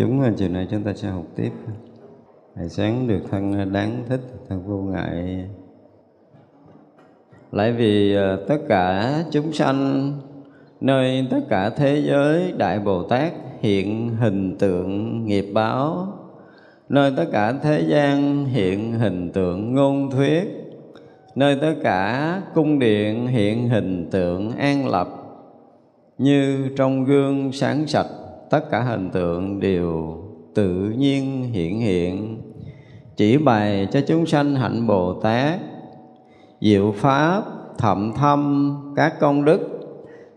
chúng, à, chiều nay chúng ta sẽ học tiếp. Ngày sáng được thân à, đáng thích, thân vô ngại. Lại vì à, tất cả chúng sanh nơi tất cả thế giới đại bồ tát hiện hình tượng nghiệp báo. Nơi tất cả thế gian hiện hình tượng ngôn thuyết. Nơi tất cả cung điện hiện hình tượng an lập. Như trong gương sáng sạch tất cả hình tượng đều tự nhiên hiện hiện, chỉ bày cho chúng sanh hạnh bồ tát. Diệu pháp, thậm thâm, các công đức,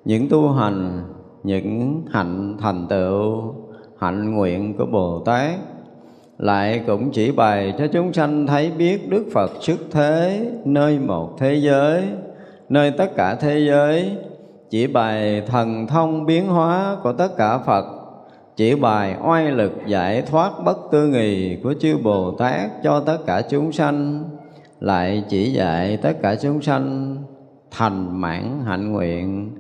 những tu hành, những hạnh thành tựu, hạnh nguyện của bồ tát, lại cũng chỉ bày cho chúng sanh thấy biết đức phật xuất thế nơi một thế giới, nơi tất cả thế giới, chỉ bày thần thông biến hóa của tất cả phật chỉ bài oai lực giải thoát bất tư nghì của chư Bồ Tát cho tất cả chúng sanh, lại chỉ dạy tất cả chúng sanh thành mãn hạnh nguyện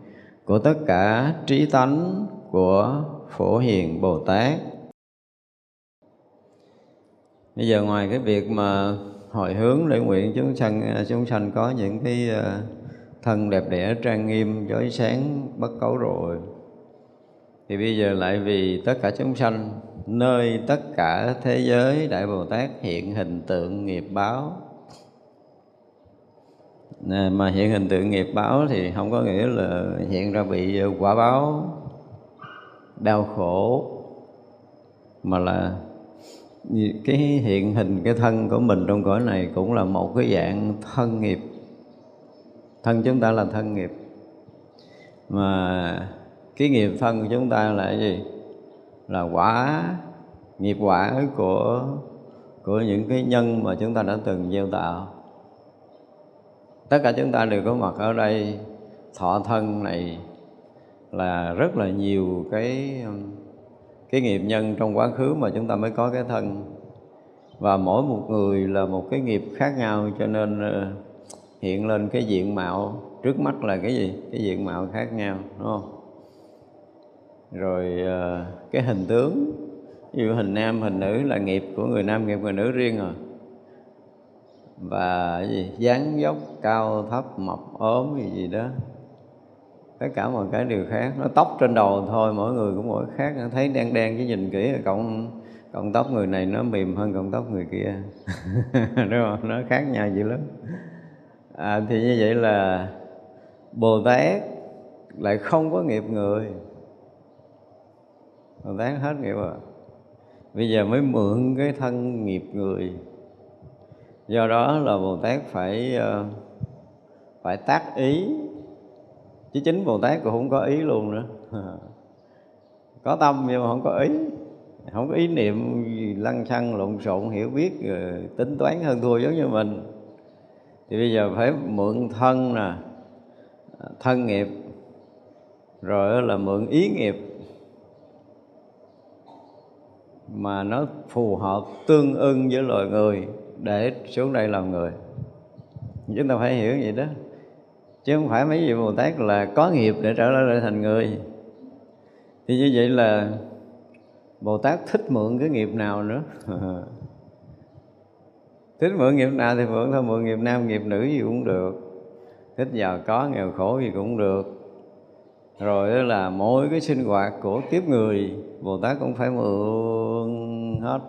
của tất cả trí tánh của phổ hiền Bồ Tát. Bây giờ ngoài cái việc mà hồi hướng để nguyện chúng sanh chúng sanh có những cái ờ, thân đẹp đẽ trang nghiêm, chói sáng, bất cấu rồi thì bây giờ lại vì tất cả chúng sanh nơi tất cả thế giới đại bồ tát hiện hình tượng nghiệp báo. Nè, mà hiện hình tượng nghiệp báo thì không có nghĩa là hiện ra bị ờ, quả báo đau khổ mà là cái hiện hình cái thân của mình trong cõi này cũng là một cái dạng thân nghiệp. Thân chúng ta là thân nghiệp. Mà cái nghiệp thân của chúng ta là cái gì? Là quả, nghiệp quả của của những cái nhân mà chúng ta đã từng gieo tạo. Tất cả chúng ta đều có mặt ở đây. Thọ thân này là rất là nhiều cái cái nghiệp nhân trong quá khứ mà chúng ta mới có cái thân. Và mỗi một người là một cái nghiệp khác nhau, cho nên ờ, hiện lên cái diện mạo. Trước mắt là cái gì? Cái diện mạo khác nhau, đúng không? Rồi ờ, cái hình tướng ví dụ hình nam hình nữ là nghiệp của người nam nghiệp người nữ riêng rồi. Và gì? Dáng dốc cao thấp mập ốm gì gì đó. Tất cả mọi cái đều khác. Nó tóc trên đầu thôi mỗi người cũng mỗi khác. Thấy đen đen chứ nhìn kỹ cộng cộng tóc người này nó mềm hơn cộng tóc người kia. Đúng không? Nó khác nhau dữ lắm. À, thì như vậy là bồ tát lại không có nghiệp người bồ tát hết nghiệp rồi. Bây giờ mới mượn cái thân nghiệp người. Do đó là bồ tát phải ờ, phải tác ý. Chứ chính bồ tát cũng không có ý luôn nữa. Có tâm nhưng mà không có ý. Không có ý niệm gì lăng xăng, lộn xộn, hiểu biết rồi tính toán hơn thua giống như mình. Thì bây giờ phải mượn thân nè, thân nghiệp. Rồi là mượn ý nghiệp mà nó phù hợp tương ưng với loài người để xuống đây làm người. Chúng ta phải hiểu vậy đó. Chứ không phải mấy vị bồ tát là có nghiệp để trở lại thành người. Thì như vậy là bồ tát thích mượn cái nghiệp nào nữa? Thích mượn nghiệp nào thì mượn thôi, mượn nghiệp nam, nghiệp nữ gì cũng được. Thích giàu có, nghèo khổ gì cũng được rồi là mỗi cái sinh hoạt của tiếp người bồ tát cũng phải mượn hết.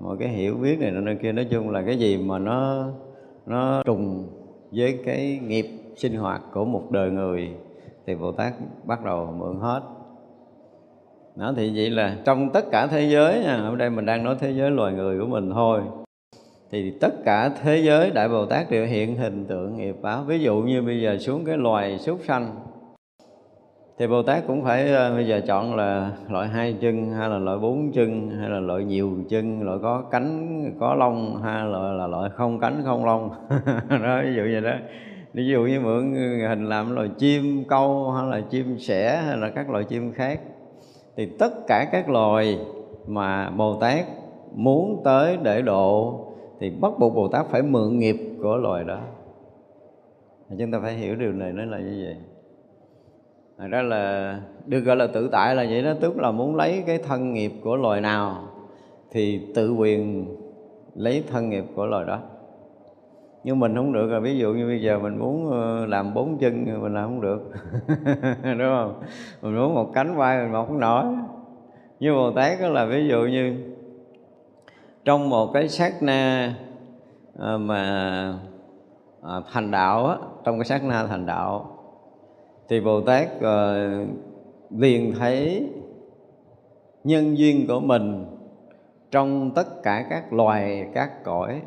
Mọi cái hiểu biết này nơi kia nói chung là cái gì mà nó nó trùng với cái nghiệp sinh hoạt của một đời người thì bồ tát bắt đầu mượn hết. Đó thì vậy là trong tất cả thế giới nha, ở đây mình đang nói thế giới loài người của mình thôi. Thì tất cả thế giới đại bồ tát đều hiện hình tượng nghiệp báo. Ví dụ như bây giờ xuống cái loài súc sanh thì bồ tát cũng phải ờ, bây giờ chọn là loại hai chân hay là loại bốn chân hay là loại nhiều chân loại có cánh có lông hay là, là loại không cánh không lông. Đó ví dụ vậy đó. Ví dụ như mượn hình làm loài chim câu hay là chim sẻ hay là các loại chim khác. Thì tất cả các loài mà bồ tát muốn tới để độ thì bắt buộc bồ tát phải mượn nghiệp của loài đó. Chúng ta phải hiểu điều này nó là như vậy. Thật ra là được gọi là tự tại là vậy đó, Tức là muốn lấy cái thân nghiệp của loài nào Thì tự quyền lấy thân nghiệp của loài đó. Nhưng mình không được rồi ví dụ như bây giờ mình muốn ờ, làm bốn chân mình làm không được, đúng không? Mình muốn một cánh vai, mình một không nổi. Như bồ tát đó là ví dụ như trong một cái sát na ờ, mà à, thành đạo á, trong cái sát na thành đạo thì bồ tát uh, liền thấy nhân duyên của mình trong tất cả các loài các cõi.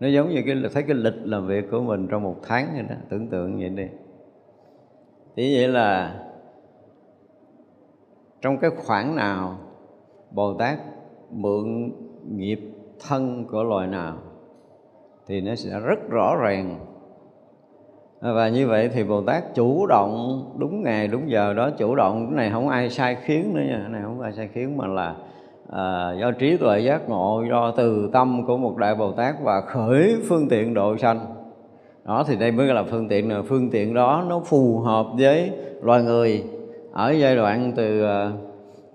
Nó giống như cái thấy cái lịch làm việc của mình trong một tháng vậy đó tưởng tượng vậy đi. Thì vậy là trong cái khoảng nào bồ tát mượn nghiệp thân của loài nào thì nó sẽ rất rõ ràng và như vậy thì bồ tát chủ động đúng ngày đúng giờ đó chủ động. Cái này không ai sai khiến nữa nha. Cái này không ai sai khiến mà là à, do trí tuệ giác ngộ do từ tâm của một đại bồ tát và khởi phương tiện độ sanh. Đó thì đây mới là phương tiện là phương tiện đó nó phù hợp với loài người. Ở giai đoạn từ à,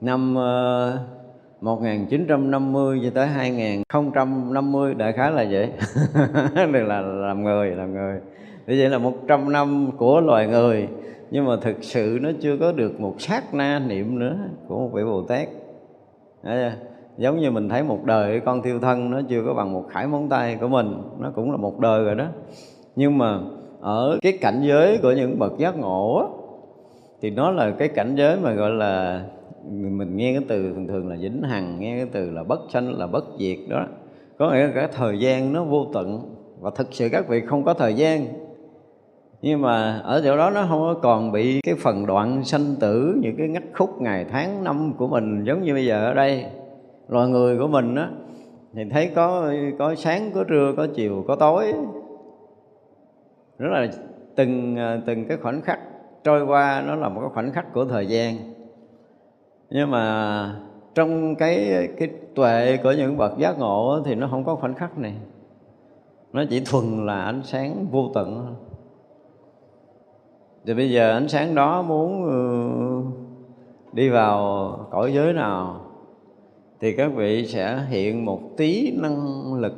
năm à, 1950 cho tới 2050 đại khái là vậy. Đây là làm người làm người như vậy là 100 năm của loài người nhưng mà thực sự nó chưa có được một sát na niệm nữa của một vị Bồ Tát Đấy, giống như mình thấy một đời con thiêu thân nó chưa có bằng một khải móng tay của mình nó cũng là một đời rồi đó. Nhưng mà ở cái cảnh giới của những bậc giác ngộ á, thì nó là cái cảnh giới mà gọi là mình nghe cái từ thường thường là vĩnh hằng nghe cái từ là bất sanh là bất diệt đó. Có nghĩa là cái thời gian nó vô tận và thực sự các vị không có thời gian nhưng mà ở chỗ đó nó không có còn bị cái phần đoạn sanh tử, những cái ngắt khúc ngày tháng năm của mình giống như bây giờ ở đây. Loài người của mình á, thì thấy có có sáng, có trưa, có chiều, có tối. Rất là từng à, từng cái khoảnh khắc trôi qua, nó là một cái khoảnh khắc của thời gian. Nhưng mà trong cái cái tuệ của những bậc giác ngộ thì nó không có khoảnh khắc này. Nó chỉ thuần là ánh sáng vô tận thì bây giờ ánh sáng đó muốn ừ, đi vào cõi giới nào, thì các vị sẽ hiện một tí năng lực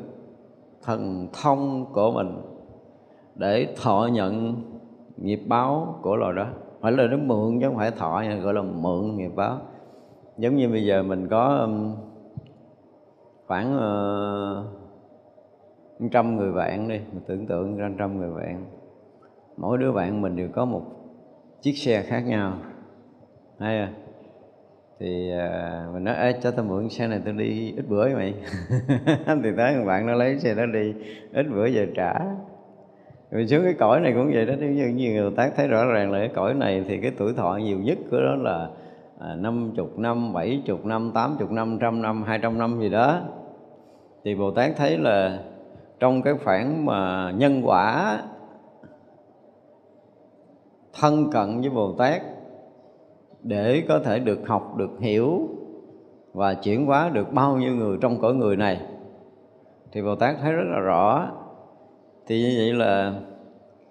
thần thông của mình để thọ nhận nghiệp báo của loài đó. Phải là nó mượn chứ không phải thọ nha, gọi là mượn nghiệp báo. Giống như bây giờ mình có ừ, khoảng ờ, trăm người bạn đi, mình tưởng tượng ra trăm người bạn mỗi đứa bạn mình đều có một chiếc xe khác nhau. Hay à thì uh, mình nói ê cho tao mượn xe này tao đi ít bữa mày. Thì tới một bạn nó lấy xe đó đi ít bữa về trả. Rồi xuống cái cõi này cũng vậy đó như như người tác thấy rõ ràng là cái cõi này thì cái tuổi thọ nhiều nhất của đó là à, năm chục năm bảy chục năm tám chục năm trăm năm hai trăm năm gì đó. Thì bồ tát thấy là trong cái khoảng mà nhân quả thân cận với bồ tát để có thể được học được hiểu và chuyển hóa được bao nhiêu người trong cõi người này. Thì bồ tát thấy rất là rõ. Thì như vậy là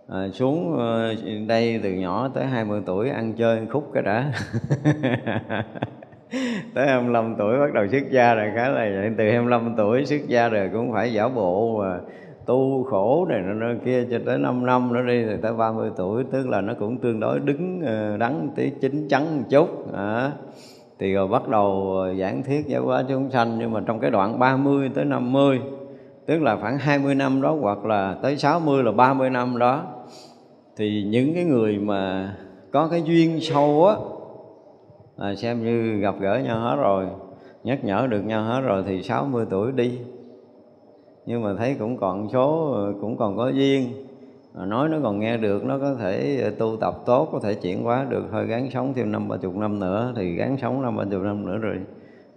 à, xuống ờ, đây từ nhỏ tới 20 tuổi ăn chơi khúc cái đã. Tới 25 tuổi bắt đầu xuất gia rồi khá là vậy. Từ 25 tuổi xuất gia rồi cũng phải giả bộ và tu khổ này nó kia cho tới 5 năm nó đi thì tới 30 tuổi tức là nó cũng tương đối đứng ờ, đắn tí chín chắn một chút à, thì rồi bắt đầu ờ, giảng thiết giáo hóa chúng sanh nhưng mà trong cái đoạn 30 tới 50 tức là khoảng 20 năm đó hoặc là tới 60 là 30 năm đó thì những cái người mà có cái duyên sâu á là xem như gặp gỡ nhau hết rồi nhắc nhở được nhau hết rồi thì 60 tuổi đi nhưng mà thấy cũng còn số, cũng còn có duyên. Nói nó còn nghe được, nó có thể ờ, tu tập tốt, có thể chuyển hóa được. Hơi gắn sống thêm năm ba chục năm nữa thì gắn sống năm ba chục năm nữa rồi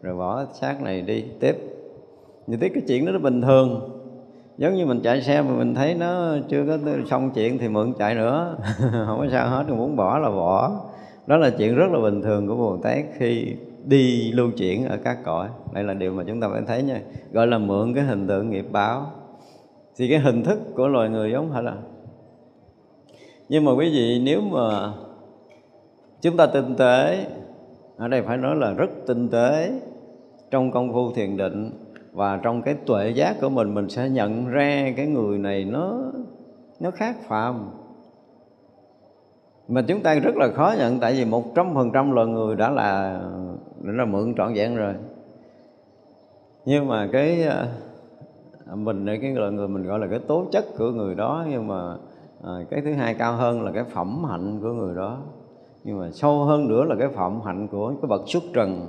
rồi bỏ xác này đi tiếp. Như thế cái chuyện đó nó bình thường. Giống như mình chạy xe mà mình thấy nó chưa có xong chuyện thì mượn chạy nữa. Không có sao hết, muốn bỏ là bỏ. Đó là chuyện rất là bình thường của bồ tát khi đi lưu chuyển ở các cõi. Đây là điều mà chúng ta phải thấy nha. Gọi là mượn cái hình tượng nghiệp báo. Thì cái hình thức của loài người giống hệt là nhưng mà quý vị, nếu mà chúng ta tinh tế, ở đây phải nói là rất tinh tế trong công phu thiền định và trong cái tuệ giác của mình mình sẽ nhận ra cái người này nó nó khác phạm mà chúng ta rất là khó nhận, tại vì một trăm phần trăm loài người đã là đã là mượn trọn vẹn rồi. Nhưng mà cái à, mình mình cái là người mình gọi là cái tố chất của người đó nhưng mà à, cái thứ hai cao hơn là cái phẩm hạnh của người đó. Nhưng mà sâu hơn nữa là cái phẩm hạnh của cái bậc xuất trần.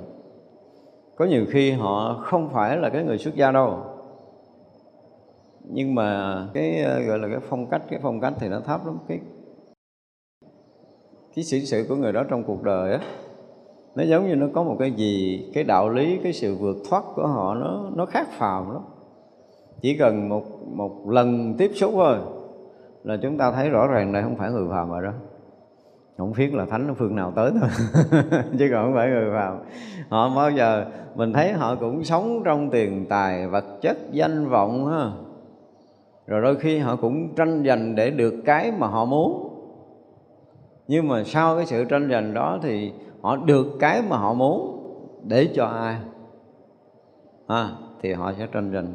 Có nhiều khi họ không phải là cái người xuất gia đâu. Nhưng mà cái à, gọi là cái phong cách cái phong cách thì nó thấp lắm. Cái cái xử sự của người đó trong cuộc đời á nó giống như nó có một cái gì, cái đạo lý, cái sự vượt thoát của họ, nó nó khác phàm lắm. Chỉ cần một một lần tiếp xúc thôi là chúng ta thấy rõ ràng đây không phải người phàm rồi đó. Không biết là thánh phương nào tới thôi, chứ còn không phải người phàm. Họ bao giờ, mình thấy họ cũng sống trong tiền tài, vật chất, danh vọng ha. Rồi đôi khi họ cũng tranh giành để được cái mà họ muốn. Nhưng mà sau cái sự tranh giành đó thì họ được cái mà họ muốn để cho ai? À, thì họ sẽ tranh giành.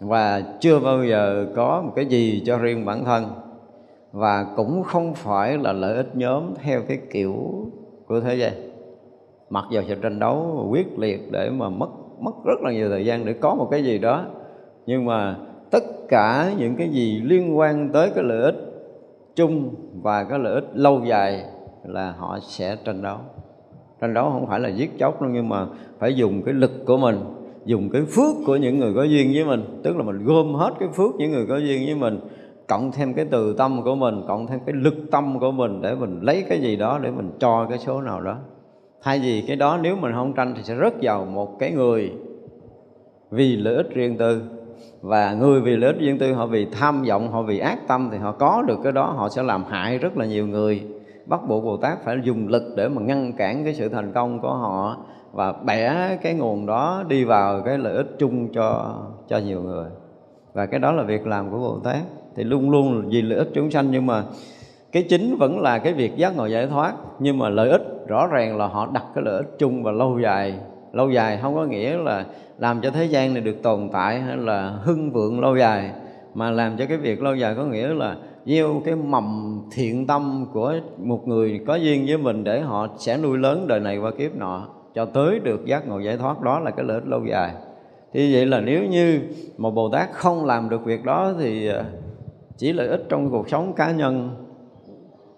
Và chưa bao giờ có một cái gì cho riêng bản thân. Và cũng không phải là lợi ích nhóm theo cái kiểu của thế gian. Mặc dù sự tranh đấu quyết liệt để mà mất mất rất là nhiều thời gian để có một cái gì đó. Nhưng mà tất cả những cái gì liên quan tới cái lợi ích chung và cái lợi ích lâu dài là họ sẽ tranh đấu. Tranh đấu không phải là giết chóc đâu, nhưng mà phải dùng cái lực của mình, dùng cái phước của những người có duyên với mình. Tức là mình gom hết cái phước những người có duyên với mình, cộng thêm cái từ tâm của mình, cộng thêm cái lực tâm của mình để mình lấy cái gì đó để mình cho cái số nào đó. Thay vì cái đó nếu mình không tranh thì sẽ rớt vào một cái người vì lợi ích riêng tư. Và người vì lợi ích riêng tư, họ vì tham vọng, họ vì ác tâm thì họ có được cái đó, họ sẽ làm hại rất là nhiều người bắt buộc bồ tát phải dùng lực để mà ngăn cản cái sự thành công của họ và bẻ cái nguồn đó đi vào cái lợi ích chung cho cho nhiều người. Và cái đó là việc làm của bồ tát. Thì luôn luôn vì lợi ích chúng sanh nhưng mà cái chính vẫn là cái việc giác ngộ giải thoát. Nhưng mà lợi ích rõ ràng là họ đặt cái lợi ích chung và lâu dài lâu dài. Không có nghĩa là làm cho thế gian này được tồn tại hay là hưng vượng lâu dài. Mà làm cho cái việc lâu dài có nghĩa là gieo cái mầm thiện tâm của một người có duyên với mình để họ sẽ nuôi lớn đời này qua kiếp nọ, cho tới được giác ngộ giải thoát. Đó là cái lợi ích lâu dài. Thì vậy là nếu như một bồ tát không làm được việc đó thì à, chỉ lợi ích trong cuộc sống cá nhân.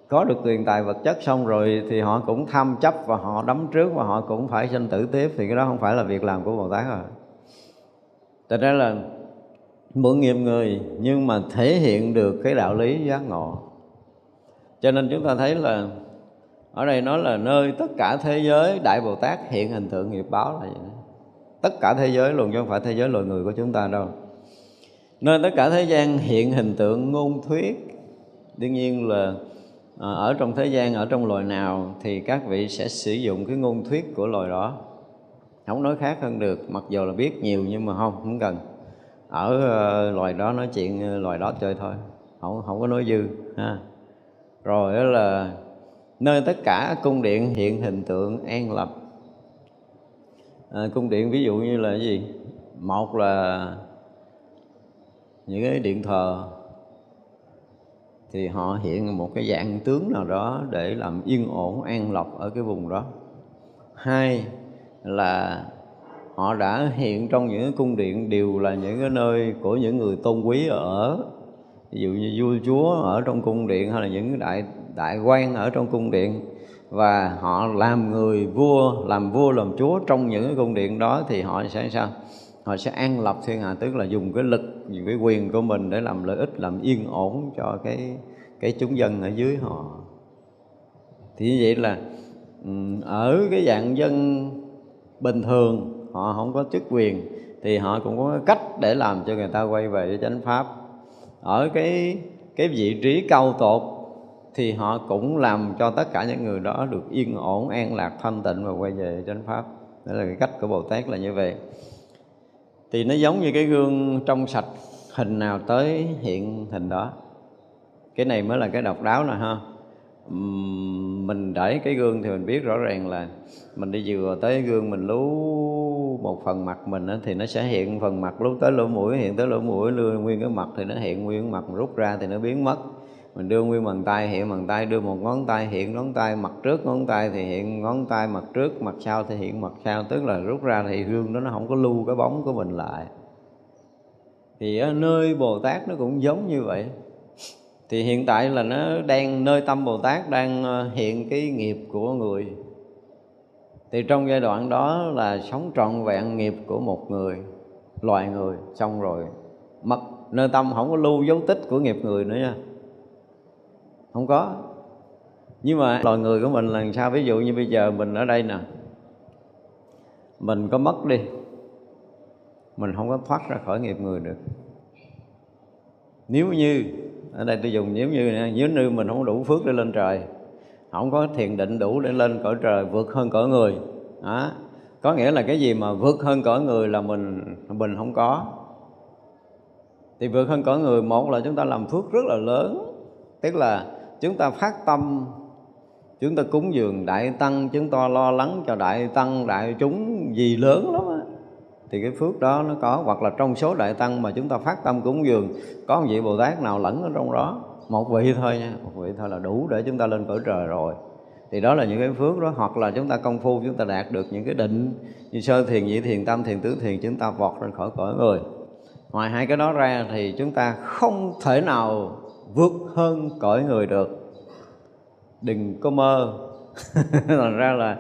Có được tiền tài vật chất xong rồi thì họ cũng tham chấp và họ đắm trước và họ cũng phải sinh tử tiếp, thì cái đó không phải là việc làm của Bồ Tát rồi. Thật ra là mượn nghiệp người nhưng mà thể hiện được cái đạo lý giác ngộ. Cho nên chúng ta thấy là ở đây nói là nơi tất cả thế giới, Đại Bồ Tát hiện hình tượng nghiệp báo là vậy. Tất cả thế giới luôn chứ không phải thế giới loài người của chúng ta đâu nên tất cả thế gian hiện hình tượng ngôn thuyết, Đương nhiên là à, ở trong thế gian, ở trong loài nào thì các vị sẽ sử dụng cái ngôn thuyết của loài đó không nói khác hơn được, mặc dù là biết nhiều nhưng mà không không cần ở ờ, loài đó nói chuyện ờ, loài đó chơi thôi. Không không có nói dư ha. Rồi đó là nơi tất cả cung điện hiện hình tượng an lập. À, cung điện ví dụ như là cái gì? Một là những cái điện thờ. Thì họ hiện một cái dạng tướng nào đó để làm yên ổn an lập ở cái vùng đó. Hai là họ đã hiện trong những cái cung điện đều là những cái nơi của những người tôn quý ở, ví dụ như vua, chúa ở trong cung điện hay là những đại đại quan ở trong cung điện. Và họ làm người vua, làm vua, làm chúa trong những cái cung điện đó thì họ sẽ sao? Họ sẽ an lập thiên hạ, tức là dùng cái lực, dùng cái quyền của mình để làm lợi ích, làm yên ổn cho cái cái chúng dân ở dưới họ. Thì như vậy là ở cái dạng dân bình thường họ không có chức quyền, thì họ cũng có cách để làm cho người ta quay về với chánh pháp. Ở cái cái vị trí cao tột thì họ cũng làm cho tất cả những người đó được yên ổn, an lạc, thanh tịnh và quay về chánh pháp. Đó là cái cách của bồ tát là như vậy. Thì nó giống như cái gương trong sạch hình nào tới hiện hình đó. Cái này mới là cái độc đáo nè ha. Mình đẩy cái gương thì mình biết rõ ràng là mình đi vừa tới gương mình lú một phần mặt mình á, thì nó sẽ hiện phần mặt lúc tới lỗ mũi hiện tới lỗ mũi đưa nguyên cái mặt thì nó hiện nguyên cái mặt rút ra thì nó biến mất. Mình đưa nguyên bàn tay hiện bàn tay đưa một ngón tay hiện ngón tay mặt trước ngón tay thì hiện ngón tay mặt trước mặt sau thì hiện mặt sau. Tức là rút ra thì gương đó nó không có lưu cái bóng của mình lại. Thì ở nơi bồ tát nó cũng giống như vậy. Thì hiện tại là nó đang nơi tâm bồ tát đang ờ, hiện cái nghiệp của người thì trong giai đoạn đó là sống trọn vẹn nghiệp của một người, loài người, xong rồi mất. Nơi tâm không có lưu dấu tích của nghiệp người nữa nha. Không có. Nhưng mà loài người của mình là sao? Ví dụ như bây giờ mình ở đây nè. Mình có mất đi. Mình không có thoát ra khỏi nghiệp người được. Nếu như, ở đây tôi dùng nếu như nếu như mình không đủ phước để lên trời không có thiền định đủ để lên cõi trời, vượt hơn cõi người. Đó. có nghĩa là cái gì mà vượt hơn cõi người là mình mình không có. Thì vượt hơn cõi người, một là chúng ta làm phước rất là lớn. Tức là chúng ta phát tâm, chúng ta cúng dường đại tăng, chúng ta lo lắng cho đại tăng, đại chúng, gì lớn lắm á. Thì cái phước đó nó có, hoặc là trong số đại tăng mà chúng ta phát tâm cúng dường, có một vị bồ tát nào lẫn ở trong đó? Một vị thôi nha, một vị thôi là đủ để chúng ta lên cõi trời rồi. Thì đó là những cái phước đó, hoặc là chúng ta công phu, chúng ta đạt được những cái định như sơ thiền, nhị thiền, tam thiền, tứ thiền, chúng ta vọt lên khỏi cõi người. Ngoài hai cái đó ra thì chúng ta không thể nào vượt hơn cõi người được. Đừng có mơ. Thành ra là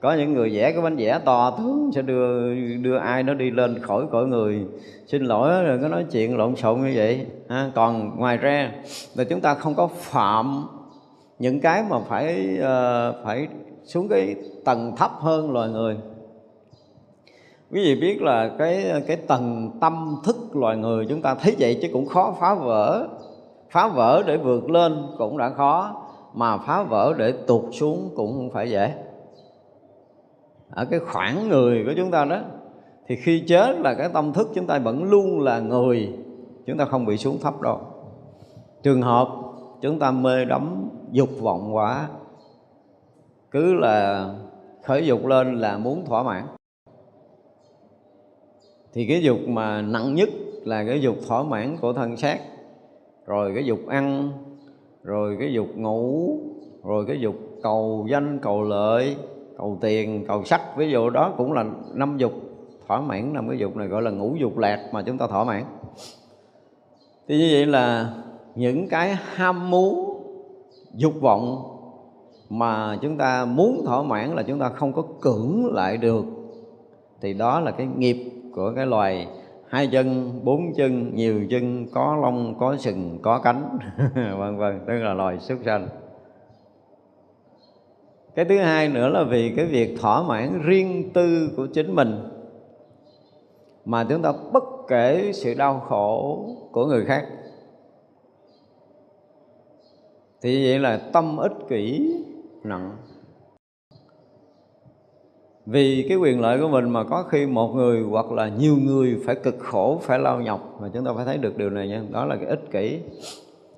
có những người vẽ cái bánh vẽ to tướng sẽ đưa đưa ai nó đi lên khỏi cõi người. Xin lỗi rồi có nói chuyện lộn xộn như vậy. À, còn ngoài ra là chúng ta không có phạm những cái mà phải uh, phải xuống cái tầng thấp hơn loài người. Quý vị biết là cái cái tầng tâm thức loài người chúng ta thấy vậy chứ cũng khó phá vỡ. Phá vỡ để vượt lên cũng đã khó mà phá vỡ để tụt xuống cũng không phải dễ ở cái khoảng người của chúng ta đó, thì khi chết là cái tâm thức chúng ta vẫn luôn là người, chúng ta không bị xuống thấp đâu. Trường hợp chúng ta mê đắm, dục vọng quá, cứ là khởi dục lên là muốn thỏa mãn. Thì cái dục mà nặng nhất là cái dục thỏa mãn của thân xác, rồi cái dục ăn, rồi cái dục ngủ, rồi cái dục cầu danh, cầu lợi cầu tiền, cầu sắc ví dụ đó cũng là năm dục. Thỏa mãn năm cái dục này gọi là ngũ dục lạc mà chúng ta thỏa mãn. Thì như vậy là những cái ham muốn, dục vọng mà chúng ta muốn thỏa mãn là chúng ta không có cưỡng lại được. Thì đó là cái nghiệp của cái loài hai chân, bốn chân, nhiều chân, có lông, có sừng, có cánh, vân vân, tức là loài súc sanh cái thứ hai nữa là vì cái việc thỏa mãn riêng tư của chính mình mà chúng ta bất kể sự đau khổ của người khác. Thì vậy là tâm ích kỷ nặng. Vì cái quyền lợi của mình mà có khi một người hoặc là nhiều người phải cực khổ, phải lao nhọc mà chúng ta phải thấy được điều này nha. Đó là cái ích kỷ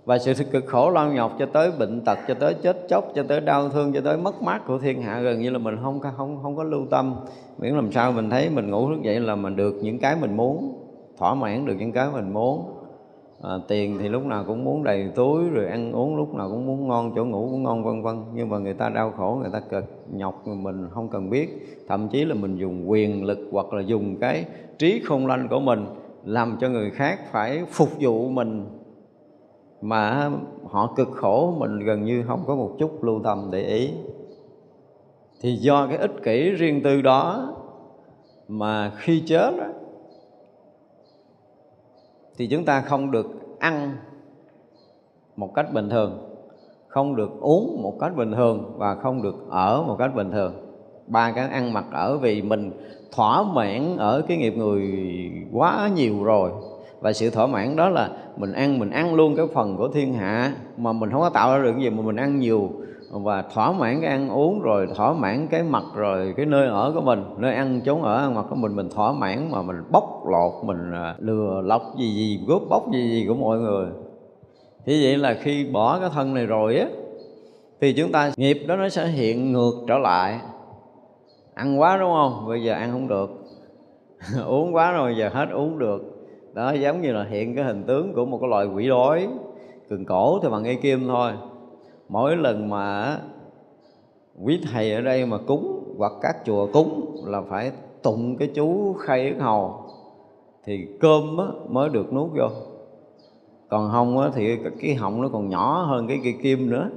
và sự cực khổ lao nhọc cho tới bệnh tật cho tới chết chóc cho tới đau thương cho tới mất mát của thiên hạ gần như là mình không không không có lưu tâm. Miễn làm sao mình thấy mình ngủ thức dậy là mình được những cái mình muốn thỏa mãn được những cái mình muốn. À, tiền thì lúc nào cũng muốn đầy túi rồi ăn uống lúc nào cũng muốn ngon chỗ ngủ cũng ngon vân vân. Nhưng mà người ta đau khổ người ta cực nhọc mình không cần biết. Thậm chí là mình dùng quyền lực hoặc là dùng cái trí không lanh của mình làm cho người khác phải phục vụ mình mà họ cực khổ mình gần như không có một chút lưu tâm để ý. Thì do cái ích kỷ riêng tư đó mà khi chết đó, thì chúng ta không được ăn một cách bình thường không được uống một cách bình thường và không được ở một cách bình thường. Ba cái ăn mặc ở vì mình thỏa mãn ở cái nghiệp người quá nhiều rồi và sự thỏa mãn đó là mình ăn mình ăn luôn cái phần của thiên hạ, mà mình không có tạo ra được cái gì mà mình ăn nhiều. Và thỏa mãn cái ăn uống rồi, thỏa mãn cái mặt rồi, cái nơi ở của mình, nơi ăn chốn ở, ăn mặc của mình mình thỏa mãn mà mình bóc lột, mình à, lừa lọc gì gì góp bóc gì gì của mọi người. Thì vậy là khi bỏ cái thân này rồi á, thì chúng ta, nghiệp đó nó sẽ hiện ngược trở lại. Ăn quá, đúng không? Bây giờ ăn không được. Uống quá rồi, giờ hết uống được đó, giống như là hiện cái hình tướng của một cái loài quỷ đói, cường cổ thì bằng ngay kim thôi. Mỗi lần mà quý thầy ở đây mà cúng hoặc các chùa cúng là phải tụng cái chú khay yết hầu, thì cơm mới được nuốt vô. Còn hông thì cái họng nó còn nhỏ hơn cái cây kim nữa.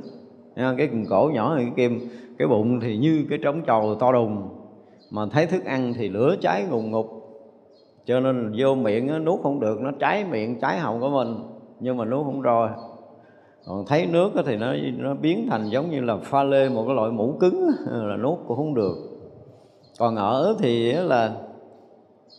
Cái cần cổ nhỏ hơn cái kim. Cái bụng thì như cái trống trầu to đùng. Mà thấy thức ăn thì lửa cháy ngùng ngục cho nên vô miệng nó nuốt không được, nó cháy miệng, cháy họng của mình, nhưng mà nuốt không rồi. Còn thấy nước thì nó nó biến thành giống như là pha lê một cái loại mũ cứng là nuốt cũng không được. Còn ở thì là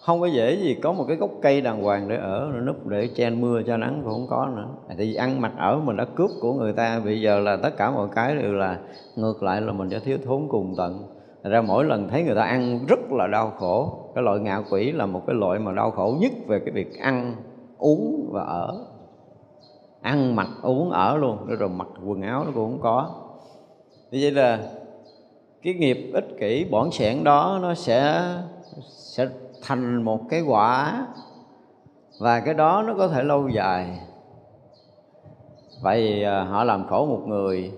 không có dễ gì có một cái gốc cây đàng hoàng để ở núp để che mưa cho nắng cũng không có nữa. Thì ăn mặc ở mình đã cướp của người ta, bây giờ là tất cả mọi cái đều là ngược lại là mình sẽ thiếu thốn cùng tận. Thật ra mỗi lần thấy người ta ăn rất là đau khổ cái loại ngạ quỷ là một cái loại mà đau khổ nhất về cái việc ăn, uống và ở. Ăn mặc, uống, ở luôn. Rồi mặc quần áo nó cũng không có. Như vậy là cái nghiệp ích kỷ bỏn sẻn đó nó sẽ sẽ thành một cái quả và cái đó nó có thể lâu dài. Vậy à, họ làm khổ một người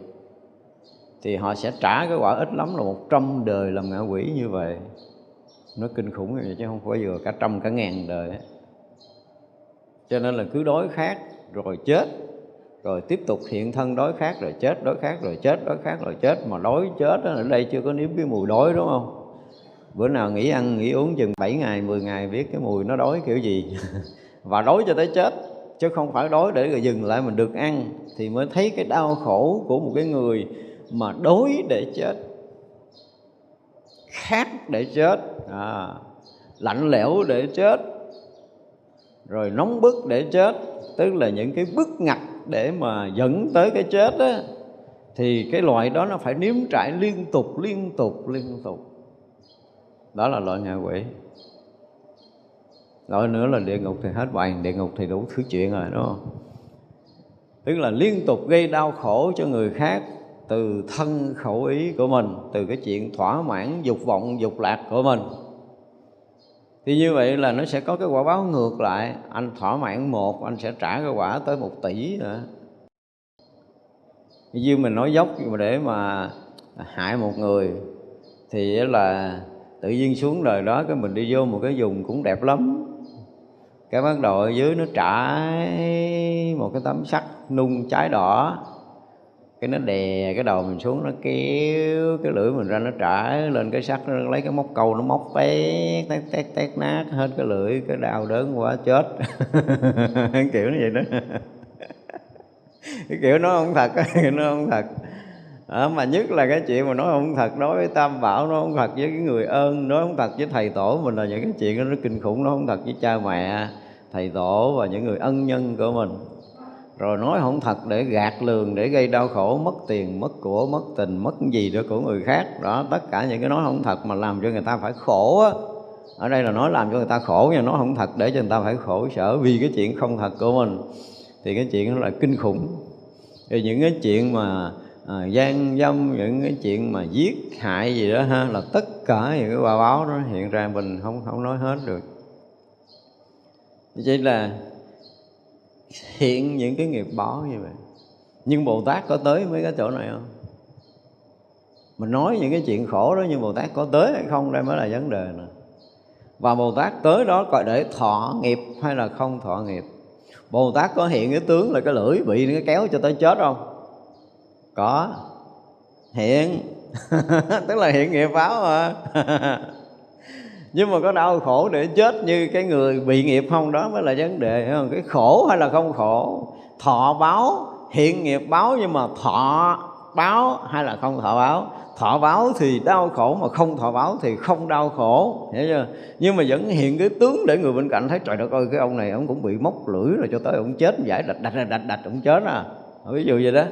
thì họ sẽ trả cái quả ít lắm là một trăm đời làm ngạ quỷ như vậy nó kinh khủng như vậy chứ không phải vừa cả trăm cả ngàn đời cho nên là cứ đói khác rồi chết rồi tiếp tục hiện thân đói khác rồi chết đói khác rồi chết đói khác rồi chết. Mà đói chết đó, ở đây chưa có nếm cái mùi đói đúng không? Bữa nào nghỉ ăn nghỉ uống chừng 7 ngày 10 ngày biết cái mùi nó đói kiểu gì. Và đói cho tới chết chứ không phải đói để rồi dừng lại mình được ăn thì mới thấy cái đau khổ của một cái người mà đói để chết khát để chết. À, lạnh lẽo để chết. Rồi nóng bức để chết. Tức là những cái bức ngặt để mà dẫn tới cái chết á thì cái loại đó nó phải nếm trải liên tục liên tục liên tục. Đó là loại ngạ quỷ. Loại nữa là địa ngục thì hết bàn địa ngục thì đủ thứ chuyện rồi đúng không? Tức là liên tục gây đau khổ cho người khác từ thân khẩu ý của mình, từ cái chuyện thỏa mãn dục vọng, dục lạc của mình. Thì như vậy là nó sẽ có cái quả báo ngược lại. Anh thỏa mãn một, anh sẽ trả cái quả tới một tỷ nữa. Như mình nói dốc mà để mà hại một người, thì là tự nhiên xuống đời đó cái mình đi vô một cái vùng cũng đẹp lắm. Cái bắt đầu ở dưới nó trải một cái tấm sắt nung cháy đỏ cái nó đè cái đầu mình xuống nó kéo cái lưỡi mình ra nó trả lên cái sắt nó lấy cái móc câu nó móc tét tét tét tét nát hết cái lưỡi cái đau đớn quá chết. Kiểu như vậy đó. Cái kiểu nó không thật nó không thật. À, mà nhất là cái chuyện mà nói không thật nói với tam bảo nó không thật với cái người ơn nói không thật với thầy tổ mình là những cái chuyện đó nó kinh khủng nó không thật với cha mẹ thầy tổ và những người ân nhân của mình rồi nói không thật để gạt lường để gây đau khổ mất tiền mất của mất tình mất gì đó của người khác. Đó tất cả những cái nói không thật mà làm cho người ta phải khổ á. Ở đây là nói làm cho người ta khổ nhưng nói không thật để cho người ta phải khổ sở vì cái chuyện không thật của mình. Thì cái chuyện đó là kinh khủng. Thì những cái chuyện mà à, gian dâm những cái chuyện mà giết hại gì đó ha là tất cả những cái quả báo đó hiện ra mình không không nói hết được. Chỉ là hiện những cái nghiệp báo như vậy. Nhưng bồ tát có tới mấy cái chỗ này không? Mình nói những cái chuyện khổ đó nhưng bồ tát có tới hay không đây mới là vấn đề nè. Và bồ tát tới đó gọi để thọ nghiệp hay là không thọ nghiệp? Bồ tát có hiện cái tướng là cái lưỡi bị nó kéo cho tới chết không? Có. Hiện. Tức là hiện nghiệp báo mà. nhưng mà có đau khổ để chết như cái người bị nghiệp không đó mới là vấn đề không? cái khổ hay là không khổ? Thọ báo, hiện nghiệp báo nhưng mà thọ báo hay là không thọ báo? Thọ báo thì đau khổ mà không thọ báo thì không đau khổ, hiểu chưa? Nhưng mà vẫn hiện cái tướng để người bên cạnh thấy, trời đất ơi, cái ông này ông cũng bị móc lưỡi rồi cho tới ông chết giải đạch đạch đạch đạch, ông chết à. Ví dụ vậy đó.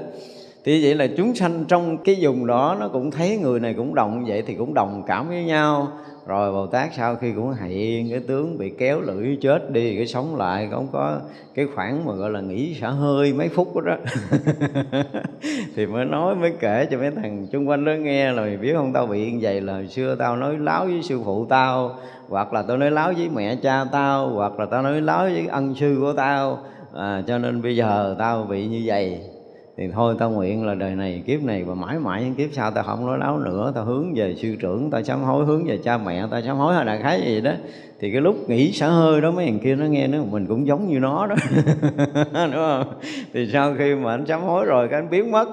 Thì vậy là chúng sanh trong cái vùng đó nó cũng thấy người này cũng đồng, vậy thì cũng đồng cảm với nhau rồi bồ tát sau khi cũng hiện cái tướng bị kéo lưỡi chết đi cái sống lại không có cái khoảng mà gọi là nghỉ xả hơi mấy phút đó, đó. thì mới nói mới kể cho mấy thằng chung quanh đó nghe là mày biết không tao bị như vậy là hồi xưa tao nói láo với sư phụ tao hoặc là tao nói láo với mẹ cha tao hoặc là tao nói láo với ân sư của tao à, cho nên bây giờ tao bị như vậy thì thôi tao nguyện là đời này kiếp này và mãi mãi những kiếp sau tao không nói láo nữa. Tao hướng về sư trưởng, tao sám hối, hướng về cha mẹ, tao sám hối hay đại khái gì đó. Thì cái lúc nghĩ xả hơi đó mấy thằng kia nó nghe nó, mình cũng giống như nó đó. Đúng không? Thì sau khi mà anh sám hối rồi cái anh biến mất.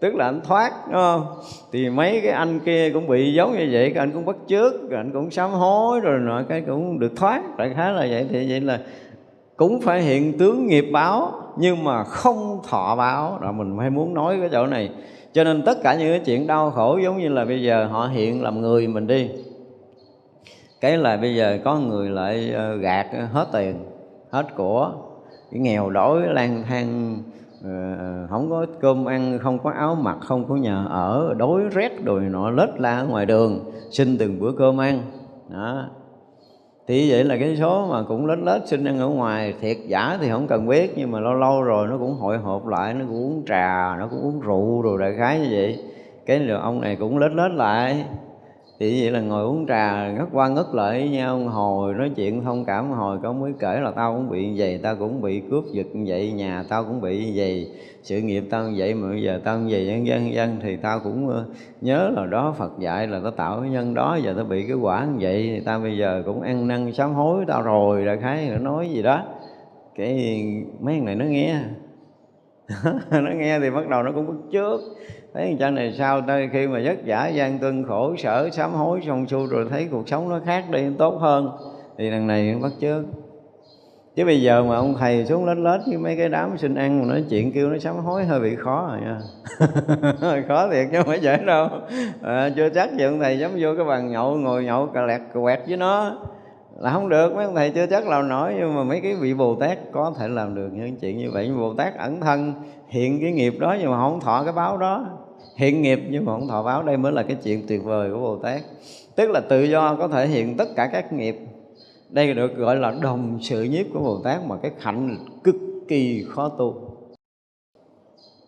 Tức là anh thoát, đúng không? Thì mấy cái anh kia cũng bị giống như vậy, cái anh cũng bắt trước rồi anh cũng sám hối rồi nọ, cái cũng được thoát. Đại khái là vậy. Thì vậy là cũng phải hiện tướng nghiệp báo, nhưng mà không thọ báo. Rồi mình hay muốn nói cái chỗ này. Cho nên tất cả những cái chuyện đau khổ giống như là bây giờ họ hiện làm người mình đi. Cái là bây giờ có người lại ờ, gạt hết tiền, hết của. Cái nghèo đói, lang thang ờ, không có cơm ăn, không có áo mặc, không có nhà ở, đói rét rồi nọ, lết la ở ngoài đường, xin từng bữa cơm ăn. Đó thì vậy là cái số mà cũng lết lết, sinh ăn ở ngoài thiệt giả thì không cần biết, nhưng mà lâu lâu rồi nó cũng hội họp lại, nó cũng uống trà, nó cũng uống rượu rồi đại khái như vậy. Cái ông này cũng lết lết lại thì vậy là ngồi uống trà, ngất qua ngất lại với nhau hồi nói chuyện thông cảm hồi có mới kể là tao cũng bị như vậy, tao cũng bị cướp giật như vậy, nhà tao cũng bị như vậy, sự nghiệp tao như vậy, mà bây giờ tao như vậy dân dân dân thì tao cũng ờ, nhớ là đó, Phật dạy là tao tạo cái nhân đó, giờ tao bị cái quả như vậy, thì tao bây giờ cũng ăn năn sám hối tao rồi, đại khái nó nói gì đó. Cái mấy thằng này nó nghe. Nó nghe thì bắt đầu nó cũng bức trước thấy cha này sao đây khi mà vất vả gian tuân khổ sở sám hối xong xuôi rồi thấy cuộc sống nó khác đi tốt hơn thì đằng này bắt chước. Chứ bây giờ mà ông thầy xuống lết lết với mấy cái đám xin ăn mà nói chuyện kêu nó sám hối hơi bị khó rồi nha. Khó thiệt chứ không phải dễ đâu. À, chưa chắc gì ông thầy dám vô cái bàn nhậu ngồi nhậu cà lẹt cà quẹt với nó. Là không được mấy ông thầy chưa chắc làm nổi nhưng mà mấy cái vị bồ tát có thể làm được những chuyện như vậy. Bồ tát ẩn thân hiện cái nghiệp đó nhưng mà không thọ cái báo đó hiện nghiệp nhưng mà không thọ báo đây mới là cái chuyện tuyệt vời của bồ tát. Tức là tự do có thể hiện tất cả các nghiệp. Đây được gọi là đồng sự nhiếp của bồ tát mà cái hạnh cực kỳ khó tu.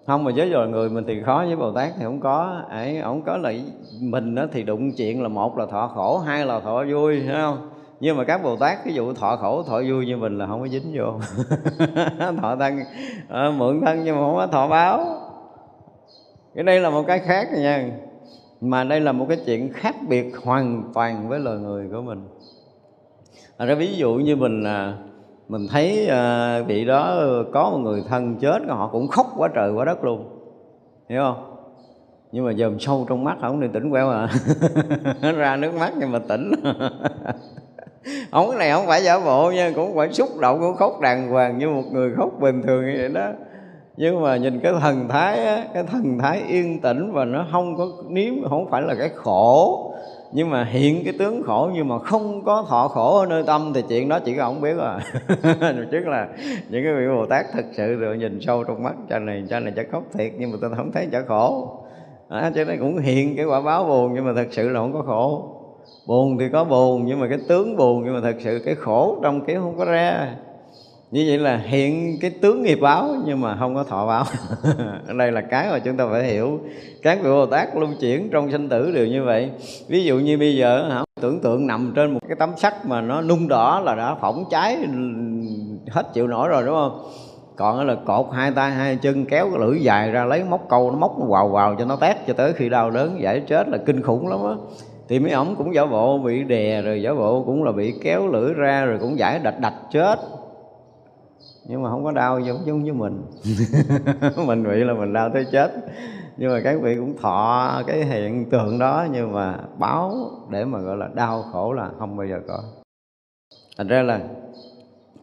Không mà với rồi người mình thì khó với bồ tát thì không có. Ấy không có là mình đó thì đụng chuyện là một là thọ khổ hai là thọ vui thấy không? Nhưng mà các bồ tát ví dụ thọ khổ thọ vui như mình là không có dính vô. Thọ thân à, mượn thân nhưng mà không có thọ báo cái đây là một cái khác nha. Mà đây là một cái chuyện khác biệt hoàn toàn với lời người của mình. À, ra ví dụ như mình à, mình thấy à, vị đó có một người thân chết họ cũng khóc quá trời quá đất luôn. Hiểu không? Nhưng mà dòm sâu trong mắt không thì tỉnh quẹo à. Ra nước mắt nhưng mà tỉnh. Không này không phải giả bộ nha cũng phải xúc động cũng khóc đàng hoàng như một người khóc bình thường như vậy đó nhưng mà nhìn cái thần thái á, cái thần thái yên tĩnh và nó không có nếm không phải là cái khổ nhưng mà hiện cái tướng khổ nhưng mà không có thọ khổ ở nơi tâm thì chuyện đó chỉ có ông biết à chứ là những cái vị bồ tát thực sự rồi nhìn sâu trong mắt cha này cha này chắc khóc thiệt nhưng mà tôi không thấy chả khổ. À, cho nên cũng hiện cái quả báo buồn nhưng mà thật sự là không có khổ. Buồn thì có buồn nhưng mà cái tướng buồn nhưng mà thật sự cái khổ trong cái không có ra như vậy là hiện cái tướng nghiệp báo, nhưng mà không có thọ báo. Ở đây là cái mà chúng ta phải hiểu. Các vị bồ tát luân chuyển trong sinh tử đều như vậy. Ví dụ như bây giờ, hả, tưởng tượng nằm trên một cái tấm sắt mà nó nung đỏ là đã phỏng cháy hết chịu nổi rồi, đúng không? Còn là cột hai tay, hai chân kéo cái lưỡi dài ra, lấy móc câu, nó móc nó vào vào cho nó tét cho tới khi đau đớn, giải chết là kinh khủng lắm á. Thì mấy ổng cũng giả bộ bị đè, rồi giả bộ cũng là bị kéo lưỡi ra, rồi cũng giải đạch đạch chết nhưng mà không có đau giống giống như mình. Mình bị là mình đau tới chết. Nhưng mà các vị cũng thọ cái hiện tượng đó, nhưng mà báo để mà gọi là đau khổ là không bao giờ có. Thành ra là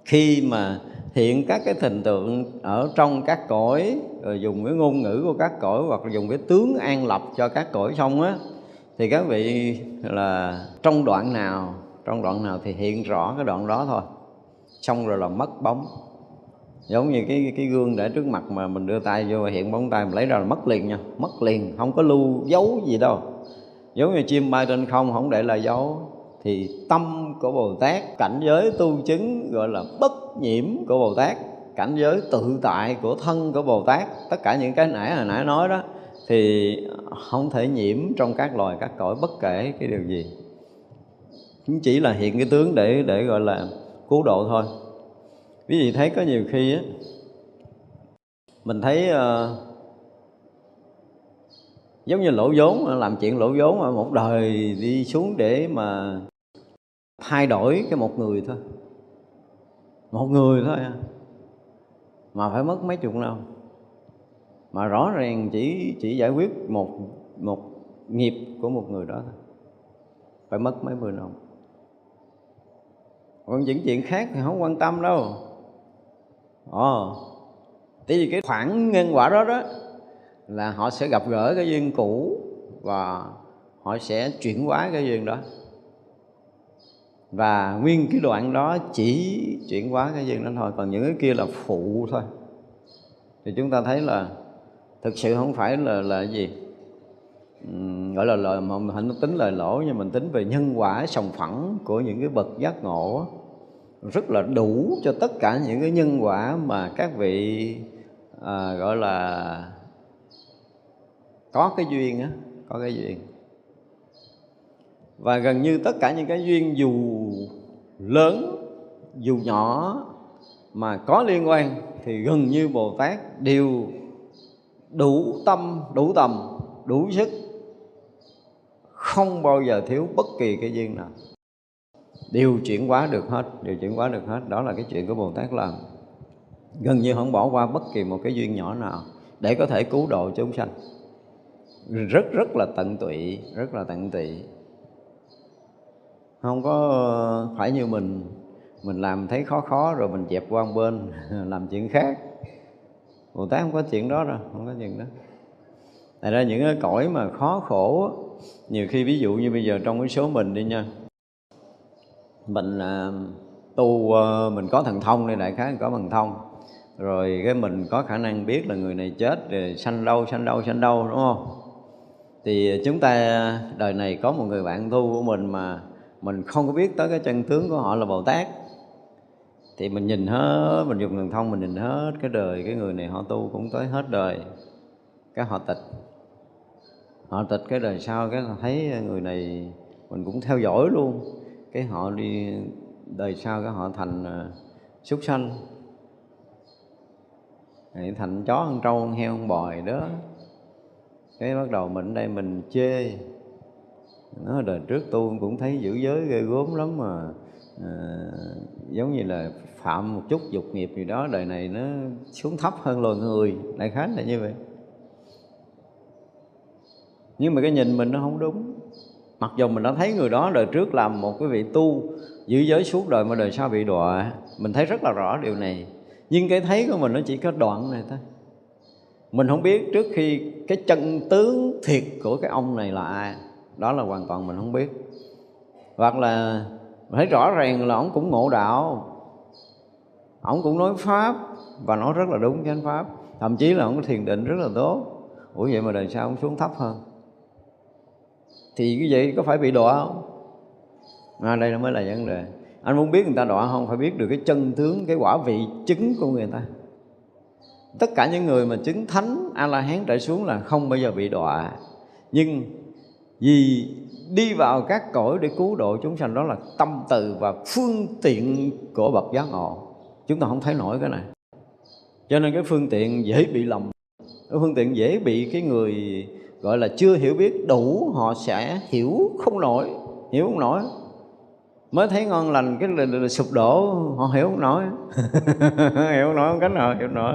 khi mà hiện các cái hình tượng ở trong các cõi, rồi dùng cái ngôn ngữ của các cõi hoặc là dùng cái tướng an lập cho các cõi xong á, thì các vị là trong đoạn nào, trong đoạn nào thì hiện rõ cái đoạn đó thôi. Xong rồi là mất bóng giống như cái cái gương để trước mặt mà mình đưa tay vô, hiện bóng tay mình lấy ra là mất liền nha. Mất liền, không có lưu dấu gì đâu. Giống như chim bay trên không không để lại dấu, thì tâm của bồ tát, cảnh giới tu chứng gọi là bất nhiễm của bồ tát, cảnh giới tự tại của thân của bồ tát, tất cả những cái nãy hồi nãy nói đó, thì không thể nhiễm trong các loài, các cõi bất kể cái điều gì. Chỉ là hiện cái tướng để để gọi là cứu độ thôi ví dụ thấy có nhiều khi á mình thấy uh, giống như lỗ vốn ờ, làm chuyện lỗ vốn mà một đời đi xuống để mà thay đổi cái một người thôi. Một người thôi à, mà phải mất mấy chục năm. Mà rõ ràng chỉ chỉ giải quyết một một nghiệp của một người đó thôi. Phải mất mấy mươi năm. Còn những chuyện khác thì không quan tâm đâu ồ. Tại vì cái khoảng nhân quả đó đó là họ sẽ gặp gỡ cái duyên cũ và họ sẽ chuyển hóa cái duyên đó. Và nguyên cái đoạn đó chỉ chuyển hóa cái duyên đó thôi còn những cái kia là phụ thôi. Thì chúng ta thấy là thực sự không phải là là gì uhm, gọi là lời mà mình không tính lời lỗ nhưng mình tính về nhân quả sòng phẳng của những cái bậc giác ngộ rất là đủ cho tất cả những cái nhân quả mà các vị à, gọi là có cái duyên á có cái duyên. Và gần như tất cả những cái duyên dù lớn dù nhỏ mà có liên quan thì gần như bồ tát đều đủ tâm đủ tầm đủ sức không bao giờ thiếu bất kỳ cái duyên nào điều chuyển hóa được hết, điều chuyển hóa được hết, đó là cái chuyện của bồ tát làm gần như không bỏ qua bất kỳ một cái duyên nhỏ nào để có thể cứu độ chúng sanh. Rất rất là tận tụy, rất là tận tụy. Không có phải như mình mình làm thấy khó khó rồi mình dẹp qua một bên, làm chuyện khác. Bồ tát không có chuyện đó đâu, không có chuyện đó. Tại ra những cái cõi mà khó khổ nhiều khi ví dụ như bây giờ trong cái số mình đi nha mình à, tu ờ, mình có thần thông đây đại khái có thần thông. Rồi cái mình có khả năng biết là người này chết, rồi sanh đâu sanh đâu sanh đâu đúng không? Thì chúng ta, đời này có một người bạn tu của mình mà mình không có biết tới cái chân tướng của họ là bồ tát. Thì mình nhìn hết, mình dùng thần thông mình nhìn hết cái đời, cái người này họ tu cũng tới hết đời. Cái họ tịch. Họ tịch cái đời sau, cái thấy người này mình cũng theo dõi luôn cái họ đi đời sau cái họ thành uh, súc sanh. Thành chó con trâu con heo con bòi đó. Cái bắt đầu mình đây mình chê. Nó đời trước tu cũng thấy giữ giới ghê gốm lắm mà à, giống như là phạm một chút dục nghiệp gì đó đời này nó xuống thấp hơn loài người. Đại khái là như vậy. Nhưng mà cái nhìn mình nó không đúng mặc dù mình đã thấy người đó đời trước làm một cái vị tu giữ giới suốt đời mà đời sau bị đọa, mình thấy rất là rõ điều này. Nhưng cái thấy của mình nó chỉ có đoạn này thôi. Mình không biết trước khi cái chân tướng thiệt của cái ông này là ai. Đó là hoàn toàn mình không biết. Hoặc là thấy rõ ràng là ông cũng ngộ đạo. Ông cũng nói pháp và nói rất là đúng chánh pháp. Thậm chí là ông có thiền định rất là tốt. Ủa vậy mà đời sau ông xuống thấp hơn thì cái vậy có phải bị đọa không? À, đây mới là vấn đề. Anh muốn biết người ta đọa không? Phải biết được cái chân tướng cái quả vị chứng của người ta. Tất cả những người mà chứng thánh a la hán trở xuống là không bao giờ bị đọa. Nhưng vì đi vào các cõi để cứu độ chúng sanh đó là tâm từ và phương tiện của bậc giác ngộ. Chúng ta không thấy nổi cái này. Cho nên cái phương tiện dễ bị lầm cái phương tiện dễ bị cái người gọi là chưa hiểu biết đủ họ sẽ hiểu không nổi hiểu không nổi. Mới thấy ngon lành cái là, là, là sụp đổ họ hiểu không nổi. Hiểu không nổi không cách nào hiểu nổi.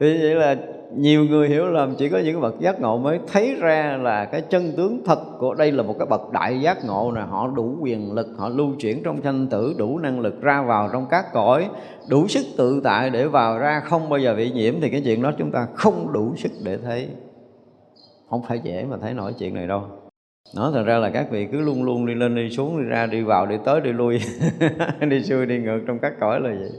Thì vậy là nhiều người hiểu lầm chỉ có những bậc giác ngộ mới thấy ra là cái chân tướng thật của đây là một cái bậc đại giác ngộ này họ đủ quyền lực họ lưu chuyển trong sanh tử đủ năng lực ra vào trong các cõi đủ sức tự tại để vào ra. Không bao giờ bị nhiễm thì cái chuyện đó chúng ta không đủ sức để thấy không phải dễ mà thấy nổi chuyện này đâu. Nó thật ra là các vị cứ luôn luôn đi lên đi xuống đi ra đi vào đi tới đi lui. Đi xuôi đi ngược trong các cõi là vậy.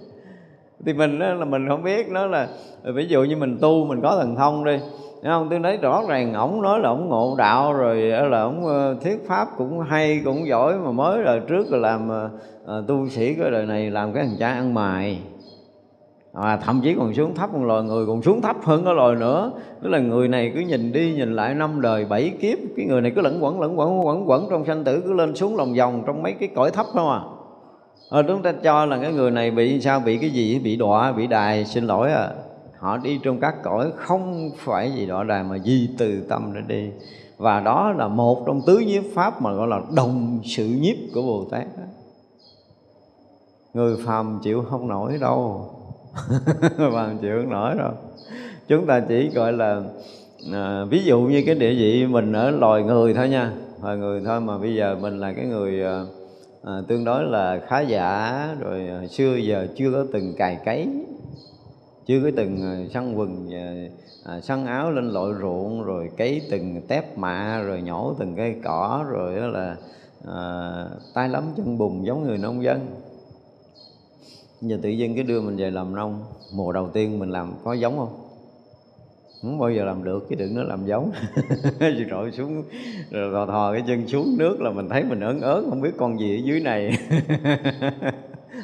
Thì mình đó là mình không biết nó là ví dụ như mình tu mình có thần thông đi Thấy không? Tôi thấy rõ ràng ổng nói là ổng ngộ đạo rồi là ổng thuyết pháp cũng hay cũng giỏi mà mới đời trước là làm uh, tu sĩ cái đời này làm cái thằng cha ăn mài à, thậm chí còn xuống thấp một loài người còn xuống thấp hơn cái loài nữa. Tức là người này cứ nhìn đi nhìn lại năm đời bảy kiếp cái người này cứ lẫn quẩn lẫn quẩn quẩn quẩn trong sanh tử cứ lên xuống lòng vòng trong mấy cái cõi thấp không à. Ờ, à, chúng ta cho là cái người này bị sao bị cái gì? Bị đọa bị đài xin lỗi à. Họ đi trong các cõi không phải gì đọa đài mà di từ tâm để đi. Và đó là một trong tứ nhiếp pháp mà gọi là đồng sự nhiếp của bồ tát người phàm chịu không nổi đâu. người chịu không nổi đâu. Chúng ta chỉ gọi là à, ví dụ như cái địa vị mình ở loài người thôi nha. Loài người thôi mà bây giờ mình là cái người à, à tương đối là khá giả rồi à, xưa giờ chưa có từng cài cấy chưa có từng à, săn quần à, à, săn áo lên lội ruộng rồi cấy từng tép mạ rồi nhổ từng cây cỏ rồi đó là à, tay lắm chân bùn giống người nông dân giờ tự nhiên cái đưa mình về làm nông mùa đầu tiên mình làm có giống không? Không bao giờ làm được chứ đừng nói làm giống. Rồi trội xuống rồi thò thò cái chân xuống nước là mình thấy mình ớn ớn không biết con gì ở dưới này.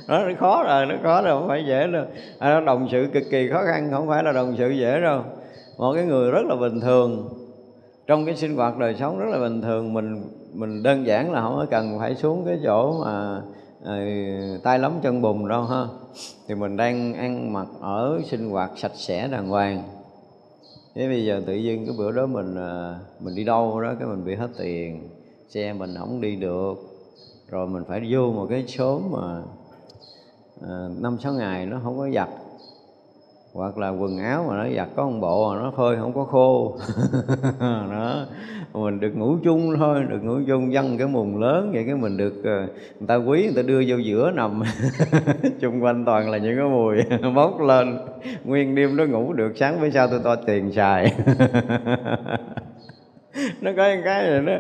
Nó khó rồi nó khó rồi không phải dễ đâu. À, nó đồng sự cực kỳ khó khăn không phải là đồng sự dễ đâu. Một cái người rất là bình thường. Trong cái sinh hoạt đời sống rất là bình thường mình mình đơn giản là không có cần phải xuống cái chỗ mà Ờ, tay lắm chân bùn đâu ha. Thì mình đang ăn mặc ở sinh hoạt sạch sẽ đàng hoàng. Thế bây giờ tự nhiên cái bữa đó mình ờ, mình đi đâu đó cái mình bị hết tiền, xe mình không đi được. Rồi mình phải vô một cái số mà ờ, năm sáu ngày nó không có giặt hoặc là quần áo mà nó giặt có một bộ mà nó phơi không có khô. Đó. Mình được ngủ chung thôi, được ngủ chung dân cái mùng lớn vậy cái mình được ờ, người ta quý, người ta đưa vô giữa nằm. Chung quanh toàn là những cái mùi bốc lên. Nguyên đêm nó ngủ được, sáng với sao tôi to tiền xài. Nó có những cái này đó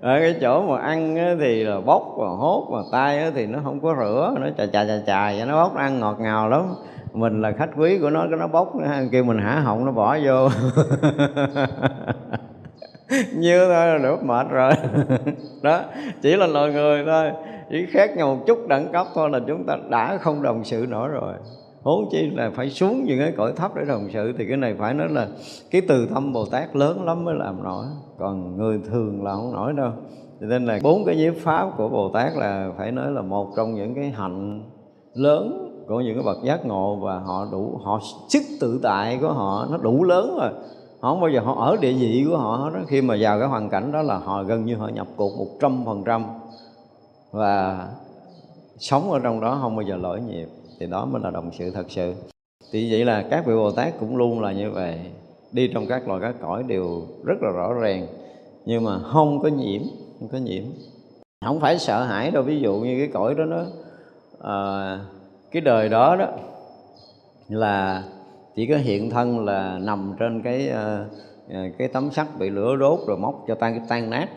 ở cái chỗ mà ăn thì là bốc và hốt mà tay thì nó không có rửa, nó chà chà chà chà vậy, nó bốc nó ăn ngọt ngào lắm mình là khách quý của nó, cái nó bốc kêu mình hả họng, nó bỏ vô. Nhiêu thôi là đủ mệt rồi. Đó, chỉ là loài người thôi. Chỉ khác nhau một chút đẳng cấp thôi là chúng ta đã không đồng sự nổi rồi. Huống chi là phải xuống những cái cõi thấp để đồng sự, thì cái này phải nói là cái từ tâm bồ tát lớn lắm mới làm nổi. Còn người thường là không nổi đâu. Cho nên là bốn cái nhiếp pháp của bồ tát là phải nói là một trong những cái hạnh lớn của những cái bậc giác ngộ và họ đủ họ sức tự tại của họ nó đủ lớn rồi. Họ không bao giờ họ ở địa vị của họ đó. Khi mà vào cái hoàn cảnh đó là họ gần như họ nhập cuộc một trăm phần trăm và sống ở trong đó không bao giờ lỗi nhịp. Thì đó mới là đồng sự thật sự. Thì vậy là các vị bồ tát cũng luôn là như vậy. Đi trong các loài các cõi đều rất là rõ ràng nhưng mà không có nhiễm không có nhiễm. Không phải sợ hãi đâu. Ví dụ như cái cõi đó nó à, cái đời đó đó là chỉ có hiện thân là nằm trên cái ờ, ờ, cái tấm sắt bị lửa đốt rồi móc cho tan tan nát,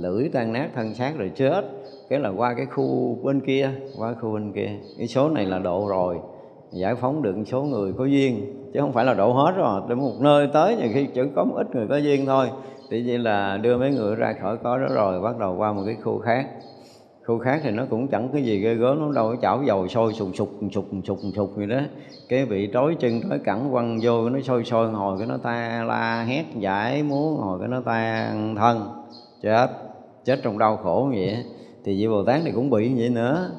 lưỡi tan nát, thân xác rồi chết. Cái là qua cái khu bên kia, qua khu bên kia. Cái số này là độ rồi, giải phóng được số người có duyên, chứ không phải là độ hết rồi. Đến một nơi tới nhiều khi chỉ có một ít người có duyên thôi. Thì vậy là đưa mấy người ra khỏi có đó rồi, bắt đầu qua một cái khu khác khu khác thì nó cũng chẳng cái gì ghê gớm nó đâu cái chảo dầu sôi sùng sục sục sục sục gì đó. Cái bị trói chân, trói cẳng quăng vô nó sôi sôi, hồi cái nó ta la hét giải múa, hồi cái nó tan thân, chết chết trong đau khổ như vậy thì vị bồ tát này cũng bị như vậy nữa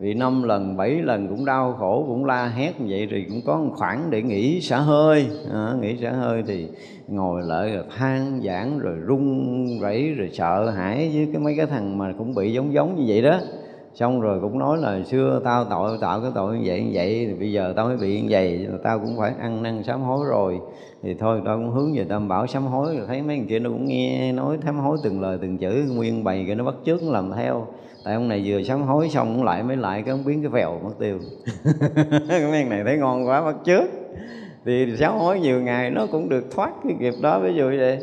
vì năm lần bảy lần cũng đau khổ cũng la hét như vậy thì cũng có một khoảng để nghỉ xả hơi. À, nghỉ xả hơi thì ngồi lại rồi than giảng rồi run rẩy rồi sợ hãi với cái mấy cái thằng mà cũng bị giống giống như vậy đó. Xong rồi cũng nói là xưa tao tội tạo cái tội như vậy như vậy thì bây giờ tao mới bị như vậy tao cũng phải ăn năn sám hối rồi. Thì thôi tao cũng hướng về tâm bảo sám hối rồi thấy mấy người kia nó cũng nghe nói sám hối từng lời từng chữ nguyên bày cái nó bắt chước nó làm theo tại ông này vừa sám hối xong cũng lại mới lại cái ông biến cái vèo mất tiêu. Cái men này thấy ngon quá, bắt trước thì sám hối nhiều ngày nó cũng được thoát cái nghiệp đó, ví dụ vậy.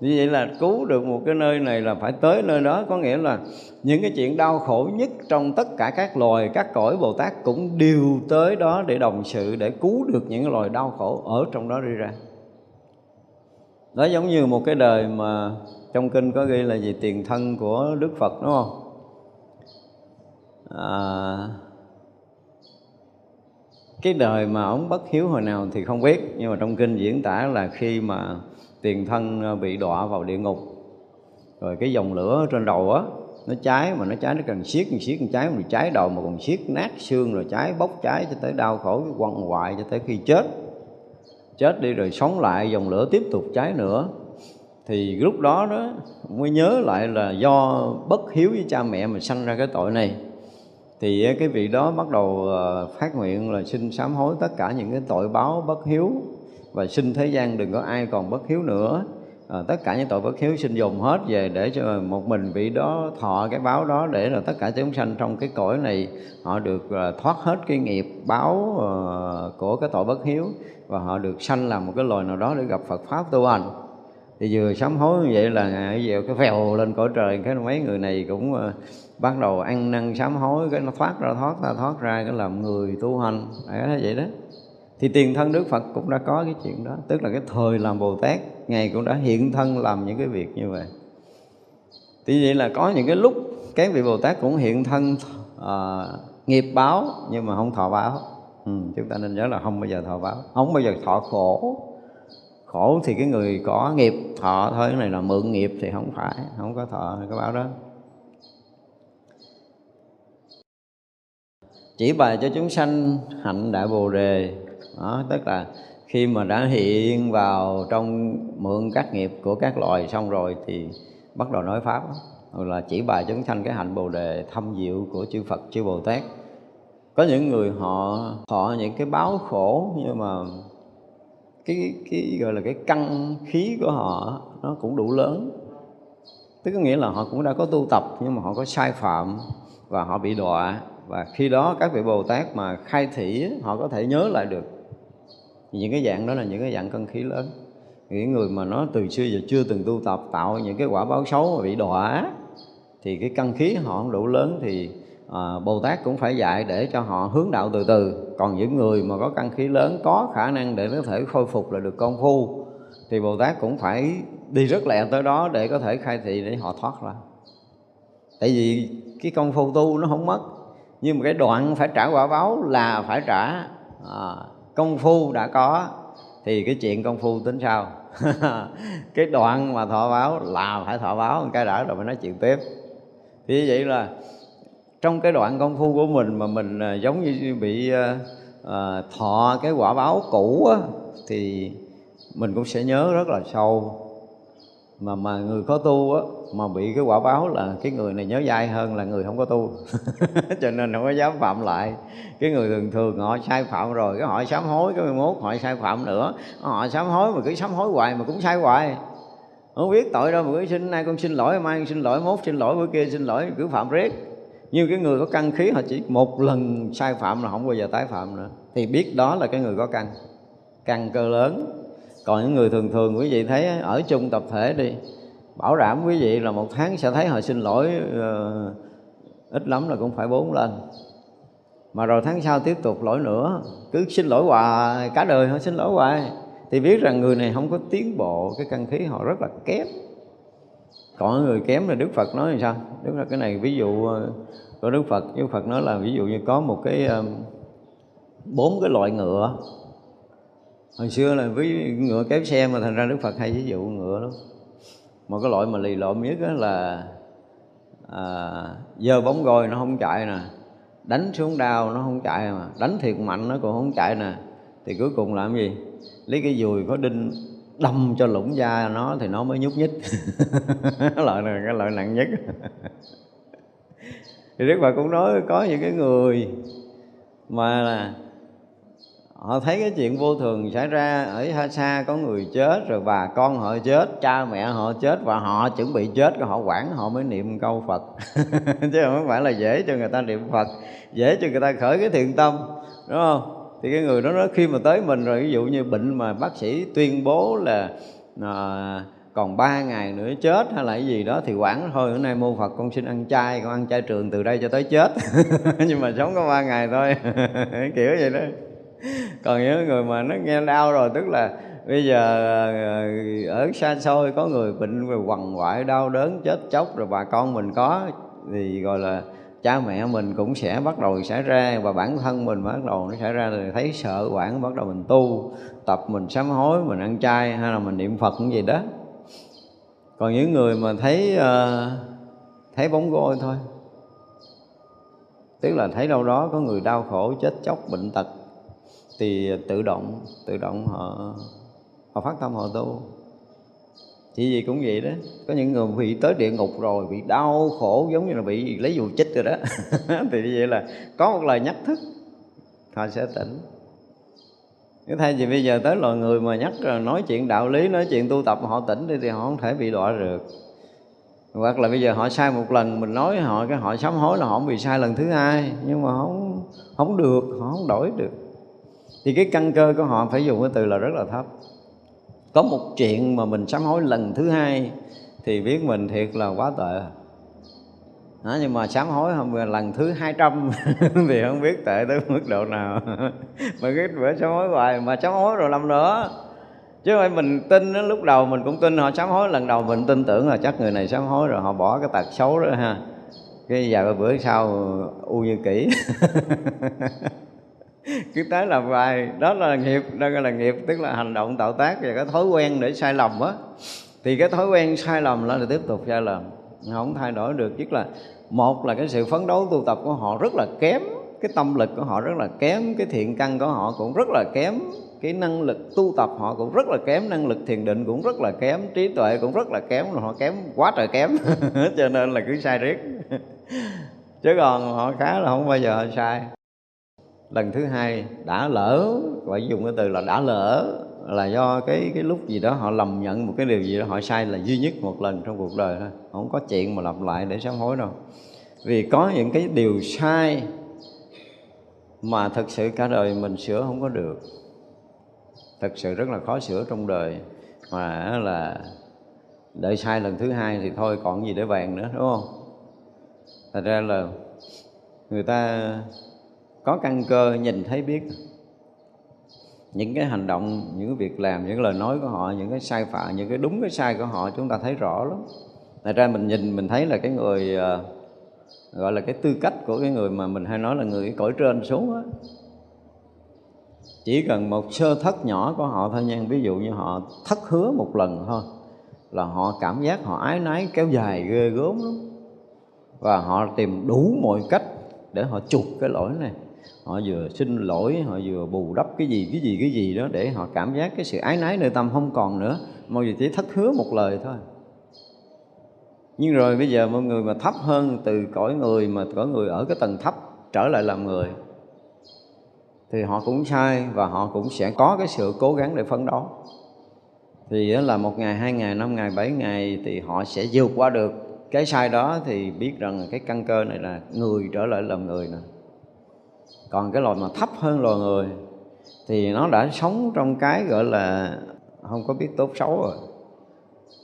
Như vậy là cứu được một cái nơi này là phải tới nơi đó. Có nghĩa là những cái chuyện đau khổ nhất trong tất cả các loài, các cõi bồ tát cũng đều tới đó để đồng sự, để cứu được những loài đau khổ ở trong đó đi ra. Đó giống như một cái đời mà trong kinh có ghi là gì? Tiền thân của đức phật, đúng không? À, cái đời mà ông bất hiếu hồi nào thì không biết nhưng mà trong kinh diễn tả là khi mà tiền thân ờ, bị đọa vào địa ngục rồi cái dòng lửa trên đầu á nó cháy mà nó cháy nó cần xiết xiết cháy mà cháy đầu mà còn xiết nát xương rồi cháy bốc cháy cho tới đau khổ quằn hoại cho tới khi chết. Chết đi rồi sống lại dòng lửa tiếp tục cháy nữa. Thì lúc đó đó mới nhớ lại là do bất hiếu với cha mẹ mà sanh ra cái tội này thì cái vị đó bắt đầu ờ, phát nguyện là xin sám hối tất cả những cái tội báo bất hiếu. Và xin thế gian đừng có ai còn bất hiếu nữa. À, tất cả những tội bất hiếu xin dồn hết về để cho một mình vị đó thọ cái báo đó để là tất cả chúng sanh trong cái cõi này họ được uh, thoát hết cái nghiệp báo uh, của cái tội bất hiếu và họ được sanh làm một cái loài nào đó để gặp Phật pháp tu hành. Thì vừa sám hối như vậy là dèo cái phèo lên cõi trời cái mấy người này cũng uh, bắt đầu ăn năn sám hối cái nó thoát ra thoát ra thoát ra cái làm người tu hành. Thế vậy đó. Thì tiền thân Đức Phật cũng đã có cái chuyện đó. Tức là cái thời làm Bồ Tát ngài cũng đã hiện thân làm những cái việc như vậy. Thì vậy là có những cái lúc các vị Bồ Tát cũng hiện thân à, nghiệp báo nhưng mà không thọ báo. Ừ, chúng ta nên nhớ là không bao giờ thọ báo. Không bao giờ thọ khổ. Khổ thì cái người có nghiệp thọ thôi cái này là mượn nghiệp thì không phải không có thọ cái báo đó. Chỉ bài cho chúng sanh hạnh đại bồ đề. Đó, tức là khi mà đã hiện vào trong mượn các nghiệp của các loài xong rồi thì bắt đầu nói pháp. Rồi là chỉ bài chúng sanh cái hạnh bồ đề, thâm diệu của chư Phật, chư Bồ Tát. Có những người họ họ những cái báo khổ nhưng mà cái cái gọi là cái căn khí của họ, nó cũng đủ lớn. Tức có nghĩa là họ cũng đã có tu tập nhưng mà họ có sai phạm và họ bị đọa và khi đó các vị bồ tát mà khai thị họ có thể nhớ lại được. Những cái dạng đó là những cái dạng cân khí lớn. Những người mà nó từ xưa giờ chưa từng tu tập tạo những cái quả báo xấu mà bị đọa thì cái căn khí họ không đủ lớn thì à, Bồ Tát cũng phải dạy để cho họ hướng đạo từ từ. Còn những người mà có căn khí lớn có khả năng để có thể khôi phục lại được công phu thì Bồ Tát cũng phải đi rất lẹ tới đó để có thể khai thị để họ thoát ra. Tại vì cái công phu tu nó không mất nhưng mà cái đoạn phải trả quả báo là phải trả à, công phu đã có thì cái chuyện công phu tính sao cái đoạn mà thọ báo là phải thọ báo cái đã rồi mới nói chuyện tiếp. Thì vậy là trong cái đoạn công phu của mình mà mình à, giống như bị à, à, thọ cái quả báo cũ á, thì mình cũng sẽ nhớ rất là sâu mà mà người có tu á, mà bị cái quả báo là cái người này nhớ dai hơn là người không có tu. Cho nên không có dám phạm lại. Cái người thường thường họ sai phạm rồi, cái họ sám hối, cái mốt họ sai phạm nữa. Họ sám hối mà cứ sám hối hoài mà cũng sai hoài. Không biết tội đâu mà cứ xin, nay con xin lỗi, mai con xin lỗi, mốt xin lỗi, bữa kia xin lỗi. Cứ phạm riết. Như cái người có căn khí họ chỉ một lần sai phạm là không bao giờ tái phạm nữa. Thì biết đó là cái người có căn. Căn cơ lớn còn những người thường thường quý vị thấy ở chung tập thể đi bảo đảm quý vị là một tháng sẽ thấy họ xin lỗi uh, ít lắm là cũng phải bốn lần. Mà rồi tháng sau tiếp tục lỗi nữa cứ xin lỗi hoài cả đời họ xin lỗi hoài. Thì biết rằng người này không có tiến bộ cái căn khí họ rất là kém. Còn người kém là đức phật nói làm sao? Đức là cái này ví dụ ờ, của đức phật. Đức phật nói là ví dụ như có một cái ờ, bốn cái loại ngựa hồi xưa là với ngựa kéo xe mà thành ra đức phật hay ví dụ ngựa lắm. Một cái loại mà lì lợm nhất đó là à, dơ bóng gôi nó không chạy nè đánh xuống đao nó không chạy mà đánh thiệt mạnh nó cũng không chạy nè. Thì cuối cùng làm gì? Lấy cái dùi có đinh đâm cho lũng da nó thì nó mới nhúc nhích. Loại này cái loại nặng nhất. Thì đức phật cũng nói có những cái người mà là họ thấy cái chuyện vô thường xảy ra ở xa xa có người chết rồi bà con họ chết cha mẹ họ chết và họ chuẩn bị chết rồi họ quản họ mới niệm câu phật. Chứ không phải là dễ cho người ta niệm phật dễ cho người ta khởi cái thiện tâm đúng không? Thì cái người đó nó khi mà tới mình rồi ví dụ như bệnh mà bác sĩ tuyên bố là à, còn ba ngày nữa chết hay là cái gì đó thì quản thôi hôm nay mô phật con xin ăn chay con ăn chay trường từ đây cho tới chết. Nhưng mà sống có ba ngày thôi. Kiểu vậy đó. còn những người mà nó nghe đau rồi tức là bây giờ ờ, ở xa xôi có người bệnh về quằn quại đau đớn chết chóc rồi bà con mình có thì gọi là cha mẹ mình cũng sẽ bắt đầu xảy ra và bản thân mình bắt đầu nó xảy ra thì thấy sợ quản bắt đầu mình tu tập mình sám hối mình ăn chay hay là mình niệm phật cũng gì đó. Còn những người mà thấy uh, thấy bóng gôi thôi tức là thấy đâu đó có người đau khổ chết chóc bệnh tật thì tự động tự động họ họ phát tâm họ tu. Chỉ gì cũng vậy đó. Có những người bị tới địa ngục rồi, bị đau khổ, giống như là bị lấy dù chích rồi đó. Thì như vậy là có một lời nhắc thức, họ sẽ tỉnh. Cái thay vì bây giờ tới loài người mà nhắc là nói chuyện đạo lý, nói chuyện tu tập họ tỉnh đi thì họ không thể bị đọa được. Hoặc là bây giờ họ sai một lần, mình nói họ, cái họ sám hối là họ không bị sai lần thứ hai. Nhưng mà không không được, họ không đổi được thì cái căn cơ của họ phải dùng cái từ là rất là thấp. Có một chuyện mà mình sám hối lần thứ hai thì biết mình thiệt là quá tệ. Đó, nhưng mà sám hối không lần thứ 200 thì không biết tệ tới mức độ nào. Mà cái bữa sám hối hoài mà sám hối rồi làm nữa. Chứ không phải mình tin đó, lúc đầu mình cũng tin họ sám hối lần đầu mình tin tưởng là chắc người này sám hối rồi họ bỏ cái tật xấu đó ha. Cái vài bữa sau u như kỹ cứ tái làm hoài đó là nghiệp, đó là nghiệp, tức là hành động tạo tác và cái thói quen để sai lầm á. Thì cái thói quen sai lầm là tiếp tục sai lầm, không thay đổi được. Nhất là một là cái sự phấn đấu tu tập của họ rất là kém, cái tâm lực của họ rất là kém, cái thiện căn của họ cũng rất là kém, cái năng lực tu tập họ cũng rất là kém, năng lực thiền định cũng rất là kém, trí tuệ cũng rất là kém, họ kém, quá trời kém. Cho nên là cứ sai riết. Chứ còn họ khá là không bao giờ sai lần thứ hai đã lỡ gọi dùng cái từ là đã lỡ, là do cái cái lúc gì đó họ lầm nhận một cái điều gì đó, họ sai là duy nhất một lần trong cuộc đời thôi. Không có chuyện mà lặp lại để sám hối đâu. Vì có những cái điều sai mà thật sự cả đời mình sửa không có được. Thật sự rất là khó sửa trong đời. Mà là đợi sai lần thứ hai thì thôi, còn gì để vàng nữa, đúng không? Thật ra là người ta có căn cơ nhìn thấy biết. Những cái hành động, những cái việc làm, những cái lời nói của họ, những cái sai phạm, những cái đúng cái sai của họ chúng ta thấy rõ lắm. Thật ra mình nhìn, mình thấy là cái người ờ, gọi là cái tư cách của cái người mà mình hay nói là người cõi trên xuống á. Chỉ cần một sơ thất nhỏ của họ thôi nha, ví dụ như họ thất hứa một lần thôi, là họ cảm giác họ ái nái kéo dài ghê gớm lắm. Và họ tìm đủ mọi cách để họ chuộc cái lỗi này họ vừa xin lỗi, họ vừa bù đắp cái gì cái gì cái gì đó để họ cảm giác cái sự ái nái nơi tâm không còn nữa. Mọi người chỉ thất hứa một lời thôi. Nhưng rồi bây giờ mọi người mà thấp hơn từ cõi người, mà cõi người ở cái tầng thấp trở lại làm người, thì họ cũng sai và họ cũng sẽ có cái sự cố gắng để phấn đấu. Thì là một ngày, hai ngày, năm ngày, bảy ngày thì họ sẽ vượt qua được cái sai đó, thì biết rằng cái căn cơ này là người trở lại làm người nè còn cái loài mà thấp hơn loài người thì nó đã sống trong cái gọi là không có biết tốt xấu rồi.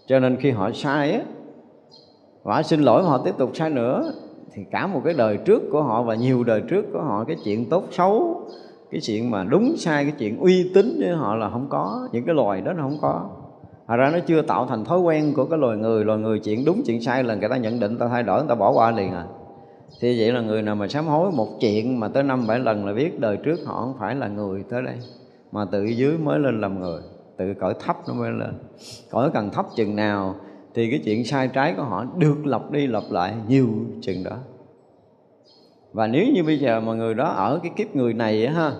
Cho nên khi họ sai á họ xin lỗi mà họ tiếp tục sai nữa thì cả một cái đời trước của họ và nhiều đời trước của họ cái chuyện tốt xấu cái chuyện mà đúng sai cái chuyện uy tín với họ là không có những cái loài đó nó không có. Thật ra nó chưa tạo thành thói quen của cái loài người Loài người chuyện đúng chuyện sai là người ta nhận định, ta thay đổi, người ta bỏ qua liền à. Thì vậy là người nào mà sám hối một chuyện mà tới năm bảy lần là biết đời trước họ không phải là người tới đây. Mà tự dưới mới lên làm người, tự cõi thấp nó mới lên. Cõi càng thấp chừng nào thì cái chuyện sai trái của họ được lặp đi lặp lại nhiều chừng đó. Và nếu như bây giờ mà người đó ở cái kiếp người này á ha,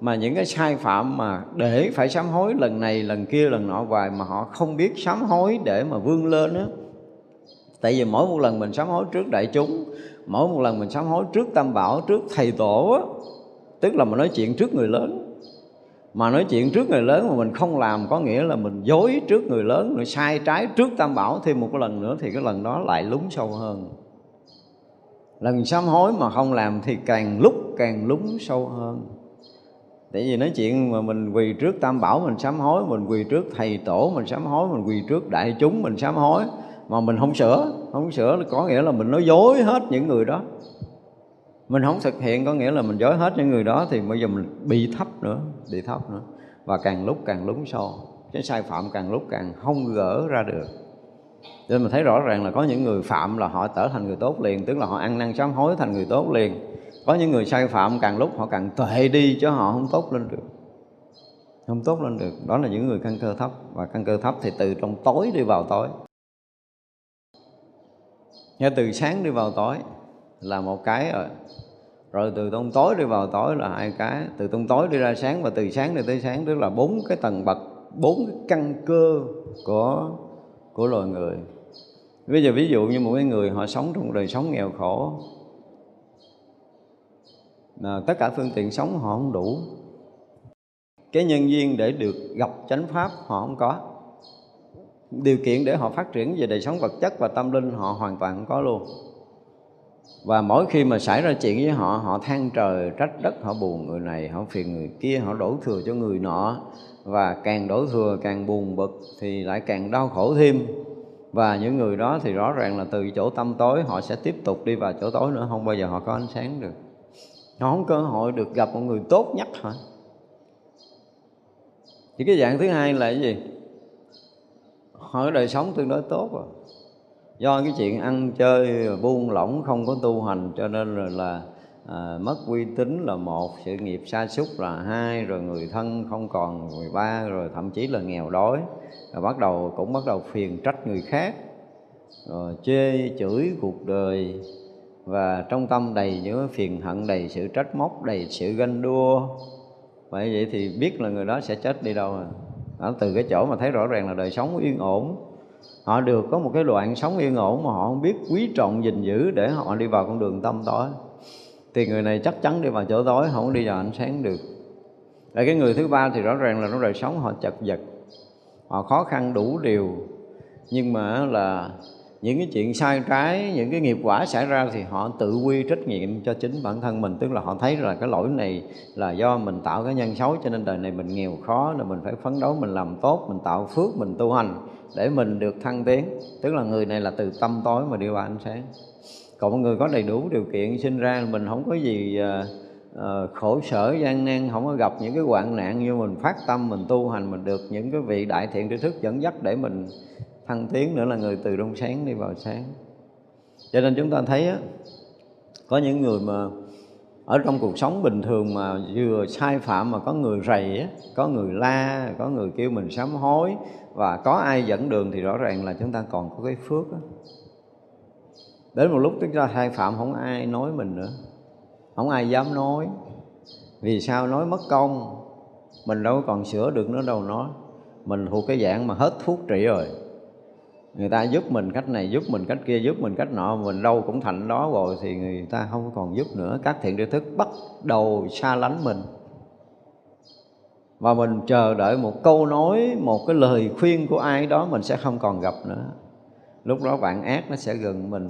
mà những cái sai phạm mà để phải sám hối lần này, lần kia, lần nọ hoài mà họ không biết sám hối để mà vươn lên á, tại vì mỗi một lần mình sám hối trước đại chúng mỗi một lần mình sám hối trước tam bảo, trước thầy tổ á, tức là mình nói chuyện trước người lớn. Mà nói chuyện trước người lớn mà mình không làm có nghĩa là mình dối trước người lớn, rồi sai trái trước tam bảo thêm một lần nữa thì cái lần đó lại lún sâu hơn. Lần sám hối mà không làm thì càng lúc càng lún sâu hơn. Tại vì nói chuyện mà mình quỳ trước tam bảo mình sám hối, mình quỳ trước thầy tổ mình sám hối, mình quỳ trước đại chúng mình sám hối mà mình không sửa không sửa, có nghĩa là mình nói dối hết những người đó. Mình không thực hiện, có nghĩa là mình dối hết những người đó thì bây giờ mình bị thấp nữa, bị thấp nữa. Và càng lúc càng lún sâu cái sai phạm càng lúc càng không gỡ ra được. Nên mình thấy rõ ràng là có những người phạm là họ trở thành người tốt liền, tức là họ ăn năn sám hối thành người tốt liền. Có những người sai phạm càng lúc họ càng tệ đi chứ họ không tốt lên được. Không tốt lên được. Đó là những người căn cơ thấp. Và căn cơ thấp thì từ trong tối đi vào tối nghe từ sáng đi vào tối là một cái rồi. Rồi từ tông tối đi vào tối là hai cái. Từ tông tối đi ra sáng và từ sáng đi tới sáng, tức là bốn cái tầng bậc, bốn cái căn cơ của của loài người. Bây giờ ví dụ như một cái người họ sống trong đời sống nghèo khổ là tất cả phương tiện sống họ không đủ. Cái nhân duyên để được gặp chánh pháp họ không có điều kiện để họ phát triển về đời sống vật chất và tâm linh, họ hoàn toàn không có luôn. Và mỗi khi mà xảy ra chuyện với họ họ than trời, trách đất, họ buồn người này, họ phiền người kia, họ đổ thừa cho người nọ. Và càng đổ thừa, càng buồn bực thì lại càng đau khổ thêm. Và những người đó thì rõ ràng là từ chỗ tâm tối, họ sẽ tiếp tục đi vào chỗ tối nữa, không bao giờ họ có ánh sáng được. Họ không cơ hội được gặp một người tốt nhất hả? Thì cái dạng thứ hai là cái gì? Hỏi đời sống tương đối tốt rồi. Do cái chuyện ăn chơi buông lỏng không có tu hành cho nên là, là à, mất uy tín là một sự nghiệp sa sút là hai rồi người thân không còn rồi ba rồi thậm chí là nghèo đói. Rồi bắt đầu cũng bắt đầu phiền trách người khác. Rồi chê chửi cuộc đời. Và trong tâm đầy những phiền hận đầy sự trách móc đầy sự ganh đua. Vậy vậy thì biết là người đó sẽ chết đi đâu à đó, từ cái chỗ mà thấy rõ ràng là đời sống yên ổn. Họ được có một cái đoạn sống yên ổn mà họ không biết quý trọng gìn giữ để họ đi vào con đường tâm tối. Thì người này chắc chắn đi vào chỗ tối không đi vào ánh sáng được. Lại cái người thứ ba thì rõ ràng là trong đời sống họ chật vật. Họ khó khăn đủ điều. Nhưng mà là những cái chuyện sai trái những cái nghiệp quả xảy ra thì họ tự quy trách nhiệm cho chính bản thân mình. Tức là họ thấy là cái lỗi này là do mình tạo cái nhân xấu cho nên đời này mình nghèo khó là mình phải phấn đấu mình làm tốt mình tạo phước mình tu hành để mình được thăng tiến. Tức là người này là từ tâm tối mà đi qua ánh sáng. Còn một người có đầy đủ điều kiện sinh ra mình không có gì uh, uh, khổ sở gian nan không có gặp những cái hoạn nạn như mình phát tâm mình tu hành mình được những cái vị đại thiện tri thức dẫn dắt để mình thăng tiến nữa là người từ trong sáng đi vào sáng. Cho nên chúng ta thấy á, có những người mà ở trong cuộc sống bình thường mà vừa sai phạm mà có người rầy á, có người la có người kêu mình sám hối và có ai dẫn đường thì rõ ràng là chúng ta còn có cái phước á. đến một lúc chúng ta sai phạm không ai nói mình nữa không ai dám nói. Vì sao? Nói mất công mình đâu còn sửa được nữa đâu nói. Mình thuộc cái dạng mà hết thuốc trị rồi người ta giúp mình cách này, giúp mình cách kia, giúp mình cách nọ, mình đâu cũng thành đó rồi thì người ta không còn giúp nữa. Các thiện tri thức bắt đầu xa lánh mình. Và mình chờ đợi một câu nói, một cái lời khuyên của ai đó mình sẽ không còn gặp nữa. Lúc đó bạn ác nó sẽ gần mình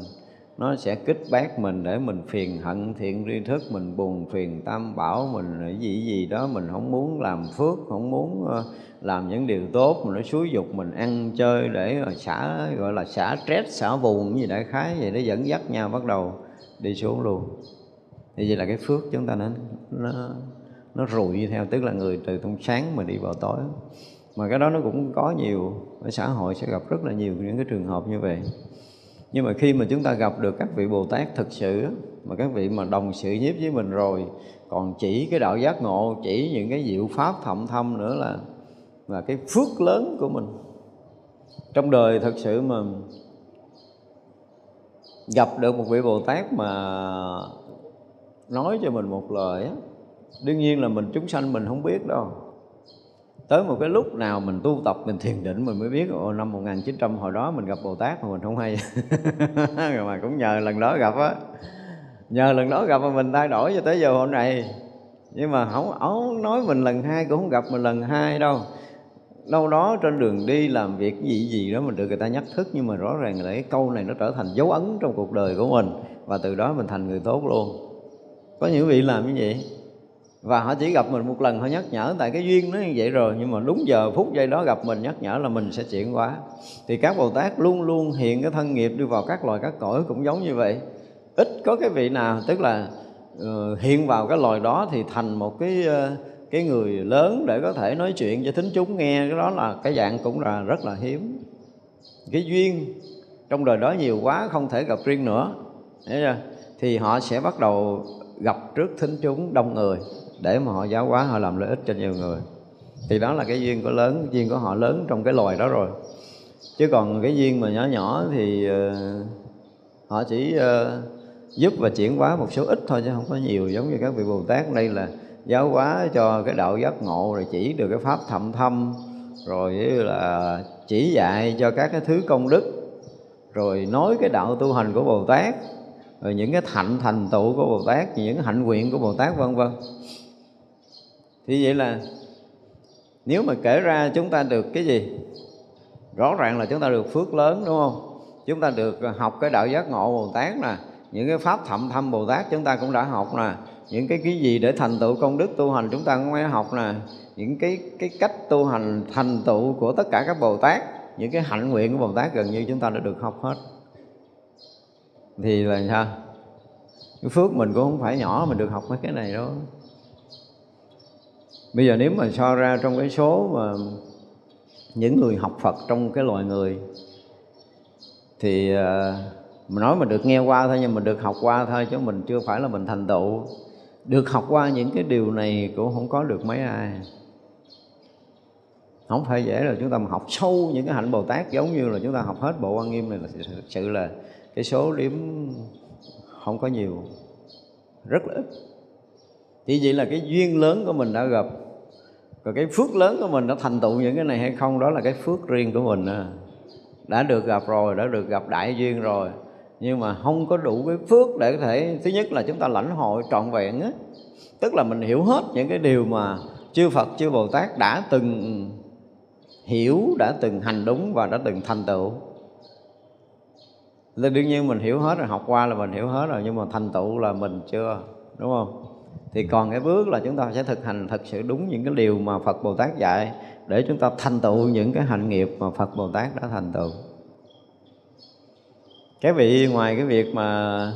nó sẽ kích bác mình để mình phiền hận thiện tri thức, mình buồn phiền tam bảo, mình gì gì đó, mình không muốn làm phước, không muốn ờ, làm những điều tốt. Mà nó xúi dục mình ăn chơi để ờ, xả, gọi là xả stress, xả buồn gì đại khái vậy nó dẫn dắt nhau bắt đầu đi xuống luôn. Thì vậy là cái phước chúng ta nó nó nó rụi theo, tức là người từ trong sáng mà đi vào tối. Mà cái đó nó cũng có nhiều, ở xã hội sẽ gặp rất là nhiều những cái trường hợp như vậy nhưng mà khi mà chúng ta gặp được các vị bồ tát thực sự mà các vị mà đồng sự nhiếp với mình rồi, còn chỉ cái đạo giác ngộ, chỉ những cái diệu pháp thậm thâm nữa là là cái phước lớn của mình. Trong đời thật sự mà gặp được một vị bồ tát mà nói cho mình một lời á, đương nhiên là mình chúng sanh mình không biết đâu tới một cái lúc nào mình tu tập, mình thiền định, mình mới biết, ồ, năm 1900 hồi đó mình gặp Bồ Tát mà mình không hay. Rồi mà cũng nhờ lần đó gặp á. Nhờ lần đó gặp mà mình thay đổi cho tới giờ hôm nay. Nhưng mà không ổng nói mình lần hai cũng không gặp mình lần hai đâu. Đâu đó trên đường đi làm việc gì gì đó mình được người ta nhắc thức, nhưng mà rõ ràng là cái câu này nó trở thành dấu ấn trong cuộc đời của mình. Và từ đó mình thành người tốt luôn. Có những vị làm như vậy? Và họ chỉ gặp mình một lần họ nhắc nhở tại cái duyên nó như vậy rồi nhưng mà đúng giờ phút giây đó gặp mình nhắc nhở là mình sẽ chuyển hóa. Thì các bồ tát luôn luôn hiện cái thân nghiệp đi vào các loài các cõi cũng giống như vậy. Ít có cái vị nào tức là uh, hiện vào cái loài đó thì thành một cái uh, cái người lớn để có thể nói chuyện cho thính chúng nghe. Cái đó là cái dạng cũng là rất là hiếm. Cái duyên trong đời đó nhiều quá không thể gặp riêng nữa. Chưa? thì họ sẽ bắt đầu gặp trước thính chúng đông người để mà họ giáo hóa họ làm lợi ích cho nhiều người. Thì đó là cái duyên của lớn duyên của họ lớn trong cái loài đó rồi. Chứ còn cái duyên mà nhỏ nhỏ thì uh, họ chỉ uh, giúp và chuyển hóa một số ít thôi chứ không có nhiều giống như các vị bồ tát đây là giáo hóa cho cái đạo giác ngộ rồi chỉ được cái pháp thậm thâm rồi là chỉ dạy cho các cái thứ công đức rồi nói cái đạo tu hành của bồ tát rồi những cái thạnh thành tựu của bồ tát những hạnh nguyện của bồ tát vân vân thì vậy là nếu mà kể ra chúng ta được cái gì? Rõ ràng là chúng ta được phước lớn, đúng không? Chúng ta được à, học cái đạo giác ngộ bồ tát nè. Những cái pháp thậm thâm bồ tát chúng ta cũng đã học nè. Những cái cái gì để thành tựu công đức tu hành chúng ta cũng phải học nè. Những cái cái cách tu hành thành tựu của tất cả các bồ tát, những cái hạnh nguyện của bồ tát gần như chúng ta đã được học hết. Thì là sao? Cái phước mình cũng không phải nhỏ mình được học mấy cái này đâu bây giờ nếu mà so ra trong cái số mà những người học Phật trong cái loài người, thì ờ, mình nói mình được nghe qua thôi nhưng mình được học qua thôi chứ mình chưa phải là mình thành tựu. Được học qua những cái điều này cũng không có được mấy ai. Không phải dễ là chúng ta mà học sâu những cái hạnh Bồ Tát giống như là chúng ta học hết bộ quan nghiêm này là thực sự là cái số điểm không có nhiều, rất là ít. Chỉ vậy là cái duyên lớn của mình đã gặp còn cái phước lớn của mình đã thành tựu những cái này hay không, đó là cái phước riêng của mình à. đã được gặp rồi, đã được gặp đại duyên rồi. Nhưng mà không có đủ cái phước để có thể, thứ nhất là chúng ta lãnh hội trọn vẹn á. Tức là mình hiểu hết những cái điều mà chư Phật, chư Bồ Tát đã từng hiểu, đã từng hành đúng và đã từng thành tựu. Là đương nhiên mình hiểu hết rồi, học qua là mình hiểu hết rồi, nhưng mà thành tựu là mình chưa, đúng không? Thì còn cái bước là chúng ta sẽ thực hành thật sự đúng những cái điều mà Phật Bồ Tát dạy để chúng ta thành tựu những cái hạnh nghiệp mà Phật Bồ Tát đã thành tựu. Cái vị ngoài cái việc mà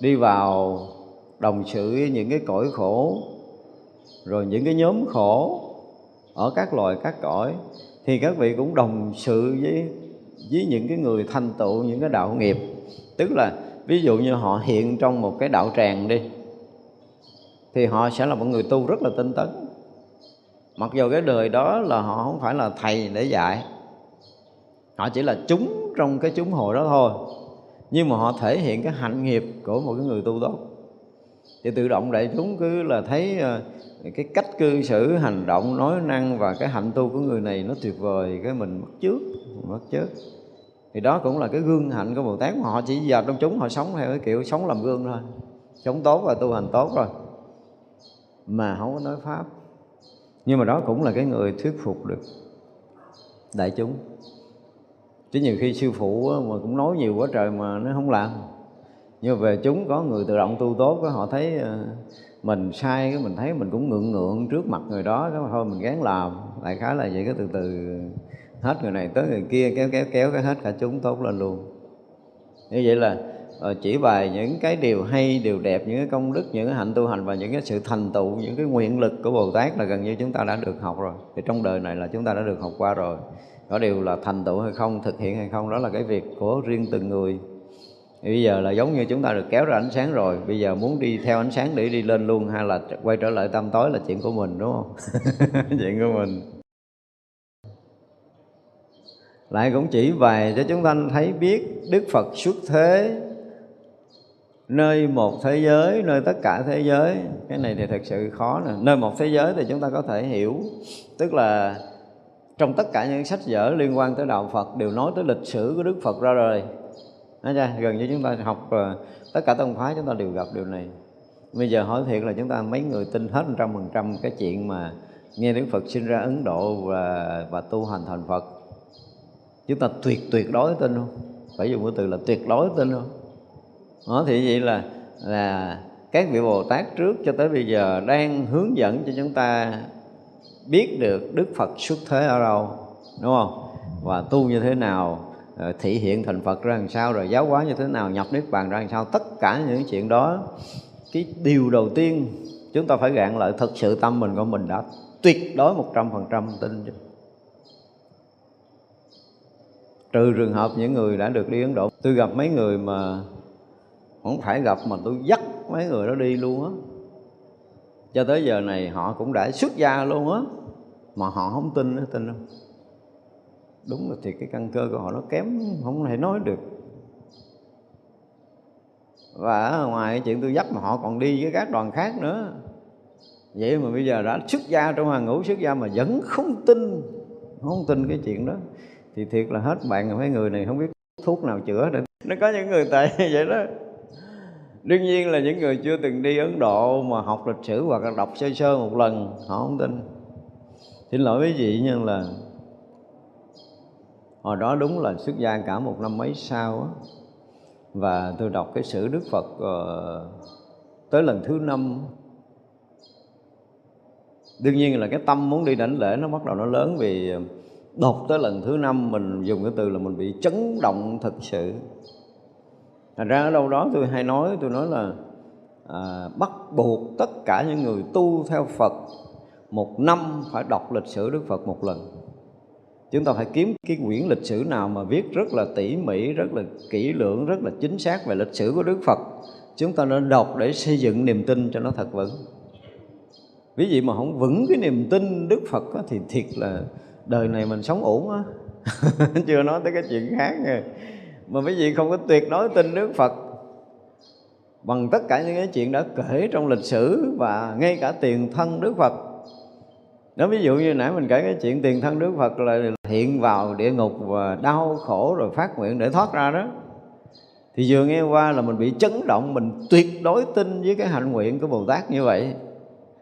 đi vào đồng sự với những cái cõi khổ rồi những cái nhóm khổ ở các loài các cõi thì các vị cũng đồng sự với với những cái người thành tựu những cái đạo nghiệp. Tức là ví dụ như họ hiện trong một cái đạo tràng đi thì họ sẽ là một người tu rất là tinh tấn. Mặc dù cái đời đó là họ không phải là thầy để dạy, họ chỉ là chúng trong cái chúng hội đó thôi. Nhưng mà họ thể hiện cái hạnh nghiệp của một cái người tu tốt thì tự động đại chúng cứ là thấy ờ, cái cách cư xử, hành động, nói năng và cái hạnh tu của người này nó tuyệt vời, cái mình mất trước mất trước thì đó cũng là cái gương hạnh của bồ tát mà họ chỉ vào trong chúng, họ sống theo cái kiểu sống làm gương thôi. Sống tốt và tu hành tốt rồi mà không có nói pháp. Nhưng mà đó cũng là cái người thuyết phục được đại chúng. Chứ nhiều khi sư phụ mà cũng nói nhiều quá trời mà nó không làm. Nhưng mà về chúng có người tự động tu tốt họ thấy ờ, mình sai cái mình thấy mình cũng ngượng ngượng trước mặt người đó, cái mà thôi mình gán làm. Lại khá là vậy, cái từ từ hết người này tới người kia, kéo kéo kéo cái hết cả chúng tốt lên luôn. Như vậy là Ờ, chỉ bài những cái điều hay, điều đẹp, những cái công đức, những cái hạnh tu hành và những cái sự thành tựu, những cái nguyện lực của bồ tát là gần như chúng ta đã được học rồi. Thì trong đời này là chúng ta đã được học qua rồi. Có điều là thành tựu hay không, thực hiện hay không, đó là cái việc của riêng từng người. Thì bây giờ là giống như chúng ta được kéo ra ánh sáng rồi. Bây giờ muốn đi theo ánh sáng để đi lên luôn hay là quay trở lại tâm tối là chuyện của mình, đúng không? Chuyện của mình. Lại cũng chỉ vài cho chúng ta thấy biết đức phật xuất thế nơi một thế giới, nơi tất cả thế giới. Cái này thì thật sự khó nè. Nơi một thế giới thì chúng ta có thể hiểu. Tức là trong tất cả những sách vở liên quan tới đạo Phật đều nói tới lịch sử của Đức Phật ra rồi Nói chưa? gần như chúng ta học tất cả tông phái chúng ta đều gặp điều này. Bây giờ hỏi thiệt là chúng ta mấy người tin hết một trăm phần trăm cái chuyện mà nghe Đức Phật sinh ra Ấn Độ và và tu hành thành Phật? Chúng ta tuyệt tuyệt đối tin không? Phải dùng cái từ là tuyệt đối tin không? Đó thì vậy là là các vị Bồ Tát trước cho tới bây giờ đang hướng dẫn cho chúng ta biết được Đức Phật xuất thế ở đâu, đúng không? Và tu như thế nào thể thị hiện thành Phật ra làm sao, rồi giáo hóa như thế nào, nhập niết bàn ra làm sao, tất cả những chuyện đó, cái điều đầu tiên chúng ta phải gạn lại thực sự tâm mình của mình đã tuyệt đối một trăm phần trăm tin trừ trường hợp những người đã được đi Ấn Độ. Tôi gặp mấy người mà không phải gặp mà tôi dắt mấy người đó đi luôn á. Cho tới giờ này họ cũng đã xuất gia luôn á, mà họ không tin nó tin không? Đúng là thì cái căn cơ của họ nó kém, không thể nói được. Và ngoài cái chuyện tôi dắt mà họ còn đi với các đoàn khác nữa. Vậy mà bây giờ đã xuất gia trong hàng ngũ, xuất gia mà vẫn không tin không tin cái chuyện đó, thì thiệt là hết bạn mấy người này không biết thuốc nào chữa nữa nó có những người tệ vậy đó đương nhiên là những người chưa từng đi ấn độ mà học lịch sử hoặc là đọc sơ sơ một lần họ không tin. Xin lỗi quý vị nhưng là hồi đó đúng là xuất gia cả một năm mấy sau á. Và tôi đọc cái sử đức phật uh, tới lần thứ năm. Đương nhiên là cái tâm muốn đi đảnh lễ nó bắt đầu nó lớn vì đọc tới lần thứ năm mình dùng cái từ là mình bị chấn động thật sự thành ra ở đâu đó tôi hay nói tôi nói là à, bắt buộc tất cả những người tu theo phật một năm phải đọc lịch sử đức phật một lần. Chúng ta phải kiếm cái quyển lịch sử nào mà viết rất là tỉ mỉ rất là kỹ lưỡng rất là chính xác về lịch sử của đức phật chúng ta nên đọc để xây dựng niềm tin cho nó thật vững. Ví dụ mà không vững cái niềm tin đức phật đó, thì thiệt là đời này mình sống ổn á. Chưa nói tới cái chuyện khác rồi mà quý vị không có tuyệt đối tin Đức Phật. Bằng tất cả những cái chuyện đã kể trong lịch sử và ngay cả tiền thân Đức Phật. Đó ví dụ như nãy mình kể cái chuyện tiền thân Đức Phật là hiện vào địa ngục và đau khổ rồi phát nguyện để thoát ra đó thì vừa nghe qua là mình bị chấn động mình tuyệt đối tin với cái hạnh nguyện của Bồ Tát như vậy.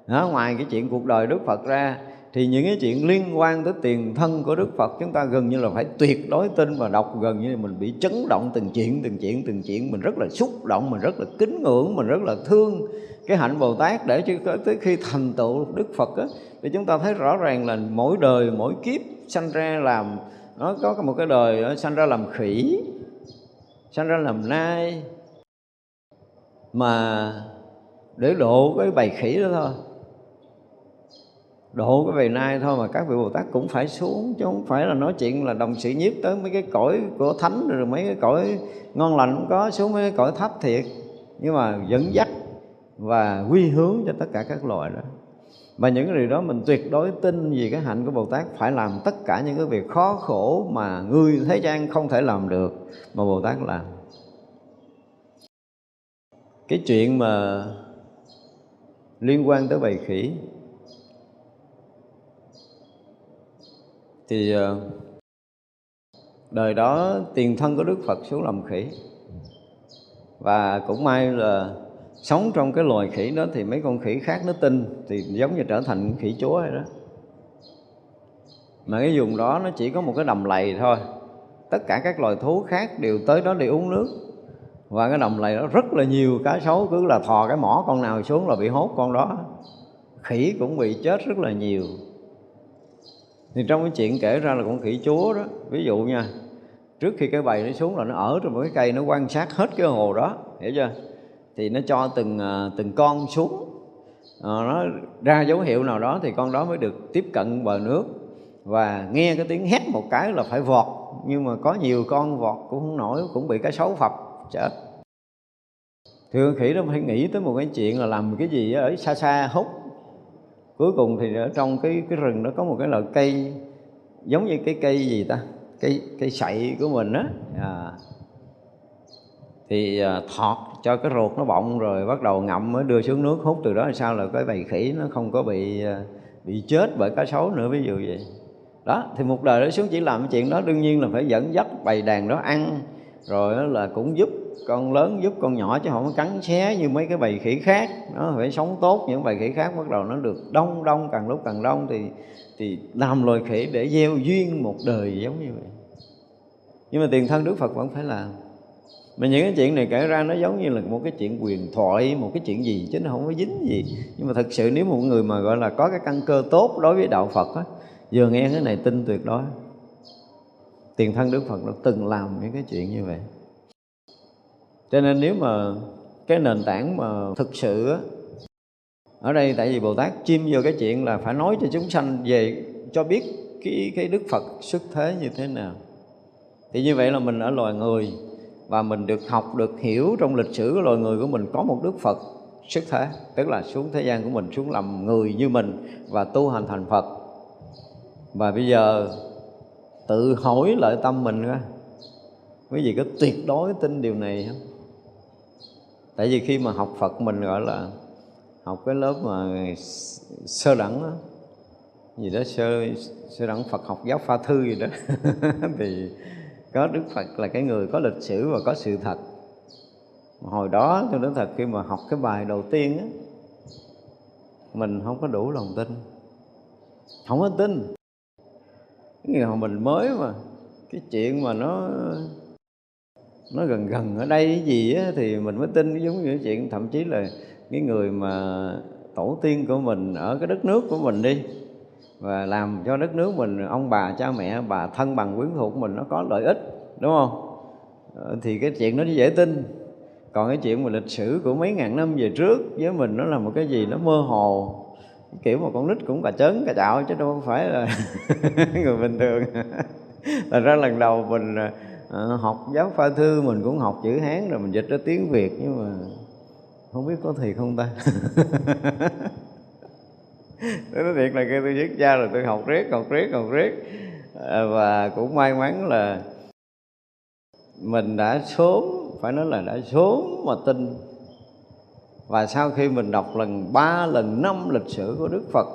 Đó, ngoài cái chuyện cuộc đời Đức Phật ra thì những cái chuyện liên quan tới tiền thân của Đức Phật chúng ta gần như là phải tuyệt đối tin và đọc. Gần như là mình bị chấn động từng chuyện từng chuyện từng chuyện. Mình rất là xúc động mình rất là kính ngưỡng mình rất là thương cái hạnh Bồ Tát. Để cho tới khi thành tựu Đức Phật á, thì chúng ta thấy rõ ràng là mỗi đời mỗi kiếp sanh ra làm nó có một cái đời ờ, sanh ra làm khỉ sanh ra làm nai. Mà để độ cái bầy khỉ đó thôi độ cái vị nai thôi mà các vị Bồ Tát cũng phải xuống, chứ không phải là nói chuyện là đồng sự nhiếp tới mấy cái cõi của thánh, rồi mấy cái cõi ngon lành cũng có, xuống mấy cái cõi thấp thiệt. Nhưng mà dẫn dắt và quy hướng cho tất cả các loài đó. Và những cái điều đó mình tuyệt đối tin vì cái hạnh của Bồ Tát phải làm tất cả những cái việc khó khổ mà người thế gian không thể làm được, mà Bồ Tát làm. Cái chuyện mà liên quan tới bầy khỉ thì ờ, đời đó tiền thân của Đức Phật xuống làm khỉ. Và cũng may là sống trong cái loài khỉ đó thì mấy con khỉ khác nó tin, thì giống như trở thành khỉ chúa hay đó. Mà cái vùng đó nó chỉ có một cái đầm lầy thôi. Tất cả các loài thú khác đều tới đó để uống nước. Và cái đầm lầy đó rất là nhiều, cá sấu cứ là thò cái mỏ con nào xuống là bị hốt con đó. Khỉ cũng bị chết rất là nhiều thì trong cái chuyện kể ra là con khỉ chúa đó ví dụ nha trước khi cái bầy nó xuống là nó ở trong một cái cây nó quan sát hết cái hồ đó hiểu chưa? Thì nó cho từng à, từng con xuống. À, nó ra dấu hiệu nào đó thì con đó mới được tiếp cận bờ nước. Và nghe cái tiếng hét một cái là phải vọt nhưng mà có nhiều con vọt cũng không nổi cũng bị cái xấu phập chết. Thường khỉ nó phải nghĩ tới một cái chuyện là làm cái gì ở xa xa hút cuối cùng thì ở trong cái cái rừng nó có một cái loại cây giống như cái cây gì ta? Cây cây sậy của mình á. À. thì à, thọt cho cái ruột nó bọng rồi bắt đầu ngậm mới đưa xuống nước hút. Từ đó sao là cái bầy khỉ nó không có bị à, bị chết bởi cá sấu nữa ví dụ vậy. Đó thì một đời đó xuống chỉ làm cái chuyện đó đương nhiên là phải dẫn dắt bầy đàn đó ăn. Rồi là cũng giúp con lớn giúp con nhỏ chứ không có cắn xé như mấy cái bầy khỉ khác. Nó phải sống tốt những bầy khỉ khác, bắt đầu nó được đông đông, càng lúc càng đông thì thì làm loài khỉ để gieo duyên một đời giống như vậy. Nhưng mà tiền thân đức phật vẫn phải làm. Mà những cái chuyện này kể ra nó giống như là một cái chuyện quyền thoại, một cái chuyện gì chứ nó không có dính gì. Nhưng mà thật sự nếu một người mà gọi là có cái căn cơ tốt đối với đạo phật á, vừa nghe cái này tin tuyệt đối. Tiền thân đức phật đã từng làm những cái chuyện như vậy cho nên nếu mà cái nền tảng mà thực sự á, ở đây tại vì bồ tát chim vô cái chuyện là phải nói cho chúng sanh về, cho biết cái cái đức phật xuất thế như thế nào. Thì như vậy là mình ở loài người và mình được học, được hiểu trong lịch sử của loài người của mình có một đức phật xuất thế, tức là xuống thế gian của mình, xuống làm người như mình và tu hành thành phật. Và bây giờ tự hỏi lại tâm mình coi quý vị có tuyệt đối tin điều này không? Tại vì khi mà học phật mình gọi là học cái lớp mà sơ đẳng đó, gì đó sơ sơ đẳng phật học giáo pha thư gì đó thì có đức phật là cái người có lịch sử và có sự thật. Hồi đó tôi nói thật khi mà học cái bài đầu tiên á mình không có đủ lòng tin không có tin. Cái ngày mình mới mà cái chuyện mà nó nó gần gần ở đây cái gì á, thì mình mới tin giống như cái chuyện thậm chí là cái người mà tổ tiên của mình ở cái đất nước của mình đi và làm cho đất nước mình ông bà cha mẹ bà thân bằng quyến thuộc mình nó có lợi ích đúng không? Ờ, thì cái chuyện nó dễ tin. Còn cái chuyện mà lịch sử của mấy ngàn năm về trước với mình nó là một cái gì nó mơ hồ. Kiểu mà con nít cũng cà chớn cà chạo chứ đâu phải là người bình thường. Là ra lần đầu mình à, à, học giáo pha thư mình cũng học chữ hán rồi mình dịch ra tiếng việt nhưng mà không biết có thiệt không ta? Tôi nói thiệt là khi tôi viết ra rồi tôi học riết học riết học riết. À, và cũng may mắn là mình đã sớm phải nói là đã sớm mà tin. Và sau khi mình đọc lần ba lần năm lịch sử của đức phật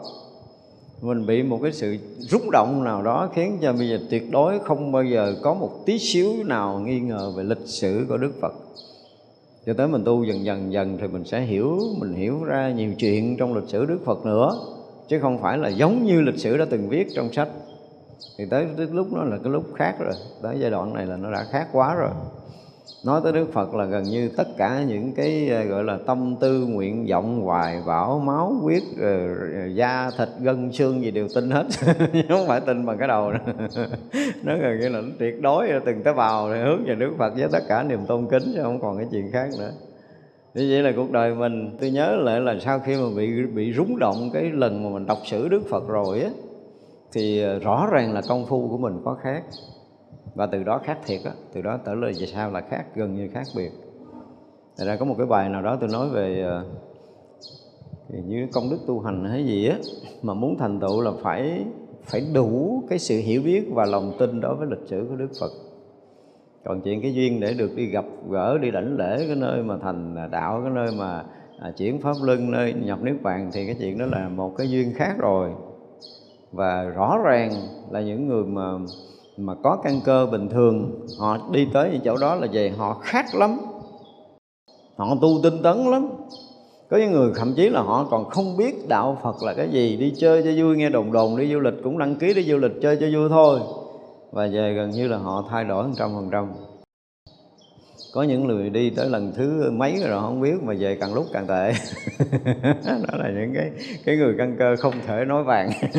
mình bị một cái sự rung động nào đó khiến cho bây giờ tuyệt đối không bao giờ có một tí xíu nào nghi ngờ về lịch sử của đức phật. Cho tới mình tu dần dần dần thì mình sẽ hiểu mình hiểu ra nhiều chuyện trong lịch sử Đức Phật nữa chứ không phải là giống như lịch sử đã từng viết trong sách. Thì tới, tới lúc đó là cái lúc khác rồi tới giai đoạn này là nó đã khác quá rồi nói tới Đức Phật là gần như tất cả những cái ờ, gọi là tâm tư, nguyện vọng, hoài bão, máu huyết ờ, da, thịt, gân, xương gì đều tin hết. Không phải tin bằng cái đầu nó gần như là nó tuyệt đối từng tế bào hướng về Đức Phật với tất cả niềm tôn kính chứ không còn cái chuyện khác nữa. Như vậy là cuộc đời mình, tôi nhớ lại là sau khi mà bị bị rúng động cái lần mà mình đọc sử Đức Phật rồi á, thì ờ, rõ ràng là công phu của mình có khác và từ đó khác thiệt á từ đó trở lời về sau là khác gần như khác biệt. Thật ra có một cái bài nào đó tôi nói về ờ, thì như công đức tu hành hay gì á mà muốn thành tựu là phải phải đủ cái sự hiểu biết và lòng tin đối với lịch sử của Đức Phật. Còn chuyện cái duyên để được đi gặp gỡ đi đảnh lễ cái nơi mà thành đạo cái nơi mà à, chuyển pháp luân nơi nhập niết bàn thì cái chuyện đó là một cái duyên khác rồi. Và rõ ràng là những người mà mà có căn cơ bình thường, họ đi tới những chỗ đó là về họ khác lắm. Họ tu tinh tấn lắm. Có những người thậm chí là họ còn không biết đạo Phật là cái gì, đi chơi cho vui, nghe đồn đồn, đi du lịch cũng đăng ký đi du lịch chơi cho vui thôi. Và về gần như là họ thay đổi một trăm phần trăm. Có những người đi tới lần thứ mấy rồi không biết, mà về càng lúc càng tệ. Đó là những cái cái người căn cơ không thể nói vàng.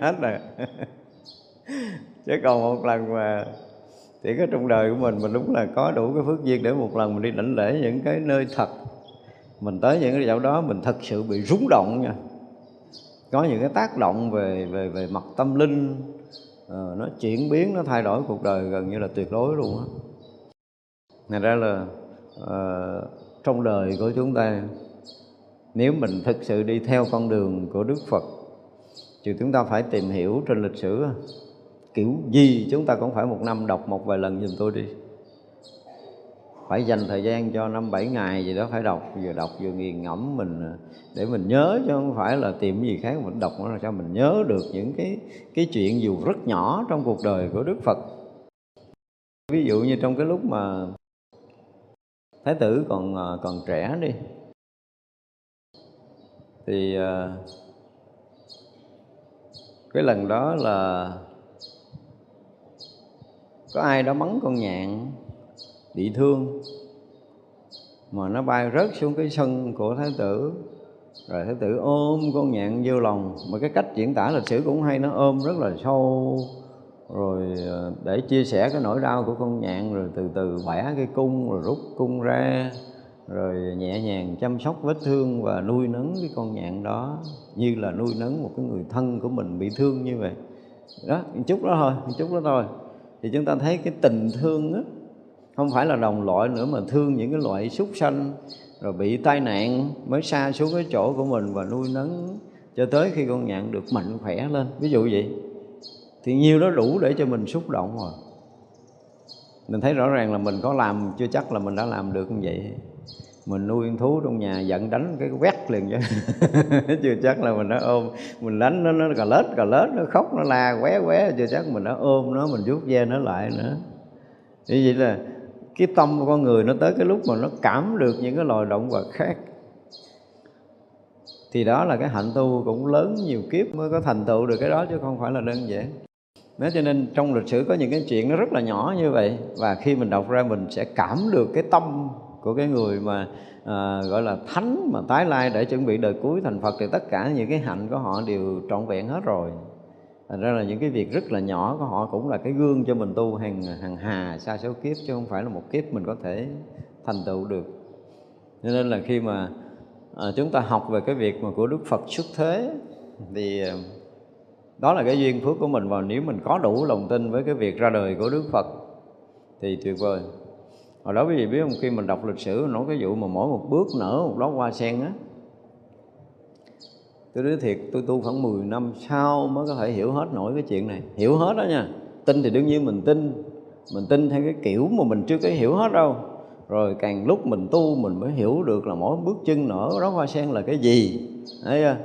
Hết rồi chứ còn một lần mà thì cái trong đời của mình mình đúng là có đủ cái phước duyên để một lần mình đi đảnh lễ những cái nơi thật. Mình tới những cái chỗ đó mình thật sự bị rúng động nha. Có những cái tác động về về về mặt tâm linh. À, nó chuyển biến nó thay đổi cuộc đời gần như là tuyệt đối luôn á. Thành ra là à, trong đời của chúng ta nếu mình thực sự đi theo con đường của Đức Phật thì chúng ta phải tìm hiểu trên lịch sử kiểu gì chúng ta cũng phải một năm đọc một vài lần giùm tôi đi. Phải dành thời gian cho năm bảy ngày gì đó phải đọc, vừa đọc vừa nghiền ngẫm mình à, để mình nhớ chứ không phải là tìm gì khác mình đọc nó là sao mình nhớ được những cái cái chuyện dù rất nhỏ trong cuộc đời của Đức Phật. Ví dụ như trong cái lúc mà thái tử còn à, còn trẻ đi, thì à, cái lần đó là có ai đó bắn con nhạn, bị thương, mà nó bay rớt xuống cái sân của thái tử. Rồi thái tử ôm con nhạn vô lòng. Mà cái cách diễn tả lịch sử cũng hay, nó ôm rất là sâu. Rồi ờ, để chia sẻ cái nỗi đau của con nhạn, rồi từ từ bẻ cái cung, rồi rút cung ra, rồi nhẹ nhàng chăm sóc vết thương và nuôi nấng cái con nhạn đó, như là nuôi nấng một cái người thân của mình bị thương như vậy. Đó, một chút đó thôi, một chút đó thôi thì chúng ta thấy cái tình thương đó không phải là đồng loại nữa mà thương những cái loại súc sanh, rồi bị tai nạn mới xa xuống cái chỗ của mình và nuôi nấng cho tới khi con nhạn được mạnh khỏe lên. Ví dụ vậy, thì nhiêu đó đủ để cho mình xúc động rồi mình thấy rõ ràng là mình có làm, chưa chắc là mình đã làm được như vậy mình nuôi con thú trong nhà giận đánh cái quét liền chứ. Chưa chắc là mình nó ôm. Mình đánh nó nó cà lết cà lết, nó khóc, nó la qué qué. Chưa chắc mình nó ôm nó, mình vuốt ve nó lại nữa. Như vậy là cái tâm của con người nó tới cái lúc mà nó cảm được những cái loài động vật khác. Thì đó là cái hạnh tu cũng lớn nhiều kiếp mới có thành tựu được cái đó chứ không phải là đơn giản. Thế cho nên trong lịch sử có những cái chuyện nó rất là nhỏ như vậy và khi mình đọc ra mình sẽ cảm được cái tâm của cái người mà à, gọi là thánh mà tái lai để chuẩn bị đời cuối thành Phật thì tất cả những cái hạnh của họ đều trọn vẹn hết rồi. Thành ra là những cái việc rất là nhỏ của họ cũng là cái gương cho mình tu hàng hàng hà xa số kiếp chứ không phải là một kiếp mình có thể thành tựu được. Cho nên là khi mà à, chúng ta học về cái việc mà của Đức Phật xuất thế thì à, đó là cái duyên phước của mình và nếu mình có đủ lòng tin với cái việc ra đời của Đức Phật thì tuyệt vời hồi đó quý vị biết không, khi mình đọc lịch sử nói cái vụ mà mỗi một bước nở một đóa hoa sen á. Tôi nói thiệt, tôi tu khoảng 10 năm sau mới có thể hiểu hết nổi cái chuyện này. Hiểu hết đó nha. Tin thì đương nhiên mình tin. Mình tin theo cái kiểu mà mình chưa có hiểu hết đâu. Rồi càng lúc mình tu, mình mới hiểu được là mỗi bước chân nở đó hoa sen là cái gì. Thấy chưa?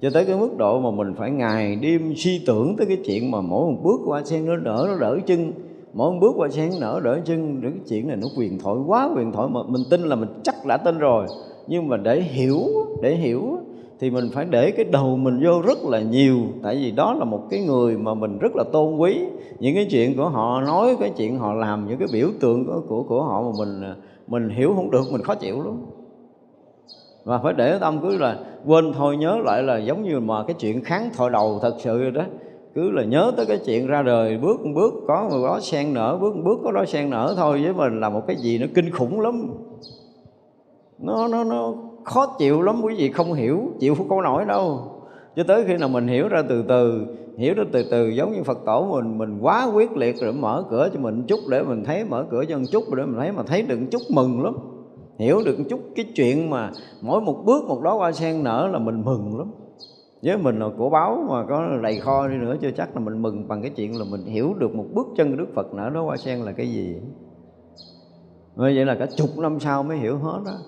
Cho tới cái mức độ mà mình phải ngày đêm suy tưởng tới cái chuyện mà mỗi một bước hoa sen nó nở, nó đỡ chân mỗi bước qua sen nở đỡ chân những cái chuyện này nó quyền thoại quá quyền thoại mà mình tin là mình chắc đã tin rồi. Nhưng mà để hiểu để hiểu thì mình phải để cái đầu mình vô rất là nhiều. Tại vì đó là một cái người mà mình rất là tôn quý. Những cái chuyện của họ nói cái chuyện họ làm những cái biểu tượng của của, của họ mà mình mình hiểu không được mình khó chịu lắm. Và phải để tâm cứ là quên thôi nhớ lại là giống như mà cái chuyện kháng thọ đầu thật sự đó cứ là nhớ tới cái chuyện ra đời, bước một bước, có một đó sen nở, bước một bước có đó sen nở thôi với mình là một cái gì nó kinh khủng lắm. Nó nó nó khó chịu lắm, quý vị không hiểu, chịu không có nổi đâu. Cho tới khi nào mình hiểu ra từ từ, hiểu ra từ từ, giống như phật tổ mình mình quá quyết liệt rồi mở cửa cho mình chút để mình thấy, mở cửa cho một chút để mình thấy mà thấy được chút mừng lắm. Hiểu được chút cái chuyện mà mỗi một bước một đó hoa sen nở là mình mừng lắm với mình là của báo mà có đầy kho đi nữa chưa chắc là mình mừng bằng cái chuyện là mình hiểu được một bước chân Đức Phật nở đó hoa sen là cái gì. Như vậy là cả chục năm sau mới hiểu hết đó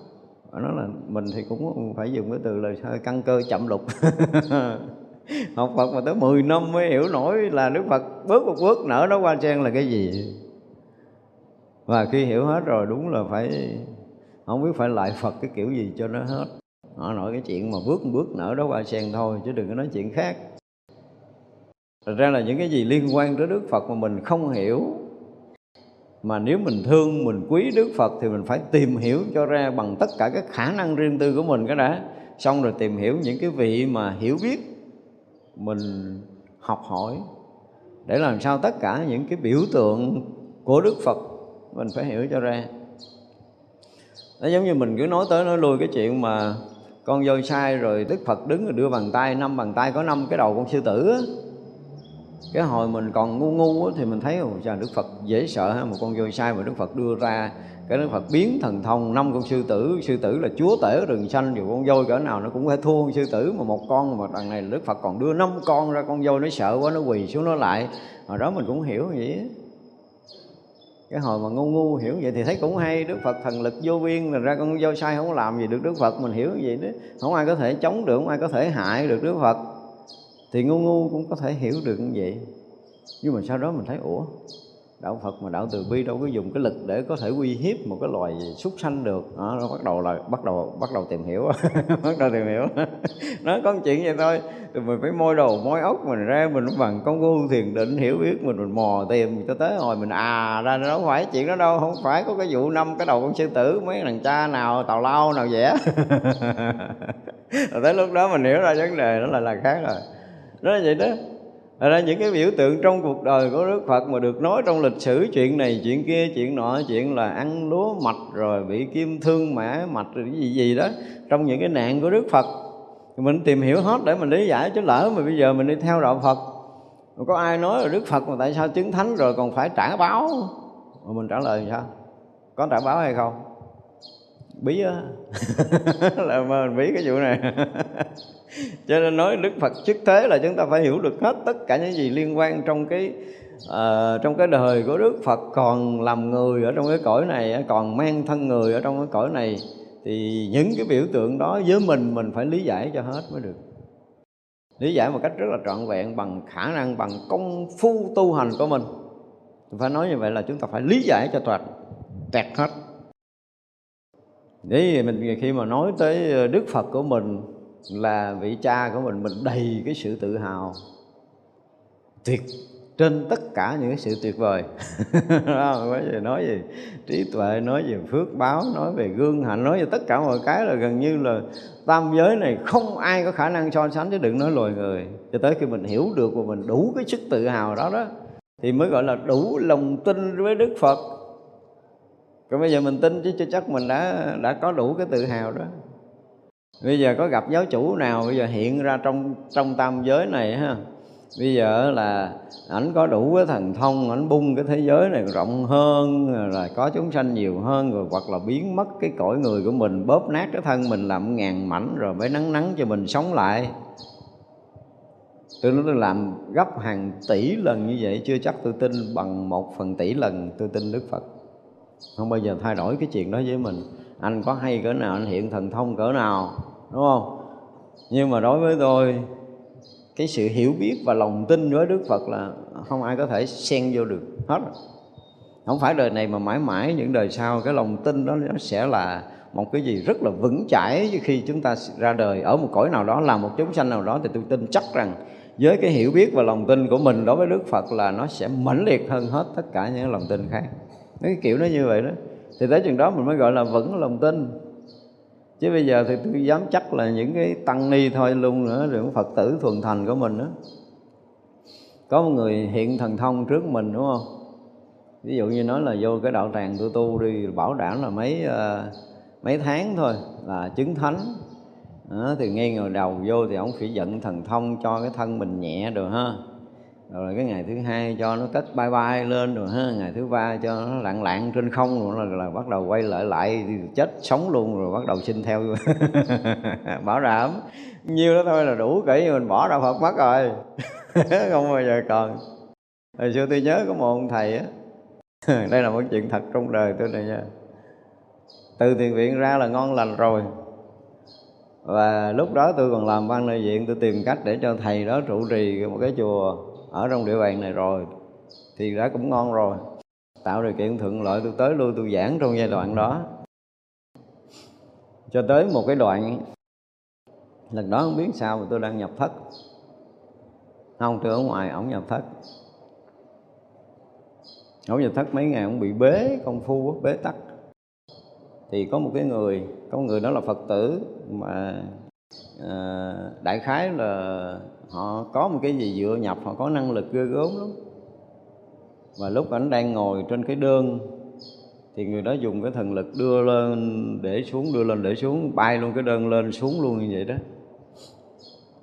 nó là mình thì cũng phải dùng cái từ là hơi căn cơ chậm lục. Học Phật mà tới 10 năm mới hiểu nổi là Đức Phật bước một bước nở đó hoa sen là cái gì. Và khi hiểu hết rồi đúng là phải, không biết phải lại Phật cái kiểu gì cho nó hết họ nói cái chuyện mà bước một bước nở đó qua sen thôi, chứ đừng có nói chuyện khác. Thật ra là những cái gì liên quan tới Đức Phật mà mình không hiểu, mà nếu mình thương, mình quý Đức Phật thì mình phải tìm hiểu cho ra bằng tất cả các khả năng riêng tư của mình cái đã. Xong rồi tìm hiểu những cái vị mà hiểu biết mình học hỏi, để làm sao tất cả những cái biểu tượng của Đức Phật mình phải hiểu cho ra. Nó giống như mình cứ nói tới, nói lui cái chuyện mà con voi sai rồi Đức Phật đứng rồi đưa bàn tay năm bàn tay có năm cái đầu con sư tử á. Cái hồi mình còn ngu ngu á, thì mình thấy ồ trời Đức Phật dễ sợ ha một con voi sai mà Đức Phật đưa ra. Cái Đức Phật biến thần thông năm con sư tử sư tử là chúa tể rừng xanh dù con voi cỡ nào nó cũng phải thua con sư tử mà một con mà đằng này Đức Phật còn đưa năm con ra con voi nó sợ quá nó quỳ xuống nó lại. Hồi đó mình cũng hiểu vậy cái hồi mà ngu ngu hiểu vậy thì thấy cũng hay. Đức phật thần lực vô biên là ra con vô sai không làm gì được đức phật. Mình hiểu vậy đó. Không ai có thể chống được, không ai có thể hại được đức phật. Thì ngu ngu cũng có thể hiểu được như vậy. Nhưng mà sau đó mình thấy, ủa đạo Phật mà đạo từ bi đâu có dùng cái lực để có thể uy hiếp một cái loài súc sanh được. Đó, nó bắt đầu là bắt đầu bắt đầu tìm hiểu. Bắt đầu tìm hiểu. Nó có một chuyện vậy thôi. Thì mình phải môi đầu môi ốc mình ra mình bằng công phu thiền định hiểu biết mình mình mò tìm cho tới hồi mình à ra nó không phải chuyện đó đâu. Không phải có cái vụ năm cái đầu con sư tử mấy thằng cha nào tào lao nào vẽ rồi tới lúc đó mình hiểu ra vấn đề đó là là khác rồi. Đó là vậy đó ra những cái biểu tượng trong cuộc đời của Đức Phật mà được nói trong lịch sử chuyện này, chuyện kia, chuyện nọ, chuyện là ăn lúa mạch rồi bị kim thương mã mạch rồi cái gì gì đó trong những cái nạn của Đức Phật. Mình tìm hiểu hết để mình lý giải chứ lỡ mà bây giờ mình đi theo đạo Phật. Mà có ai nói là Đức Phật mà tại sao chứng thánh rồi còn phải trả báo? Mà mình trả lời sao? Có trả báo hay không? Bí á. Là mà mình bí cái vụ này. Cho nên nói đức phật chức thế là chúng ta phải hiểu được hết tất cả những gì liên quan trong cái uh, trong cái đời của đức phật. Còn làm người ở trong cái cõi này còn mang thân người ở trong cái cõi này thì những cái biểu tượng đó với mình mình phải lý giải cho hết mới được. Lý giải một cách rất là trọn vẹn bằng khả năng bằng công phu tu hành của mình. Phải nói như vậy là chúng ta phải lý giải cho toàn tẹt hết để mình khi mà nói tới ờ, đức phật của mình là vị cha của mình mình đầy cái sự tự hào tuyệt trên tất cả những cái sự tuyệt vời. Nói gì nói gì trí tuệ, nói về phước báo, nói về gương hạnh, nói về tất cả mọi cái là gần như là tam giới này không ai có khả năng so sánh chứ đừng nói loài người. Cho tới khi mình hiểu được và mình đủ cái sức tự hào đó đó, thì mới gọi là đủ lòng tin với đức phật còn bây giờ mình tin chứ chưa chắc mình đã đã có đủ cái tự hào đó. Bây giờ có gặp giáo chủ nào bây giờ hiện ra trong trong tam giới này ha? Bây giờ là ảnh có đủ cái thần thông, ảnh bung cái thế giới này rộng hơn là có chúng sanh nhiều hơn, rồi hoặc là biến mất cái cõi người của mình, bóp nát cái thân mình làm ngàn mảnh, rồi mới nắng nắng cho mình sống lại. Tôi nói tôi làm gấp hàng tỷ lần như vậy, chưa chắc tôi tin bằng một phần tỷ lần, tôi tin đức phật không bao giờ thay đổi cái chuyện đó với mình. Anh có hay cỡ nào, anh hiện thần thông cỡ nào, đúng không? Nhưng mà đối với tôi, cái sự hiểu biết và lòng tin với Đức Phật là không ai có thể xen vô được hết. Không phải đời này mà mãi mãi những đời sau, cái lòng tin đó nó sẽ là một cái gì rất là vững chãi khi chúng ta ra đời. Ở một cõi nào đó làm một chúng sanh nào đó thì tôi tin chắc rằng với cái hiểu biết và lòng tin của mình đối với Đức Phật là nó sẽ mãnh liệt hơn hết tất cả những lòng tin khác cái kiểu nó như vậy đó. Thì tới chừng đó mình mới gọi là vững lòng tin. Chứ bây giờ thì tôi dám chắc là những cái tăng ni thôi luôn nữa rồi phật tử thuần thành của mình đó. Có một người hiện thần thông trước mình đúng không? Ví dụ như nói là vô cái đạo tràng tôi tu đi bảo đảm là mấy uh, mấy tháng thôi là chứng thánh. Đó, thì ngay ngồi đầu vô thì ông phải giận thần thông cho cái thân mình nhẹ được ha rồi cái ngày thứ hai cho nó cất bay bay lên rồi ha ngày thứ ba cho nó lạng lạng trên không rồi là, là bắt đầu quay lại lại chết sống luôn rồi bắt đầu sinh theo. Bảo đảm. Nhiêu đó thôi là đủ kỹ mình bỏ đạo phật mất rồi. Không bao giờ còn. Hồi xưa tôi nhớ có một ông thầy á. Đây là một chuyện thật trong đời tôi này nha. Từ thiền viện ra là ngon lành rồi. Và lúc đó tôi còn làm văn nội viện tôi tìm cách để cho thầy đó trụ trì một cái chùa ở trong địa bàn này rồi, thì đã cũng ngon rồi. Tạo điều kiện thuận lợi, tôi tới lui, tôi giảng trong giai đoạn đó. Cho tới một cái đoạn, lần đó không biết sao mà tôi đang nhập thất. Không, tôi ở ngoài, ổng nhập thất. Ổng nhập thất mấy ngày, ổng bị bế công phu, bế tắc. Thì có một cái người, có một người đó là phật tử mà à, đại khái là họ có một cái gì dựa nhập họ có năng lực ghê gớm lắm. Và lúc ảnh đang ngồi trên cái đơn thì người đó dùng cái thần lực đưa lên để xuống đưa lên để xuống bay luôn cái đơn lên xuống luôn như vậy đó.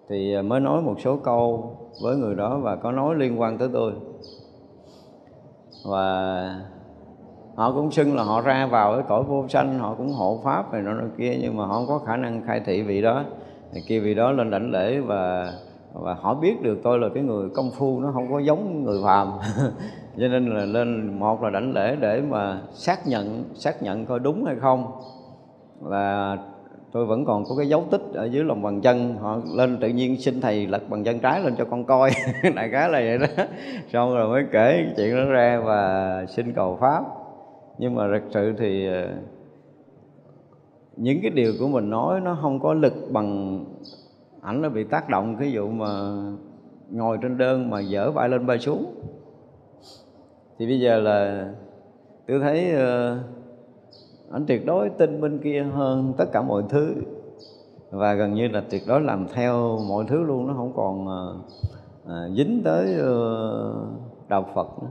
Thì ờ, mới nói một số câu với người đó và có nói liên quan tới tôi. Và họ cũng xưng là họ ra vào cái cõi vô sanh, họ cũng hộ pháp này nọ kia, nhưng mà họ không có khả năng khai thị vị đó. Thì kia vị đó lên đảnh lễ và và họ biết được tôi là cái người công phu, nó không có giống người phàm. Cho nên là lên một là đảnh lễ để mà xác nhận xác nhận coi đúng hay không. Là tôi vẫn còn có cái dấu tích ở dưới lòng bàn chân. Họ lên tự nhiên xin thầy lật bàn chân trái lên cho con coi. Đại khái là vậy đó. Xong rồi mới kể chuyện đó ra và xin cầu pháp nhưng mà thật sự thì ờ, những cái điều của mình nói nó không có lực bằng ảnh nó bị tác động. Cái vụ mà ngồi trên đơn mà dở vai lên bay xuống. Thì bây giờ là tôi thấy uh, ảnh tuyệt đối tin bên kia hơn tất cả mọi thứ. Và gần như là tuyệt đối làm theo mọi thứ luôn. Nó không còn uh, dính tới uh, đạo Phật nữa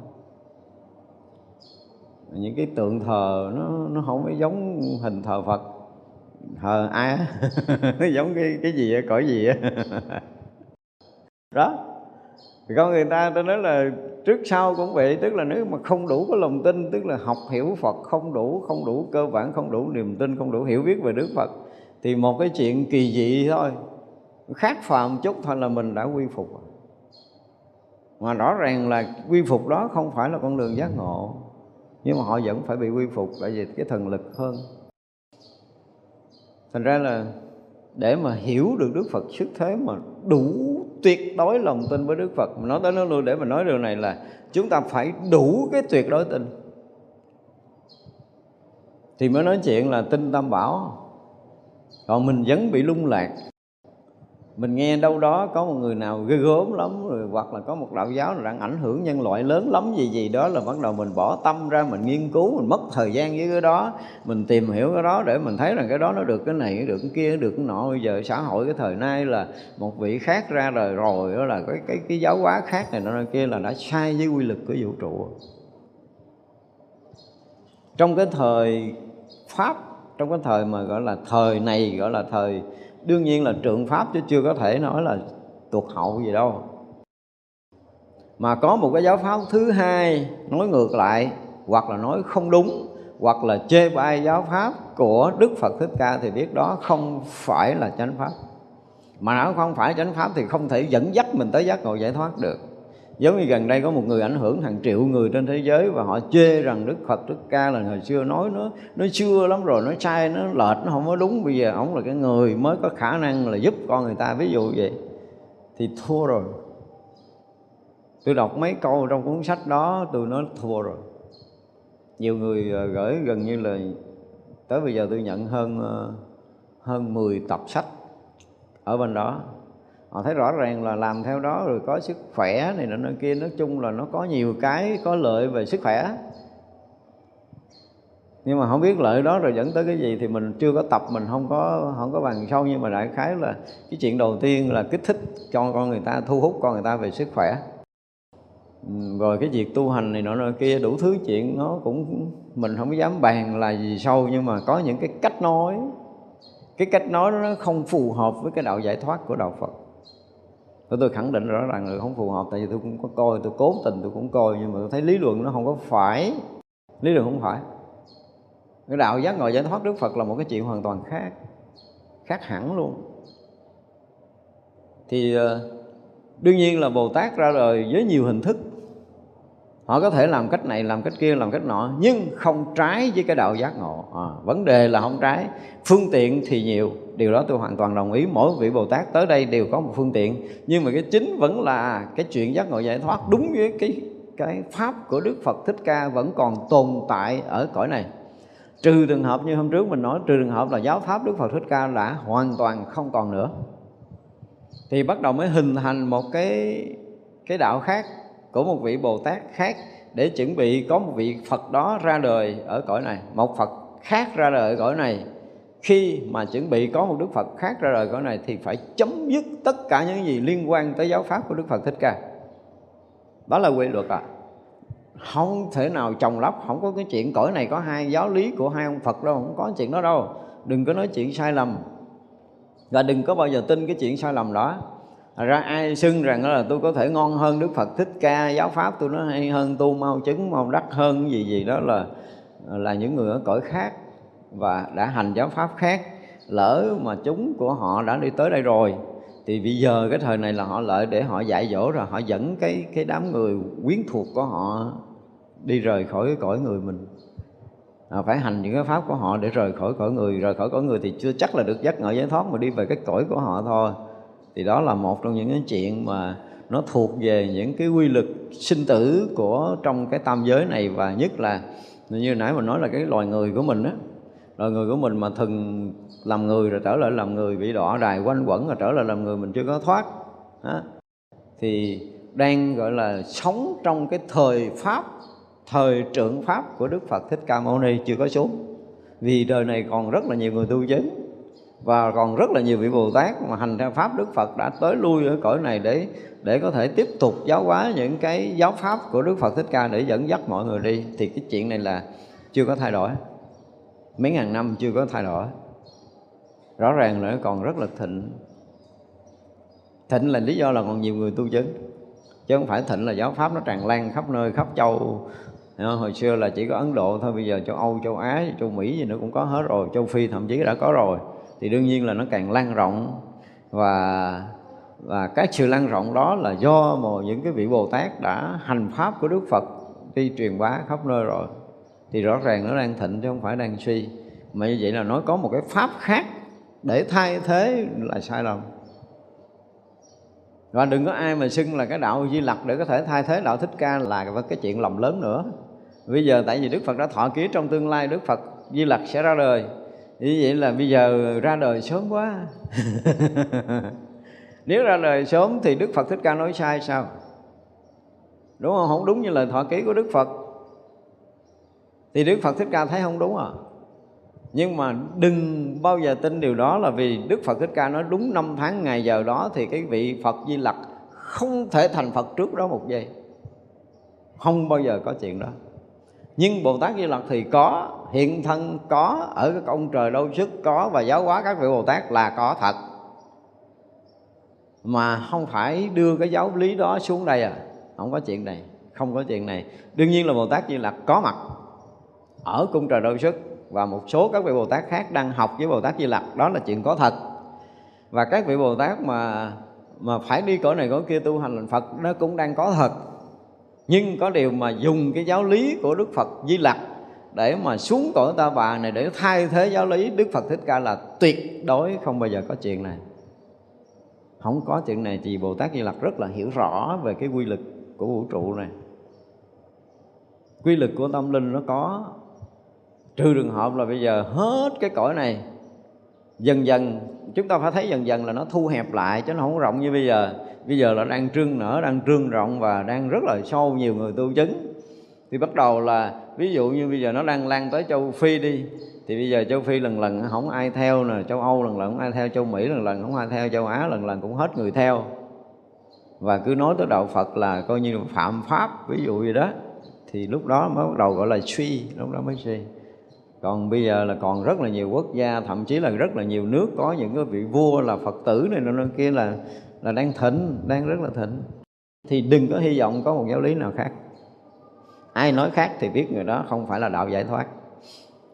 những cái tượng thờ nó nó không có giống hình thờ Phật. Thờ ai nó giống cái cái gì á, cõi gì á. Đó. Thì con người ta tôi nói là trước sau cũng vậy, tức là nếu mà không đủ có lòng tin, tức là học hiểu Phật không đủ không đủ cơ bản, không đủ niềm tin, không đủ hiểu biết về Đức Phật, thì một cái chuyện kỳ dị thôi. Khác phàm chút thôi là mình đã quy phục mà rõ ràng là quy phục đó không phải là con đường giác ngộ nhưng mà họ vẫn phải bị quy phục, tại vì cái thần lực hơn. Thành ra là để mà hiểu được Đức Phật sức thế mà đủ tuyệt đối lòng tin với Đức Phật, mà nói tới nó luôn để mà nói điều này là chúng ta phải đủ cái tuyệt đối tin. Thì mới nói chuyện là tin tam bảo. Còn mình vẫn bị lung lạc mình nghe đâu đó có một người nào ghê gớm lắm, rồi hoặc là có một đạo giáo nào đang ảnh hưởng nhân loại lớn lắm gì gì đó là bắt đầu mình bỏ tâm ra, mình nghiên cứu, mình mất thời gian với cái đó. Mình tìm hiểu cái đó để mình thấy rằng cái đó nó được, cái này được, cái kia được, cái nọ. Bây giờ xã hội cái thời nay là một vị khác ra đời rồi, đó là cái cái cái giáo hóa khác này nọ kia là đã sai với quy luật của vũ trụ. Trong cái thời pháp, trong cái thời mà gọi là thời này, gọi là thời đương nhiên là trượng pháp chứ chưa có thể nói là tuột hậu gì đâu. Mà có một cái giáo pháp thứ hai nói ngược lại, hoặc là nói không đúng, hoặc là chê bai giáo pháp của Đức Phật Thích Ca thì biết đó không phải là chánh pháp. Mà nếu không phải chánh pháp thì không thể dẫn dắt mình tới giác ngộ giải thoát được giống như gần đây có một người ảnh hưởng hàng triệu người trên thế giới và họ chê rằng đức phật, đức ca là hồi xưa nói nó nó xưa lắm rồi, nó sai, nó lệch, nó không có đúng. Bây giờ ổng là cái người mới có khả năng là giúp con người ta. Ví dụ vậy, thì thua rồi. Tôi đọc mấy câu trong cuốn sách đó, tôi nói thua rồi. Nhiều người ờ, gửi gần như là tới bây giờ tôi nhận hơn ờ, hơn 10 tập sách ở bên đó họ thấy rõ ràng là làm theo đó rồi có sức khỏe này nọ kia. Nói chung là nó có nhiều cái có lợi về sức khỏe. Nhưng mà không biết lợi đó rồi dẫn tới cái gì thì mình chưa có tập, mình không có không có bằng sâu. Nhưng mà đại khái là cái chuyện đầu tiên là kích thích cho con người ta, thu hút con người ta về sức khỏe. Ừ, rồi cái việc tu hành này nọ nọ kia, đủ thứ chuyện nó cũng, mình không dám bàn là gì sâu. Nhưng mà có những cái cách nói. Cái cách nói đó nó không phù hợp với cái đạo giải thoát của đạo Phật tôi, tôi khẳng định rõ ràng là không phù hợp tại vì tôi cũng có coi tôi cố tình tôi cũng coi nhưng mà tôi thấy lý luận nó không có phải lý luận không phải. Cái đạo giác ngộ giải thoát Đức Phật là một cái chuyện hoàn toàn khác khác hẳn luôn. Thì ờ, đương nhiên là Bồ Tát ra đời với nhiều hình thức họ có thể làm cách này làm cách kia làm cách nọ nhưng không trái với cái đạo giác ngộ. À, vấn đề là không trái. Phương tiện thì nhiều điều đó tôi hoàn toàn đồng ý. Mỗi vị bồ tát tới đây đều có một phương tiện. Nhưng mà cái chính vẫn là cái chuyện giác ngộ giải thoát. Đúng với cái cái pháp của đức phật thích ca vẫn còn tồn tại ở cõi này. Trừ trường hợp như hôm trước mình nói trừ trường hợp là giáo pháp đức phật thích ca đã hoàn toàn không còn nữa. Thì bắt đầu mới hình thành một cái cái đạo khác của một vị Bồ Tát khác để chuẩn bị có một vị Phật đó ra đời ở cõi này, một Phật khác ra đời ở cõi này. Khi mà chuẩn bị có một Đức Phật khác ra đời cõi này thì phải chấm dứt tất cả những gì liên quan tới giáo pháp của Đức Phật Thích Ca. Đó là quy luật à không thể nào trồng lấp, không có cái chuyện cõi này có hai giáo lý của hai ông Phật đâu, không có chuyện đó đâu. Đừng có nói chuyện sai lầm. Và đừng có bao giờ tin cái chuyện sai lầm đó ra ai xưng rằng là tôi có thể ngon hơn Đức Phật Thích Ca giáo pháp tôi nó hay hơn tu mau chứng mau đắc hơn gì gì đó là là những người ở cõi khác và đã hành giáo pháp khác. Lỡ mà chúng của họ đã đi tới đây rồi thì bây giờ cái thời này là họ lợi để họ dạy dỗ rồi họ dẫn cái cái đám người quyến thuộc của họ đi rời khỏi cái cõi người mình. À, phải hành những cái pháp của họ để rời khỏi cõi người rời khỏi cõi người thì chưa chắc là được giác ngộ giải thoát mà đi về cái cõi của họ thôi thì đó là một trong những cái chuyện mà nó thuộc về những cái quy luật sinh tử của trong cái tam giới này và nhất là như nãy mình nói là cái loài người của mình á. Loài người của mình mà thường làm người rồi trở lại làm người, bị đọa đài quanh quẩn rồi trở lại làm người, mình chưa có thoát đó. thì đang, gọi là, sống trong cái thời pháp, thời trượng pháp của Đức Phật Thích Ca Mâu Ni chưa có xuống. Vì đời này còn rất là nhiều người tu chứng và còn rất là nhiều vị Bồ Tát mà hành theo pháp Đức Phật đã tới lui ở cõi này để để có thể tiếp tục giáo hóa những cái giáo pháp của Đức Phật Thích Ca để dẫn dắt mọi người đi. Thì cái chuyện này là chưa có thay đổi. Mấy ngàn năm chưa có thay đổi. Rõ ràng là nó còn rất là thịnh. Thịnh là lý do là còn nhiều người tu chứng. Chứ không phải thịnh là giáo pháp nó tràn lan khắp nơi, khắp châu. Hồi xưa là chỉ có Ấn Độ thôi, bây giờ châu Âu, châu Á, châu Mỹ gì nữa cũng có hết rồi, châu Phi thậm chí đã có rồi thì đương nhiên là nó càng lan rộng. Và và cái sự lan rộng đó là do một, những cái vị Bồ Tát đã hành pháp của Đức Phật đi truyền bá khắp nơi rồi. Thì rõ ràng nó đang thịnh chứ không phải đang suy. Mà như vậy là nói có một cái pháp khác để thay thế là sai lầm. Và đừng có ai mà xưng là cái đạo di lặc để có thể thay thế đạo thích ca là cái chuyện lầm lớn nữa. Bây giờ tại vì đức phật đã thọ ký trong tương lai đức phật di lặc sẽ ra đời như vậy là bây giờ ra đời sớm quá. Nếu ra đời sớm thì đức phật thích ca nói sai sao? Đúng không? Không đúng như lời thọ ký của đức phật. Thì đức phật thích ca thấy không đúng à? Nhưng mà đừng bao giờ tin điều đó là vì đức phật thích ca nói đúng năm tháng ngày giờ đó thì cái vị phật di lặc không thể thành phật trước đó một giây. Không bao giờ có chuyện đó nhưng bồ tát di lặc thì có, hiện thân có, ở cái ông trời đâu sức có và giáo hóa các vị bồ tát là có thật. Mà không phải đưa cái giáo lý đó xuống đây à không có chuyện này, không có chuyện này. Đương nhiên là bồ tát di lặc có mặt ở cung trời đâu sức và một số các vị bồ tát khác đang học với bồ tát di lặc, đó là chuyện có thật. Và các vị bồ tát mà mà phải đi cõi này cõi kia tu hành lành phật, nó cũng đang có thật nhưng có điều mà dùng cái giáo lý của đức phật di lặc để mà xuống cõi ta bà này để thay thế giáo lý đức phật thích ca là tuyệt đối không bao giờ có chuyện này. Không có chuyện này thì bồ tát di lặc rất là hiểu rõ về cái quy luật của vũ trụ này. Quy lực của tâm linh nó có, trừ trường hợp là bây giờ hết cái cõi này, dần dần, chúng ta phải thấy dần dần là nó thu hẹp lại chứ nó không rộng như bây giờ bây giờ là đang trương nở, đang trương rộng và đang rất là sâu, nhiều người tu chứng. Thì bắt đầu là, ví dụ như bây giờ nó đang lan tới châu phi đi, thì bây giờ châu phi lần lần không ai theo nè, châu âu lần lần không ai theo, châu mỹ lần lần không ai theo, châu á lần lần cũng hết người theo. Và cứ nói tới đạo phật là coi như phạm pháp, ví dụ gì đó. Thì lúc đó mới bắt đầu gọi là suy, lúc đó mới suy. Còn bây giờ là còn rất là nhiều quốc gia, thậm chí là rất là nhiều nước có những cái vị vua là phật tử này nọ kia là là đang thịnh đang rất là thịnh thì đừng có hy vọng có một giáo lý nào khác. Ai nói khác thì biết người đó không phải là đạo giải thoát.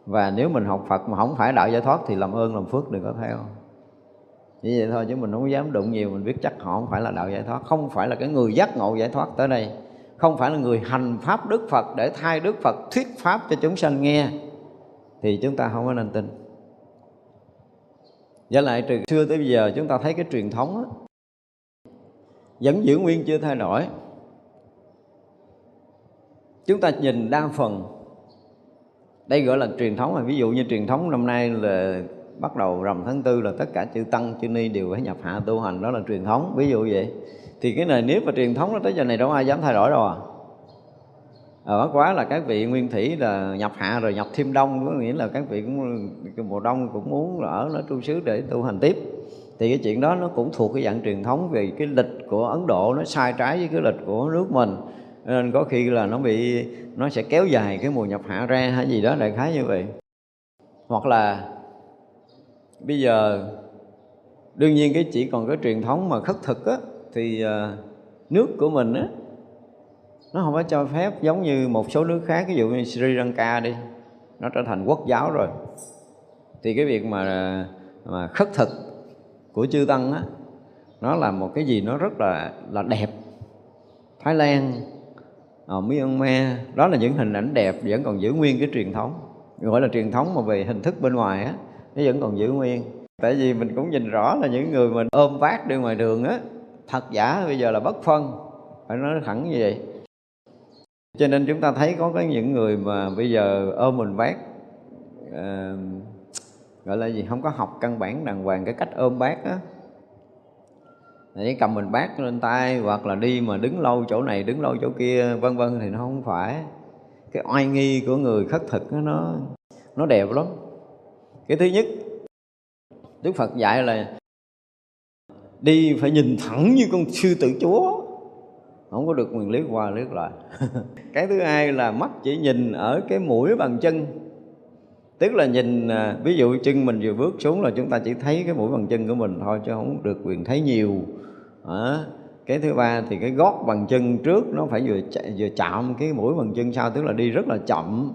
Và nếu mình học Phật mà không phải đạo giải thoát thì làm ơn làm phước đừng có theo. Như vậy thôi chứ mình không dám đụng nhiều mình biết chắc họ không phải là đạo giải thoát. Không phải là cái người giác ngộ giải thoát tới đây. Không phải là người hành pháp Đức Phật để thay Đức Phật thuyết pháp cho chúng sanh nghe thì chúng ta không có nên tin. Giả lại từ xưa tới bây giờ chúng ta thấy cái truyền thống đó, vẫn giữ nguyên chưa thay đổi. Chúng ta nhìn đa phần. Đây gọi là truyền thống. Ví dụ như truyền thống năm nay là bắt đầu rằm tháng tư là tất cả chư tăng chư ni đều phải nhập hạ tu hành. Đó là truyền thống. Ví dụ vậy. Thì cái này nếu mà truyền thống nó tới giờ này đâu ai dám thay đổi đâu à. Ở à, quá là các vị nguyên thủy là nhập hạ rồi nhập thêm đông. Có nghĩa là các vị cũng mùa đông cũng muốn ở nó tu xứ để tu hành tiếp thì cái chuyện đó nó cũng thuộc cái dạng truyền thống về cái lịch của Ấn Độ, nó sai trái với cái lịch của nước mình. Nên có khi là nó bị, nó sẽ kéo dài cái mùa nhập hạ ra hay gì đó, đại khái như vậy. Hoặc là bây giờ, đương nhiên cái chỉ còn cái truyền thống mà khất thực á, thì ờ, nước của mình á, nó không có cho phép giống như một số nước khác. Ví dụ như Sri Lanka đi, nó trở thành quốc giáo rồi. Thì cái việc mà mà khất thực của chư tăng á nó là một cái gì nó rất là là đẹp. Thái Lan ở Myanmar đó là những hình ảnh đẹp vẫn còn giữ nguyên cái truyền thống. Gọi là truyền thống mà về hình thức bên ngoài á nó vẫn còn giữ nguyên. Tại vì mình cũng nhìn rõ là những người mình ôm vác đi ngoài đường á thật giả bây giờ là bất phân. Phải nói thẳng như vậy. Cho nên chúng ta thấy có cái những người mà bây giờ ôm mình vác uh, gọi là gì? Không có học căn bản đàng hoàng cái cách ôm bát á. Chỉ cầm mình bát lên tay, hoặc là đi mà đứng lâu chỗ này, đứng lâu chỗ kia, vân vân, thì nó không phải. Cái oai nghi của người khất thực nó nó đẹp lắm. Cái thứ nhất, đức phật dạy là đi phải nhìn thẳng như con sư tử chúa. Không có được quyền liếc qua liếc lại. Cái thứ hai là mắt chỉ nhìn ở cái mũi bằng chân tức là nhìn à, ví dụ chân mình vừa bước xuống là chúng ta chỉ thấy cái mũi bằng chân của mình thôi chứ không được quyền thấy nhiều. À, cái thứ ba thì cái gót bằng chân trước nó phải vừa vừa chạm cái mũi bằng chân sau tức là đi rất là chậm.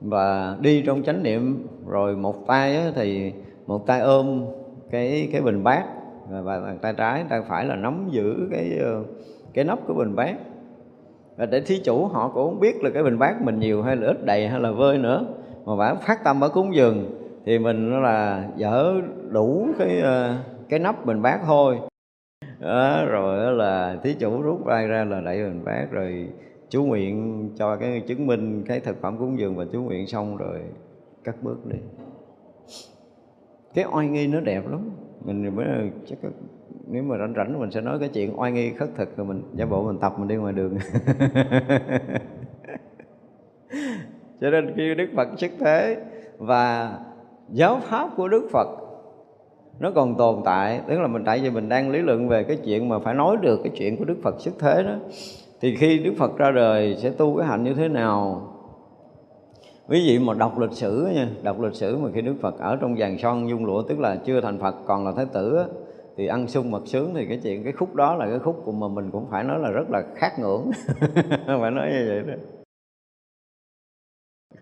Và đi trong chánh niệm rồi một tay thì một tay ôm cái cái bình bát và bàn tay trái tay phải là nắm giữ cái ờ, cái nắp của bình bát. Và để thí chủ họ cũng không biết là cái bình bát mình nhiều hay là ít đầy hay là vơi nữa mà bản phát tâm ở cúng dường thì mình nó là dở đủ cái ờ, cái nắp mình bát thôi. Đó, rồi là thí chủ rút vai ra là đẩy mình bát rồi chú nguyện cho cái chứng minh cái thực phẩm cúng dường và chú nguyện xong rồi cắt bước đi. Cái oai nghi nó đẹp lắm. Mình mới chắc nếu mà rảnh rảnh mình sẽ nói cái chuyện oai nghi khất thực rồi mình giả bộ mình tập mình đi ngoài đường. cho nên khi đức phật xuất thế và giáo pháp của đức phật nó còn tồn tại tức là mình tại vì mình đang lý luận về cái chuyện mà phải nói được cái chuyện của đức phật xuất thế đó thì khi đức phật ra đời sẽ tu cái hạnh như thế nào? Quý vị mà đọc lịch sử nha đọc lịch sử mà khi đức phật ở trong vàng son dung lụa tức là chưa thành phật còn là thái tử á, thì ăn sung mật sướng thì cái chuyện cái khúc đó là cái khúc mà mình cũng phải nói là rất là khát ngưỡng. Phải nói như vậy đó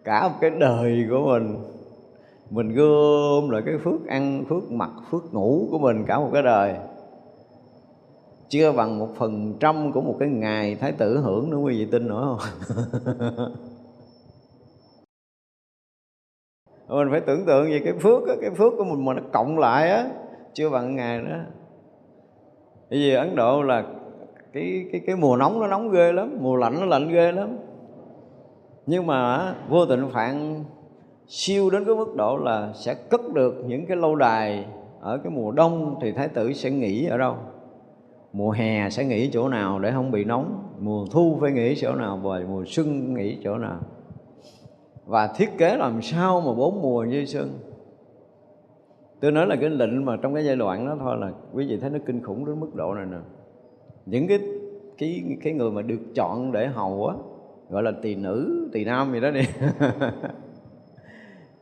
cả một cái đời của mình. Mình gom lại cái phước ăn phước mặc phước ngủ của mình cả một cái đời. Chưa bằng một phần trăm của một cái ngày thái tử hưởng nữa quý vị tin nữa không? Mình phải tưởng tượng về cái phước á, cái phước của mình mà nó cộng lại á chưa bằng ngày nữa. Bởi vì ấn độ là cái cái cái mùa nóng nó nóng ghê lắm mùa lạnh nó lạnh ghê lắm nhưng mà vô tịnh phạn siêu đến cái mức độ là sẽ cất được những cái lâu đài ở cái mùa đông thì thái tử sẽ nghỉ ở đâu? Mùa hè sẽ nghỉ chỗ nào để không bị nóng? Mùa thu phải nghỉ chỗ nào và mùa xuân nghỉ chỗ nào? Và thiết kế làm sao mà bốn mùa như xuân tôi nói là cái lệnh mà trong cái giai đoạn đó thôi là quý vị thấy nó kinh khủng đến mức độ này nè. Những cái cái cái người mà được chọn để hầu á gọi là tỳ nữ, tỳ nam gì đó đi.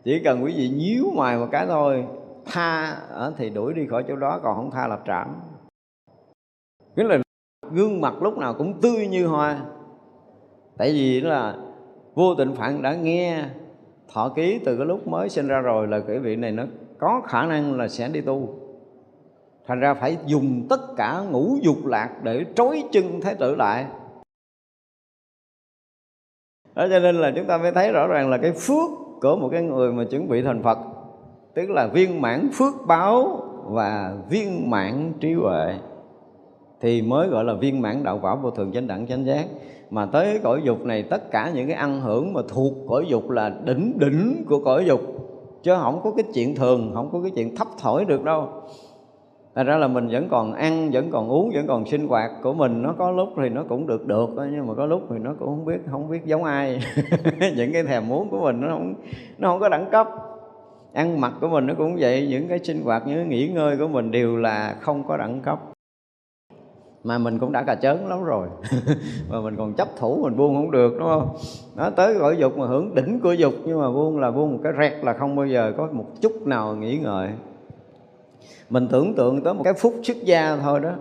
Chỉ cần quý vị nhíu mày một cái thôi, tha ờ, thì đuổi đi khỏi chỗ đó, còn không tha là trảm. Nghĩa là gương mặt lúc nào cũng tươi như hoa. Tại vì là vô tình phạn đã nghe thọ ký từ cái lúc mới sinh ra rồi là cái vị này nó có khả năng là sẽ đi tu. Thành ra phải dùng tất cả ngũ dục lạc để trói chân thái tử lại đó, cho nên là chúng ta mới thấy rõ ràng là cái phước của một cái người mà chuẩn bị thành phật, tức là viên mãn phước báo và viên mãn trí huệ, thì mới gọi là viên mãn đạo quả vô thường chánh đẳng chánh giác. Mà tới cõi dục này, tất cả những cái ăn hưởng mà thuộc cõi dục là đỉnh đỉnh của cõi dục, chứ không có cái chuyện thường, không có cái chuyện thấp thổi được đâu. Thật ra là mình vẫn còn ăn, vẫn còn uống, vẫn còn sinh hoạt của mình. Nó có lúc thì nó cũng được được Nhưng mà có lúc thì nó cũng không biết không biết giống ai. Những cái thèm muốn của mình nó không, nó không có đẳng cấp. Ăn mặc của mình nó cũng vậy Những cái sinh hoạt, những cái nghỉ ngơi của mình đều là không có đẳng cấp. Mà mình cũng đã cà chớn lắm rồi. Mà mình còn chấp thủ mình buông không được đúng không? Nó tới cõi dục mà hưởng đỉnh của dục nhưng mà buông là buông một cái rẹt là không bao giờ có một chút nào nghĩ ngợi mình tưởng tượng tới một cái phút xuất gia thôi đó.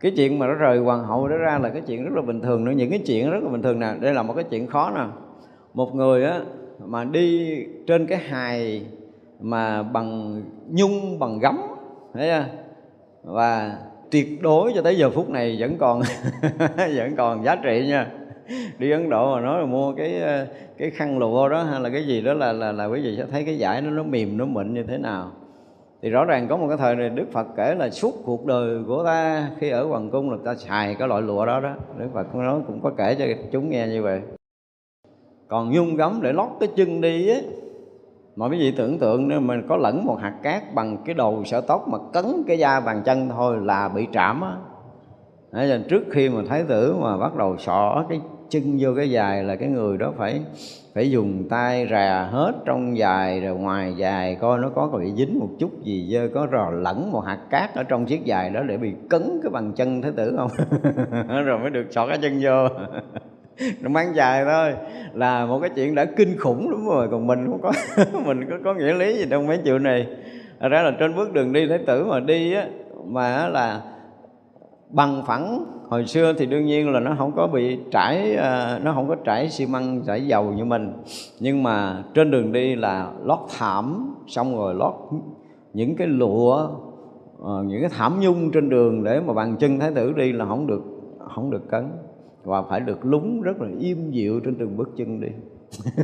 Cái chuyện mà nó rời hoàng hậu đó ra là cái chuyện rất là bình thường nữa. Những cái chuyện rất là bình thường nè. Đây là một cái chuyện khó nè. Một người á, mà đi trên cái hài mà bằng nhung, bằng gấm, thấy chưa? Và tuyệt đối cho tới giờ phút này vẫn còn vẫn còn giá trị nha. Đi Ấn Độ mà nói là mua cái cái khăn lụa đó hay là cái gì đó là là là quý vị sẽ thấy cái vải nó nó mềm, nó mịn như thế nào thì rõ ràng có một cái thời này Đức Phật kể là suốt cuộc đời của ta khi ở hoàng cung là ta xài cái loại lụa đó đó. Đức Phật cũng nói cũng có kể cho chúng nghe như vậy. Còn nhung gấm để lót cái chân đi á mà quý vị tưởng tượng nếu mình có lẫn một hạt cát bằng cái đầu sở tóc mà cấn cái da bàn chân thôi là bị trảm á. Đấy, trước khi mà thái tử mà bắt đầu sọ cái chân vô cái dài là cái người đó phải phải dùng tay rà hết trong dài, rồi ngoài dài coi nó có bị dính một chút gì dơ, có rò lẫn một hạt cát ở trong chiếc dài đó để bị cấn cái bàn chân thế tử không? Rồi mới được sọ cái chân vô. Nó mang dài thôi. Là một cái chuyện đã kinh khủng lắm rồi, còn mình không có, mình có có nghĩa lý gì trong mấy chuyện này. Thật ra là trên bước đường đi thế tử mà đi á, mà là bằng phẳng. Hồi xưa thì đương nhiên là nó không có bị trải ờ, nó không có trải xi măng, trải dầu như mình. Nhưng mà trên đường đi là lót thảm, xong rồi lót những cái lụa ờ, những cái thảm nhung trên đường để mà bàn chân thái tử đi là không được không được cấn. Và phải được lúng rất là im dịu trên từng bước chân đi.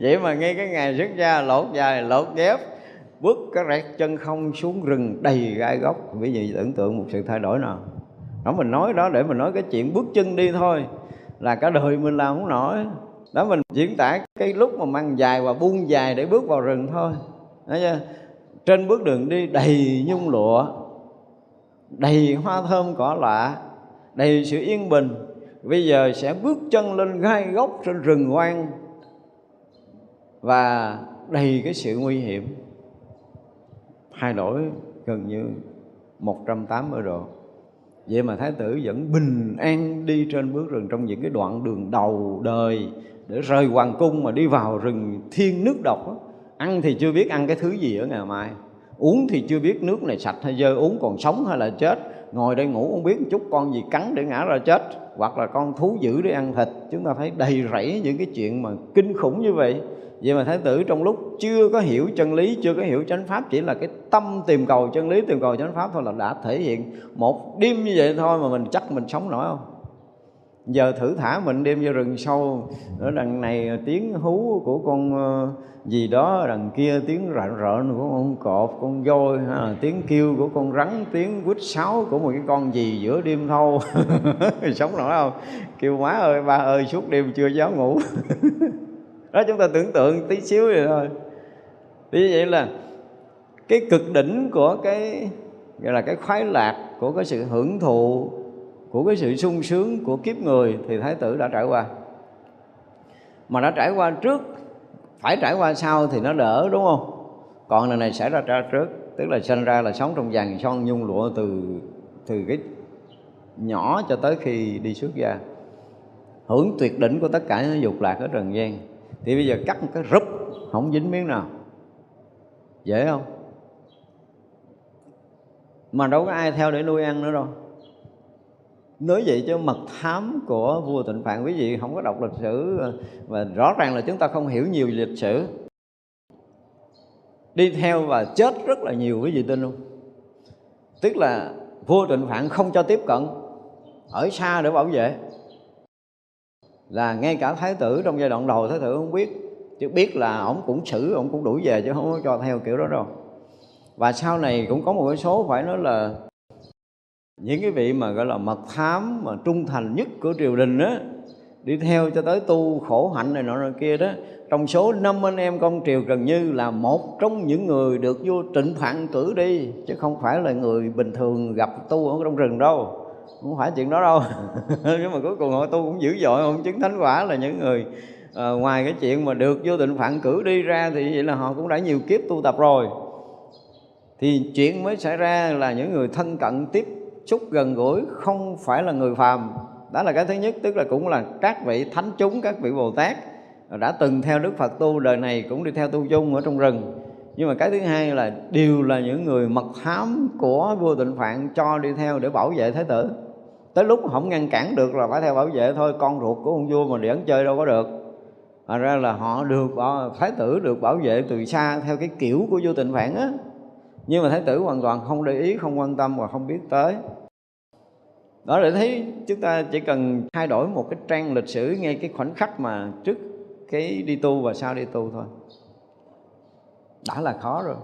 Vậy mà ngay cái ngày xuất gia, lột dài, lột dép bước cái rẹt chân không xuống rừng đầy gai góc. Quý vị tưởng tượng một sự thay đổi nào. Đó, mình nói đó để mình nói cái chuyện bước chân đi thôi. Là cả đời mình làm không nổi. Đó, mình diễn tả cái lúc mà mang dài và buông dài để bước vào rừng thôi. Đó chưa? trên bước đường đi đầy nhung lụa, đầy hoa thơm cỏ lạ, đầy sự yên bình. Bây giờ sẽ bước chân lên gai gốc trên rừng hoang và đầy cái sự nguy hiểm thay đổi gần như 180 độ. Vậy mà thái tử vẫn bình an đi trên bước rừng trong những cái đoạn đường đầu đời để rời hoàng cung mà đi vào rừng thiên nước độc đó. ăn thì chưa biết ăn cái thứ gì ở ngày mai. Uống thì chưa biết nước này sạch hay dơ uống còn sống hay là chết. Ngồi đây ngủ không biết chút con gì cắn để ngã ra chết. Hoặc là con thú dữ để ăn thịt chúng ta thấy đầy rẫy những cái chuyện mà kinh khủng như vậy vậy mà thái tử trong lúc chưa có hiểu chân lý chưa có hiểu chánh pháp chỉ là cái tâm tìm cầu chân lý tìm cầu chánh pháp thôi là đã thể hiện một đêm như vậy thôi mà mình chắc mình sống nổi không? Giờ thử thả mình đem vô rừng sâu ở đằng này tiếng hú của con ờ, gì đó đằng kia tiếng rợn rợn của con cọp con voi ha, tiếng kêu của con rắn tiếng quýt sáo của một cái con gì giữa đêm thâu. Sống nổi không? Kêu má ơi ba ơi suốt đêm chưa dám ngủ. đó, chúng ta tưởng tượng tí xíu vậy thôi. Thì vậy là cái cực đỉnh của cái, gọi là cái khoái lạc của cái sự hưởng thụ, của cái sự sung sướng của kiếp người thì thái tử đã trải qua. Mà đã trải qua trước, phải trải qua sau thì nó đỡ, đúng không? Còn lần này xảy ra ra trước, tức là sinh ra là sống trong vàng son nhung lụa từ từ cái nhỏ cho tới khi đi xuất gia. Hưởng tuyệt đỉnh của tất cả những dục lạc ở trần gian thì bây giờ cắt một cái rúp, không dính miếng nào. Dễ không? Mà đâu có ai theo để nuôi ăn nữa đâu. Nói vậy chứ mật thám của vua tịnh phạn quý vị không có đọc lịch sử, và rõ ràng là chúng ta không hiểu nhiều lịch sử. Đi theo và chết rất là nhiều, quý vị tin không? Tức là vua tịnh phạn không cho tiếp cận, ở xa để bảo vệ là ngay cả thái tử trong giai đoạn đầu thái tử không biết, chứ biết là ổng cũng xử, ổng cũng đuổi về chứ không có cho theo kiểu đó đâu. Và sau này cũng có một cái số phải nói là những cái vị mà gọi là mật thám mà trung thành nhất của triều đình á, đi theo cho tới tu khổ hạnh này nọ nọ kia đó, trong số năm anh em con triều gần như là một trong những người được vua trịnh phạn cử đi, chứ không phải là người bình thường gặp tu ở trong rừng đâu không phải chuyện đó đâu. Nhưng mà cuối cùng họ tu cũng dữ dội không chứng thánh quả là những người à, ngoài cái chuyện mà được vô tình phản cử đi ra thì vậy là họ cũng đã nhiều kiếp tu tập rồi. Thì chuyện mới xảy ra là những người thân cận tiếp xúc gần gũi không phải là người phàm. Đó là cái thứ nhất tức là cũng là các vị thánh chúng các vị bồ tát đã từng theo đức phật tu đời này cũng đi theo tu dung ở trong rừng. Nhưng mà cái thứ hai là đều là những người mật thám của vua tịnh phạn cho đi theo để bảo vệ thái tử tới lúc không ngăn cản được là phải theo bảo vệ thôi. Con ruột của ông vua mà để chơi đâu có được. Mà ra là họ được thái tử được bảo vệ từ xa theo cái kiểu của vua tịnh phạn á. Nhưng mà thái tử hoàn toàn không để ý, không quan tâm và không biết tới. Đó để thấy chúng ta chỉ cần thay đổi một cái trang lịch sử ngay cái khoảnh khắc mà trước cái đi tu và sau đi tu thôi. Đã là khó rồi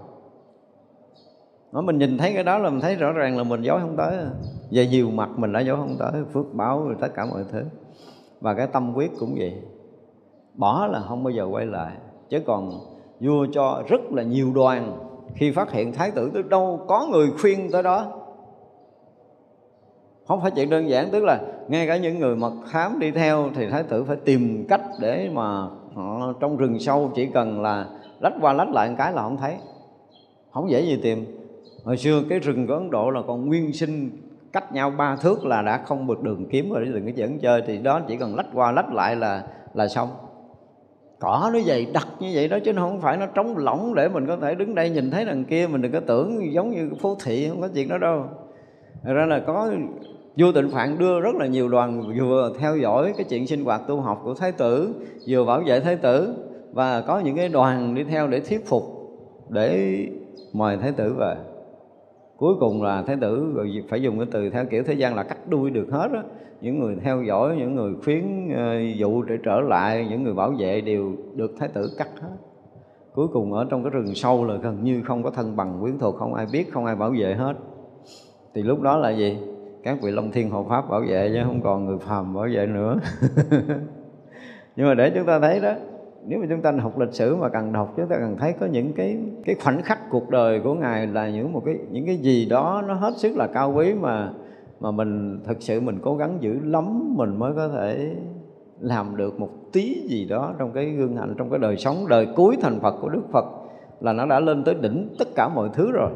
nó mình nhìn thấy cái đó là mình thấy rõ ràng là mình dối không tới. Về nhiều mặt mình đã dối không tới, phước báo rồi tất cả mọi thứ. Và cái tâm quyết cũng vậy. Bỏ là không bao giờ quay lại. Chứ còn vua cho rất là nhiều đoàn. Khi phát hiện thái tử tới đâu, có người khuyên tới đó. Không phải chuyện đơn giản, tức là ngay cả những người mật khám đi theo thì thái tử phải tìm cách để mà họ trong rừng sâu chỉ cần là lách qua lách lại một cái là không thấy. Không dễ gì tìm hồi xưa cái rừng của ấn độ là còn nguyên sinh cách nhau ba thước là đã không được đường kiếm rồi, đừng có dẫn chơi. Thì đó chỉ cần lách qua lách lại là là xong. Cỏ nó dày, đặc như vậy đó, chứ nó không phải nó trống lỏng để mình có thể đứng đây nhìn thấy đằng kia. Mình đừng có tưởng giống như phố thị, không có chuyện đó đâu. Thật ra là có vua tịnh phạn đưa rất là nhiều đoàn vừa theo dõi cái chuyện sinh hoạt tu học của thái tử, vừa bảo vệ thái tử. Và có những cái đoàn đi theo để thuyết phục, để mời thái tử về cuối cùng là thái tử phải dùng cái từ theo kiểu thế gian là cắt đuôi được hết á. Những người theo dõi, những người khuyến ờ, dụ để trở lại, những người bảo vệ đều được thái tử cắt hết. Cuối cùng ở trong cái rừng sâu là gần như không có thân bằng quyến thuộc, không ai biết, không ai bảo vệ hết. Thì lúc đó là gì? Các vị long thiên hộ pháp bảo vệ chứ không còn người phàm bảo vệ nữa. Nhưng mà để chúng ta thấy đó nếu mà chúng ta học lịch sử mà cần đọc chúng ta cần thấy có những cái cái khoảnh khắc cuộc đời của ngài là những một cái, những cái gì đó nó hết sức là cao quý mà mà mình thực sự mình cố gắng giữ lắm, mình mới có thể làm được một tí gì đó trong cái gương hạnh, trong cái đời sống, đời cuối thành Phật của Đức Phật, là nó đã lên tới đỉnh tất cả mọi thứ rồi.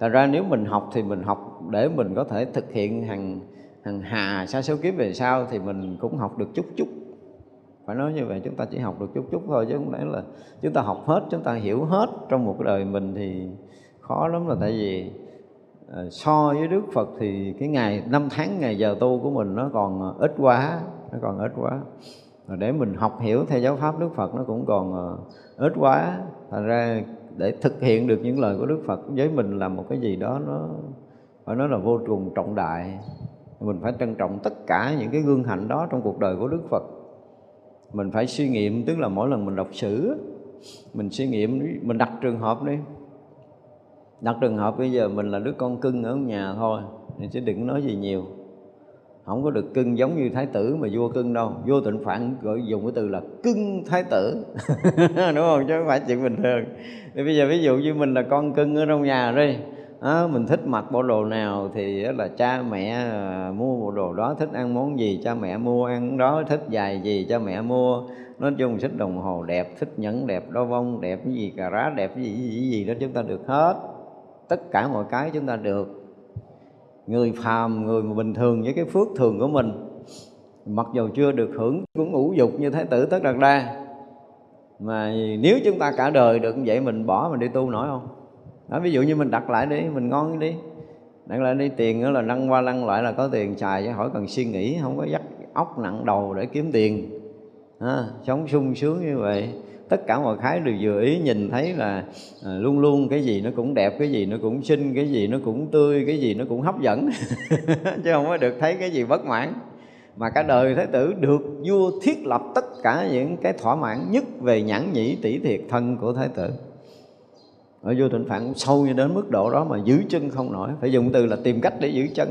Thật ra nếu mình học thì mình học để mình có thể thực hiện hàng hàng hà, sa số kiếp về sau thì mình cũng học được chút chút phải nói như vậy chúng ta chỉ học được chút chút thôi chứ không lẽ là chúng ta học hết chúng ta hiểu hết trong một cái đời mình thì khó lắm là tại vì uh, so với Đức Phật thì cái ngày năm tháng ngày giờ tu của mình nó còn ít quá nó còn ít quá. Và để mình học hiểu theo giáo pháp Đức Phật nó cũng còn uh, ít quá. Thành ra để thực hiện được những lời của Đức Phật với mình là một cái gì đó nó phải nói là vô cùng trọng đại. Mình phải trân trọng tất cả những cái gương hạnh đó trong cuộc đời của đức phật mình phải suy nghiệm, tức là mỗi lần mình đọc sử, mình suy nghiệm, mình đặt trường hợp đi. Đặt trường hợp bây giờ mình là đứa con cưng ở nhà thôi, thì chứ đừng nói gì nhiều. Không có được cưng giống như thái tử mà vua cưng đâu. Vua tịnh phạn gọi, dùng cái từ là cưng thái tử. Đúng không? Chứ không phải chuyện bình thường. Thì bây giờ ví dụ như mình là con cưng ở trong nhà đi à, mình thích mặc bộ đồ nào thì là cha mẹ à, mua bộ đồ đó thích ăn món gì cha mẹ mua ăn đó thích dài gì cha mẹ mua. Nói chung thích đồng hồ đẹp thích nhẫn đẹp đo vong đẹp cái gì cà rá đẹp cái gì, cái gì gì đó chúng ta được hết. Tất cả mọi cái chúng ta được. Người phàm người mà bình thường với cái phước thường của mình mặc dù chưa được hưởng cũng ngũ dục như thái tử tất đạt đa. Mà nếu chúng ta cả đời được như vậy mình bỏ mình đi tu nổi không? Đó, ví dụ như mình đặt lại đi mình ngon đi. Đặt lại đi tiền nữa là lăn qua lăn lại là có tiền xài chứ hỏi cần suy nghĩ không có dắt óc nặng đầu để kiếm tiền. À, sống sung sướng như vậy. Tất cả mọi khái đều vừa ý nhìn thấy là à, luôn luôn cái gì nó cũng đẹp cái gì nó cũng xinh cái gì nó cũng tươi cái gì nó cũng hấp dẫn. Chứ không có được thấy cái gì bất mãn. Mà cả đời thái tử được vua thiết lập tất cả những cái thỏa mãn nhất về nhãn nhĩ tỷ thiệt thân của thái tử ở vô thịnh phạn sâu như đến mức độ đó mà giữ chân không nổi. Phải dùng từ là tìm cách để giữ chân,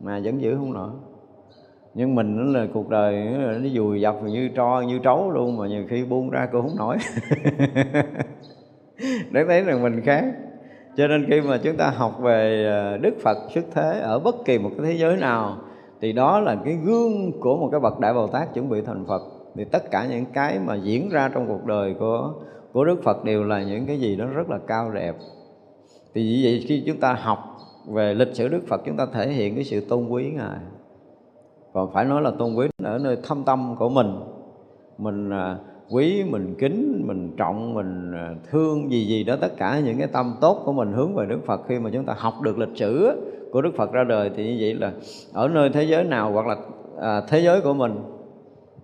mà vẫn giữ không nổi. Nhưng mình nó là cuộc đời, nó dùi dập như tro, như trấu luôn mà nhiều khi buông ra cô không nổi. Để thấy rằng mình khác. Cho nên khi mà chúng ta học về à, đức phật, xuất thế ở bất kỳ một cái thế giới nào, thì đó là cái gương của một cái bậc đại bồ tát chuẩn bị thành phật. Thì tất cả những cái mà diễn ra trong cuộc đời của của đức phật đều là những cái gì đó rất là cao đẹp. Thì vì vậy khi chúng ta học về lịch sử đức phật chúng ta thể hiện cái sự tôn quý ngài. Còn phải nói là tôn quý ở nơi thâm tâm của mình. Mình à, quý mình kính mình trọng mình à, thương gì gì đó tất cả những cái tâm tốt của mình hướng về đức phật. Khi mà chúng ta học được lịch sử của đức phật ra đời thì như vậy là ở nơi thế giới nào hoặc là à, thế giới của mình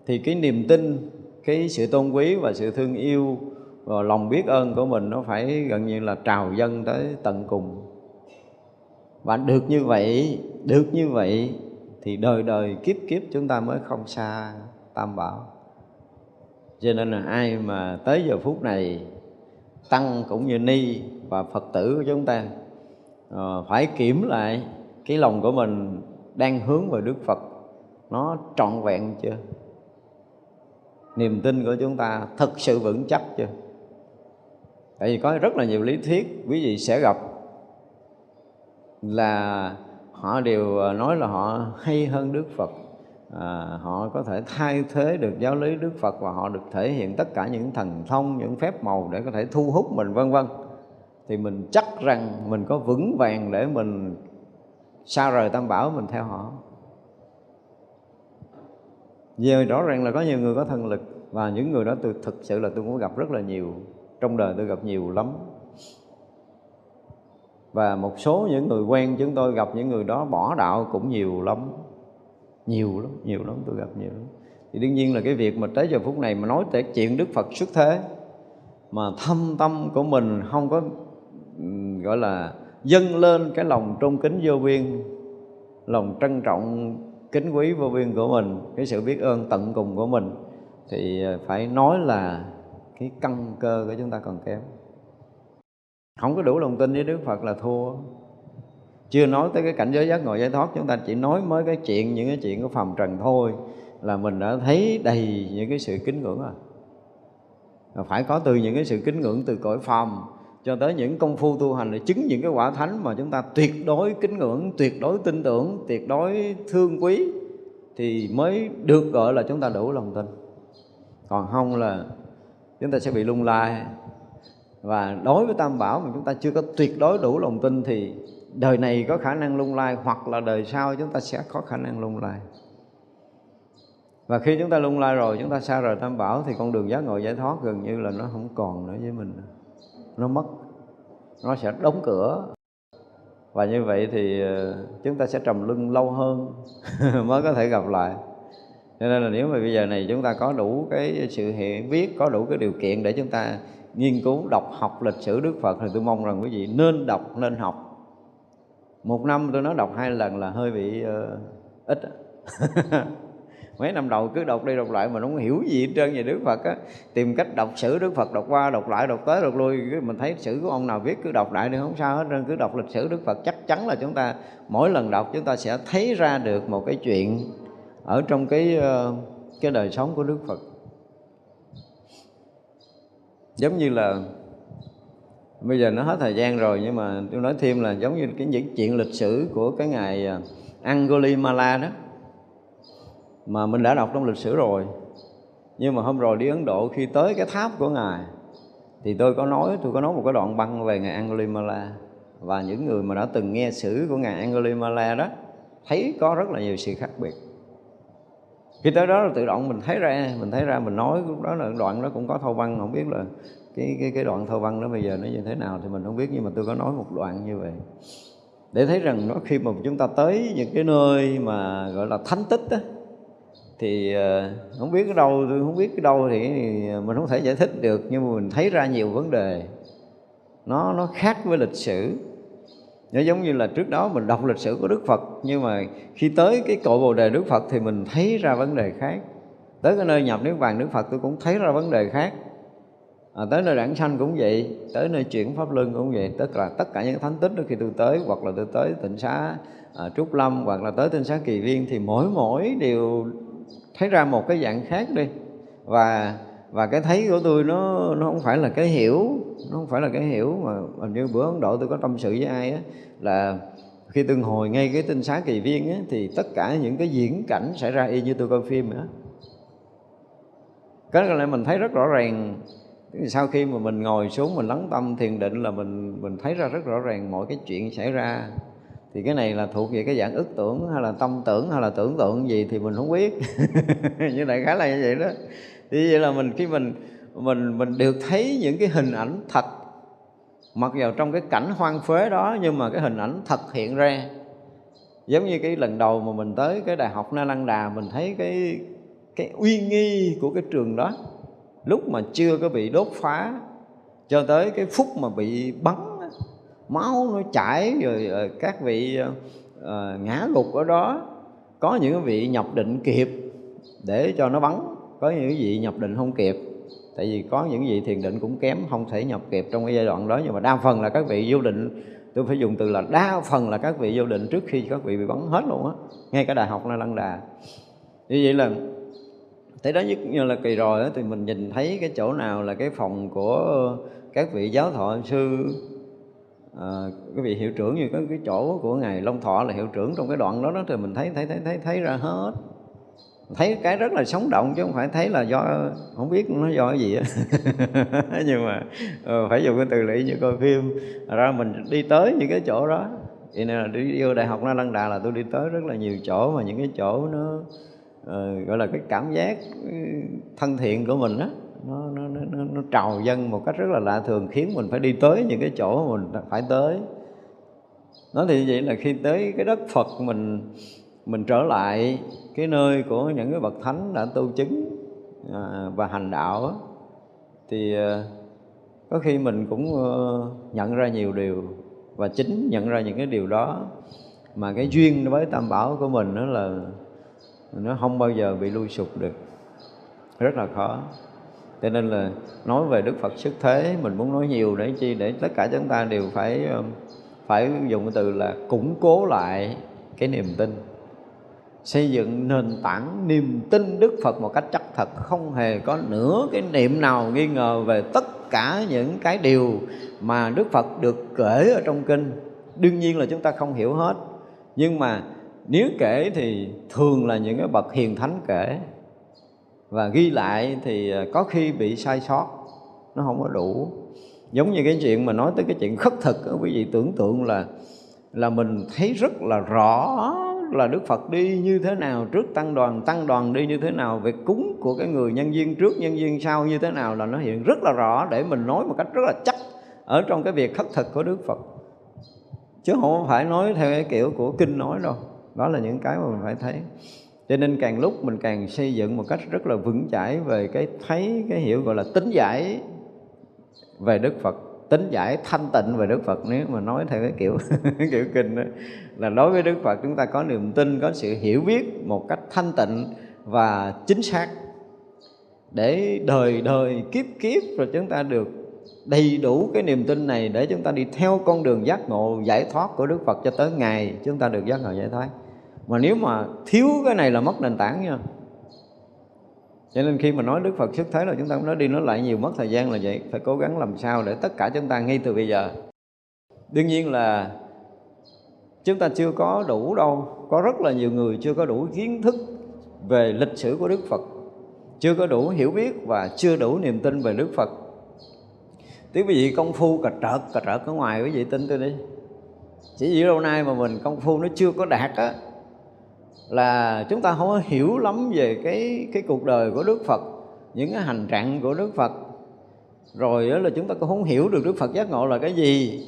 thì cái niềm tin cái sự tôn quý và sự thương yêu và lòng biết ơn của mình nó phải gần như là trào dân tới tận cùng. Và được như vậy, được như vậy thì đời đời kiếp kiếp chúng ta mới không xa tam bảo. Cho nên là ai mà tới giờ phút này, tăng cũng như ni và phật tử của chúng ta ờ, phải kiểm lại cái lòng của mình đang hướng về đức phật, nó trọn vẹn chưa? Niềm tin của chúng ta thực sự vững chắc chưa? Tại vì có rất là nhiều lý thuyết quý vị sẽ gặp là họ đều à, nói là họ hay hơn Đức Phật. À, họ có thể thay thế được giáo lý Đức Phật và họ được thể hiện tất cả những thần thông những phép màu để có thể thu hút mình vân vân. Thì mình chắc rằng mình có vững vàng để mình xa rời tam bảo mình theo họ. Giờ rõ ràng là có nhiều người có thần lực và những người đó tôi thực sự là tôi cũng gặp rất là nhiều trong đời tôi gặp nhiều lắm. Và một số những người quen chúng tôi gặp những người đó bỏ đạo cũng nhiều lắm. Nhiều lắm nhiều lắm, tôi gặp nhiều lắm. Thì đương nhiên là cái việc mà tới giờ phút này mà nói tới chuyện Đức Phật xuất thế, mà thâm tâm của mình không có gọi là dâng lên cái lòng trung kính vô biên, lòng trân trọng, kính quý vô biên của mình, cái sự biết ơn tận cùng của mình, thì ờ, phải nói là cái căn cơ của chúng ta còn kém. Không có đủ lòng tin với Đức Phật là thua. Chưa nói tới cái cảnh giới giác ngộ giải thoát, chúng ta chỉ nói mới cái chuyện, những cái chuyện của phàm trần thôi, là mình đã thấy đầy những cái sự kính ngưỡng rồi. Phải có từ những cái sự kính ngưỡng từ cõi phàm cho tới những công phu tu hành để chứng những cái quả thánh mà chúng ta tuyệt đối kính ngưỡng, tuyệt đối tin tưởng, tuyệt đối thương quý, thì mới được gọi là chúng ta đủ lòng tin. Còn không là chúng ta sẽ bị lung lai. Và đối với tam bảo mà chúng ta chưa có tuyệt đối đủ lòng tin thì đời này có khả năng lung lai, hoặc là đời sau chúng ta sẽ có khả năng lung lai. Và khi chúng ta lung lai rồi, chúng ta xa rời tam bảo thì con đường giác ngộ giải thoát gần như là nó không còn nữa với mình. Nó mất. Nó sẽ đóng cửa. Và như vậy thì ờ, chúng ta sẽ trầm lưng lâu hơn, mới có thể gặp lại cho nên là nếu mà bây giờ này chúng ta có đủ cái sự hiểu biết có đủ cái điều kiện để chúng ta nghiên cứu đọc học lịch sử Đức Phật thì tôi mong rằng quý vị nên đọc nên học. Một năm tôi nói đọc hai lần là hơi bị uh, ít mấy năm đầu cứ đọc đi đọc lại mà không hiểu gì hết trơn về Đức Phật á. Tìm cách đọc sử Đức Phật đọc qua đọc lại đọc tới đọc lui mình thấy sử của ông nào viết cứ đọc lại đi không sao hết trơn cứ đọc lịch sử Đức Phật. Chắc chắn là chúng ta mỗi lần đọc chúng ta sẽ thấy ra được một cái chuyện ở trong cái ờ, cái đời sống của Đức Phật. Giống như là, bây giờ nó hết thời gian rồi nhưng mà tôi nói thêm là giống như cái những chuyện lịch sử của cái ngày ờ, Angulimala đó. Mà mình đã đọc trong lịch sử rồi. Nhưng mà hôm rồi đi Ấn Độ, khi tới cái tháp của ngài, thì tôi có nói, tôi có nói một cái đoạn băng về ngài Angulimala và những người mà đã từng nghe sử của ngài Angulimala đó, thấy có rất là nhiều sự khác biệt khi tới đó là tự động mình thấy ra, mình thấy ra, mình nói, lúc đó là đoạn đó cũng có thâu văn, không biết là cái cái cái đoạn thâu văn đó bây giờ nó như thế nào thì mình không biết, nhưng mà tôi có nói một đoạn như vậy. Để thấy rằng nó khi mà chúng ta tới những cái nơi mà gọi là thánh tích á, thì ờ, không biết cái đâu, tôi không biết cái đâu thì mình không thể giải thích được, nhưng mà mình thấy ra nhiều vấn đề. Nó nó khác với lịch sử nó giống như là trước đó mình đọc lịch sử của Đức Phật nhưng mà khi tới cái cội bồ đề Đức Phật thì mình thấy ra vấn đề khác. Tới cái nơi nhập niết bàn Đức Phật tôi cũng thấy ra vấn đề khác. À, tới nơi đảng sanh cũng vậy tới nơi chuyển pháp luân cũng vậy tức là tất cả những thánh tích đó khi tôi tới hoặc là tôi tới tịnh xá à, trúc lâm hoặc là tới tịnh xá kỳ viên thì mỗi mỗi đều thấy ra một cái dạng khác đi. Và và cái thấy của tôi nó nó không phải là cái hiểu, nó không phải là cái hiểu mà hình như bữa ấn độ tôi có tâm sự với ai á, là khi tương hồi ngay cái tinh xá kỳ viên á, thì tất cả những cái diễn cảnh xảy ra y như tôi coi phim nữa cái này mình thấy rất rõ ràng sau khi mà mình ngồi xuống mình lắng tâm thiền định là mình mình thấy ra rất rõ ràng mọi cái chuyện xảy ra. Thì cái này là thuộc về cái dạng ức tưởng hay là tâm tưởng hay là tưởng tượng gì thì mình không biết. Như đại khái là như vậy đó thì vậy là mình khi mình mình mình được thấy những cái hình ảnh thật mặc vào trong cái cảnh hoang phế đó nhưng mà cái hình ảnh thật hiện ra. Giống như cái lần đầu mà mình tới cái đại học Na Lăng Đà mình thấy cái cái uy nghi của cái trường đó lúc mà chưa có bị đốt phá cho tới cái phút mà bị bắn máu nó chảy rồi ờ, các vị uh, ngã gục ở đó có những vị nhập định kịp để cho nó bắn có những vị nhập định không kịp. Tại vì có những vị thiền định cũng kém không thể nhập kịp trong cái giai đoạn đó. Nhưng mà đa phần là các vị vô định. Tôi phải dùng từ là đa phần là các vị vô định trước khi các vị bị bắn hết luôn á. Ngay cả đại học na lăng đà. Như vậy là thế đó nhất như là kỳ rồi đó, thì mình nhìn thấy cái chỗ nào là cái phòng của các vị giáo thọ sư. À, cái vị hiệu trưởng như cái cái chỗ của ngài Long Thọ là hiệu trưởng trong cái đoạn đó đó thì mình thấy thấy thấy thấy thấy ra hết thấy cái rất là sống động chứ không phải thấy là do không biết nó do cái gì á. Nhưng mà ờ, phải dùng cái từ lý như coi phim. Ra mình đi tới những cái chỗ đó thì nên là đi vô đại học na lăng đà là tôi đi tới rất là nhiều chỗ mà những cái chỗ nó uh, gọi là cái cảm giác ừ, thân thiện của mình á nó, nó, nó, nó, nó trào dân một cách rất là lạ thường khiến mình phải đi tới những cái chỗ mình phải tới. Nói thì vậy là khi tới cái đất Phật mình mình trở lại cái nơi của những cái bậc thánh đã tu chứng à, và hành đạo thì à, có khi mình cũng ờ, nhận ra nhiều điều và chính nhận ra những cái điều đó. Mà cái duyên với tam bảo của mình nó là nó không bao giờ bị lui sụp được. Rất là khó. Cho nên là nói về đức phật xuất thế mình muốn nói nhiều để chi để tất cả chúng ta đều phải ờ, phải dùng cái từ là củng cố lại cái niềm tin xây dựng nền tảng niềm tin Đức Phật một cách chắc thật, không hề có nửa cái niệm nào nghi ngờ về tất cả những cái điều mà Đức Phật được kể ở trong kinh. Đương nhiên là chúng ta không hiểu hết, nhưng mà nếu kể thì thường là những cái bậc hiền thánh kể. Và ghi lại thì à, có khi bị sai sót, nó không có đủ. Giống như cái chuyện mà nói tới cái chuyện khất thực quý vị tưởng tượng là là mình thấy rất là rõ là Đức Phật đi như thế nào, trước tăng đoàn tăng đoàn đi như thế nào việc cúng của cái người nhân viên trước, nhân viên sau như thế nào là nó hiện rất là rõ để mình nói một cách rất là chắc ở trong cái việc khất thực của Đức Phật. Chứ không phải nói theo cái kiểu của kinh nói đâu, đó là những cái mà mình phải thấy. Cho nên càng lúc mình càng xây dựng một cách rất là vững chãi về cái thấy, cái hiểu gọi là tính giải về Đức Phật tính giải thanh tịnh về Đức Phật, nếu mà nói theo cái kiểu kiểu kinh đó, là đối với Đức Phật chúng ta có niềm tin, có sự hiểu biết một cách thanh tịnh và chính xác. Để đời đời kiếp kiếp rồi chúng ta được đầy đủ cái niềm tin này để chúng ta đi theo con đường giác ngộ, giải thoát của Đức Phật cho tới ngày chúng ta được giác ngộ giải thoát. Mà nếu mà thiếu cái này là mất nền tảng nha cho nên khi mà nói Đức Phật xuất thế là chúng ta cũng nói đi nói lại nhiều mất thời gian là vậy. Phải cố gắng làm sao để tất cả chúng ta ngay từ bây giờ. Đương nhiên là chúng ta chưa có đủ đâu. Có rất là nhiều người chưa có đủ kiến thức về lịch sử của Đức Phật. Chưa có đủ hiểu biết và chưa đủ niềm tin về Đức Phật. Tiếng quý vị công phu cà trợt cà trợt ở ngoài quý vị tin tôi đi. Chỉ vì lâu nay mà mình công phu nó chưa có đạt á. Là chúng ta không hiểu lắm về cái cái cuộc đời của Đức Phật, Những cái hành trạng của Đức Phật. Rồi đó là chúng ta cũng không hiểu được Đức Phật giác ngộ là cái gì.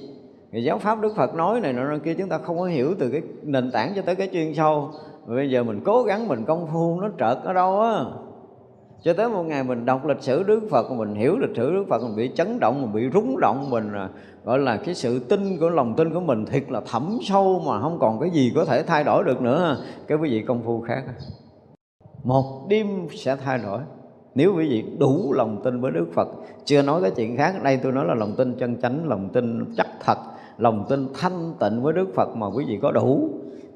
Người giáo pháp Đức Phật nói này nọ kia, chúng ta không có hiểu từ cái nền tảng cho tới cái chuyên sâu. Bây giờ mình cố gắng mình công phu, nó trợt ở đâu á? Cho tới một ngày mình đọc lịch sử Đức Phật, mình hiểu lịch sử Đức Phật, mình bị chấn động, mình bị rúng động, mình à, gọi là cái sự tin của, lòng tin của mình thiệt là thẩm sâu mà không còn cái gì có thể thay đổi được nữa. Cái quý vị công phu khác. Một đêm sẽ thay đổi. Nếu quý vị đủ lòng tin với Đức Phật, chưa nói cái chuyện khác, đây tôi nói là lòng tin chân chánh, lòng tin chắc thật, lòng tin thanh tịnh với Đức Phật mà quý vị có đủ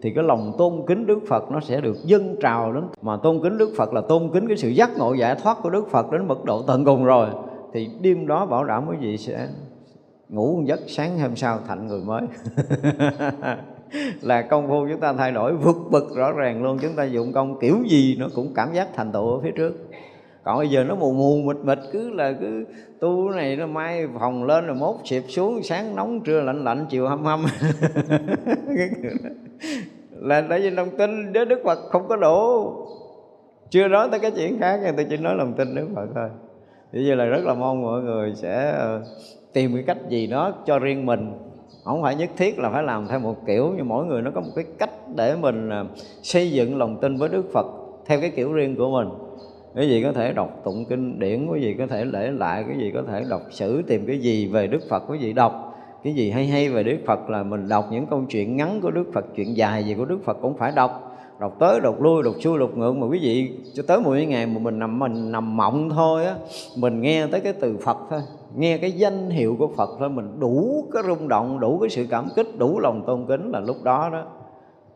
thì cái lòng tôn kính Đức Phật nó sẽ được dâng trào đến mà tôn kính Đức Phật là tôn kính cái sự giác ngộ giải thoát của Đức Phật đến mức độ tận cùng rồi. Thì đêm đó bảo đảm quý vị sẽ ngủ một giấc sáng hôm sau thành người mới. Là công phu chúng ta thay đổi vượt bực rõ ràng luôn. Chúng ta dụng công kiểu gì nó cũng cảm giác thành tựu ở phía trước. Còn bây giờ nó mù mù, mịt mịt, cứ là cứ tu này nó mai phòng lên rồi mốt xịp xuống, sáng nóng trưa lạnh lạnh, chiều hâm hâm là tại vì lòng tin với đức phật không có đủ. Chưa nói tới cái chuyện khác tôi chỉ nói lòng tin đức phật thôi. Bây giờ là rất là mong mọi người sẽ ờ, tìm cái cách gì đó cho riêng mình. Không phải nhất thiết là phải làm theo một kiểu, nhưng mỗi người nó có một cái cách để mình ờ, xây dựng lòng tin với đức phật theo cái kiểu riêng của mình. Cái gì có thể đọc tụng kinh điển cái gì có thể để lại cái gì có thể đọc sử, tìm cái gì về đức phật cái gì đọc cái gì hay hay về đức phật là mình đọc những câu chuyện ngắn của đức phật, chuyện dài gì của đức phật cũng phải đọc. Đọc tới, đọc lui, đọc xuôi, đọc ngược. Mà quý vị, cho tới 10 ngày mà mình nằm mình nằm mộng thôi á, mình nghe tới cái từ phật thôi, nghe cái danh hiệu của phật thôi, mình đủ cái rung động, đủ cái sự cảm kích, đủ lòng tôn kính là lúc đó đó.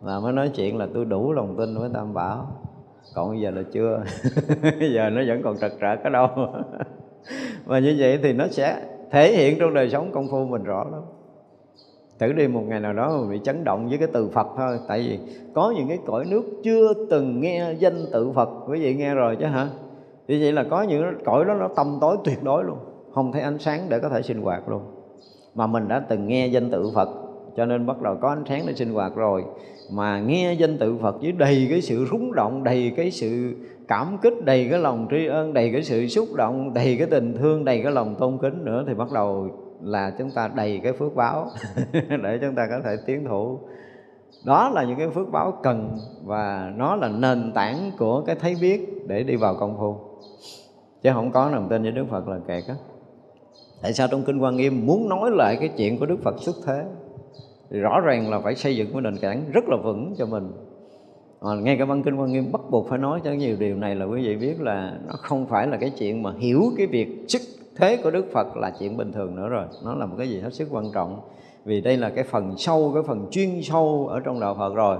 Mà mới nói chuyện là tôi đủ lòng tin với tam bảo. Còn bây giờ là chưa. Bây giờ nó vẫn còn trật trợt ở đâu. Và như vậy thì nó sẽ thể hiện trong đời sống công phu mình rõ lắm. Thử đi, một ngày nào đó mình bị chấn động với cái từ Phật thôi. Tại vì có những cái cõi nước chưa từng nghe danh tự Phật. Quý vị nghe rồi chứ hả? Như vậy là có những cõi đó nó tâm tối tuyệt đối luôn. Không thấy ánh sáng để có thể sinh hoạt luôn. Mà mình đã từng nghe danh tự Phật cho nên bắt đầu có ánh sáng để sinh hoạt rồi. Mà nghe danh tự Phật với đầy cái sự rúng động, đầy cái sự cảm kích, đầy cái lòng tri ân, đầy cái sự xúc động, đầy cái tình thương, đầy cái lòng tôn kính nữa thì bắt đầu là chúng ta đầy cái phước báo để chúng ta có thể tiến thủ. Đó là những cái phước báo cần và nó là nền tảng của cái thấy biết để đi vào công phu. Chứ không có lòng tin với Đức Phật là kẹt á. Tại sao trong kinh Quan Nghiêm muốn nói lại cái chuyện của Đức Phật xuất thế? Thì rõ ràng là phải xây dựng cái nền tảng rất là vững cho mình. À, ngay cả băng kinh quan nghiêm bắt buộc phải nói cho nhiều điều này là quý vị biết là nó không phải là cái chuyện mà hiểu cái việc sức thế của đức phật là chuyện bình thường nữa rồi. Nó là một cái gì hết sức quan trọng. Vì đây là cái phần sâu cái phần chuyên sâu ở trong đạo phật rồi.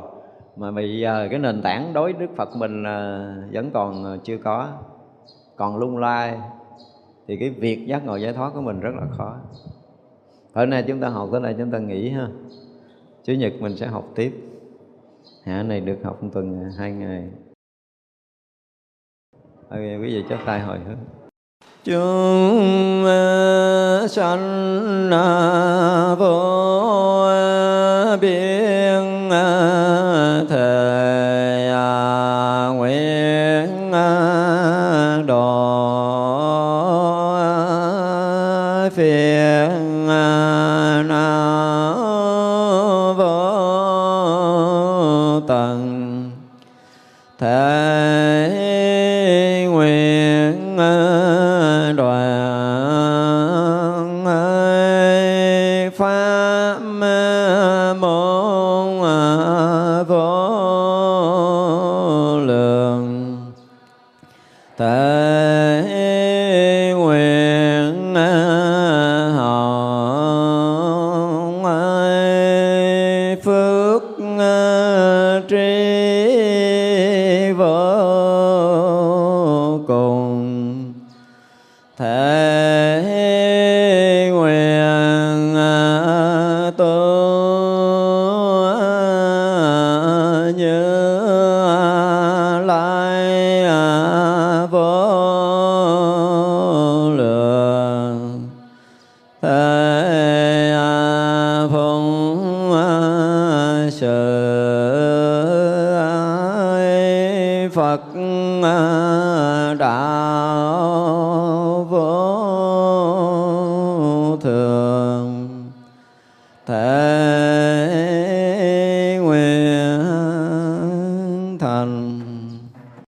Mà bây giờ cái nền tảng đối đức phật mình à, vẫn còn à, chưa có. Còn lung lai thì cái việc giác ngộ giải thoát của mình rất là khó ở nay chúng ta học, tới đây chúng ta nghỉ ha. Chủ nhật mình sẽ học tiếp. Hạ này được học một tuần hai ngày. Ok, quý vị chắp tay hồi hướng. Chúng sanh vô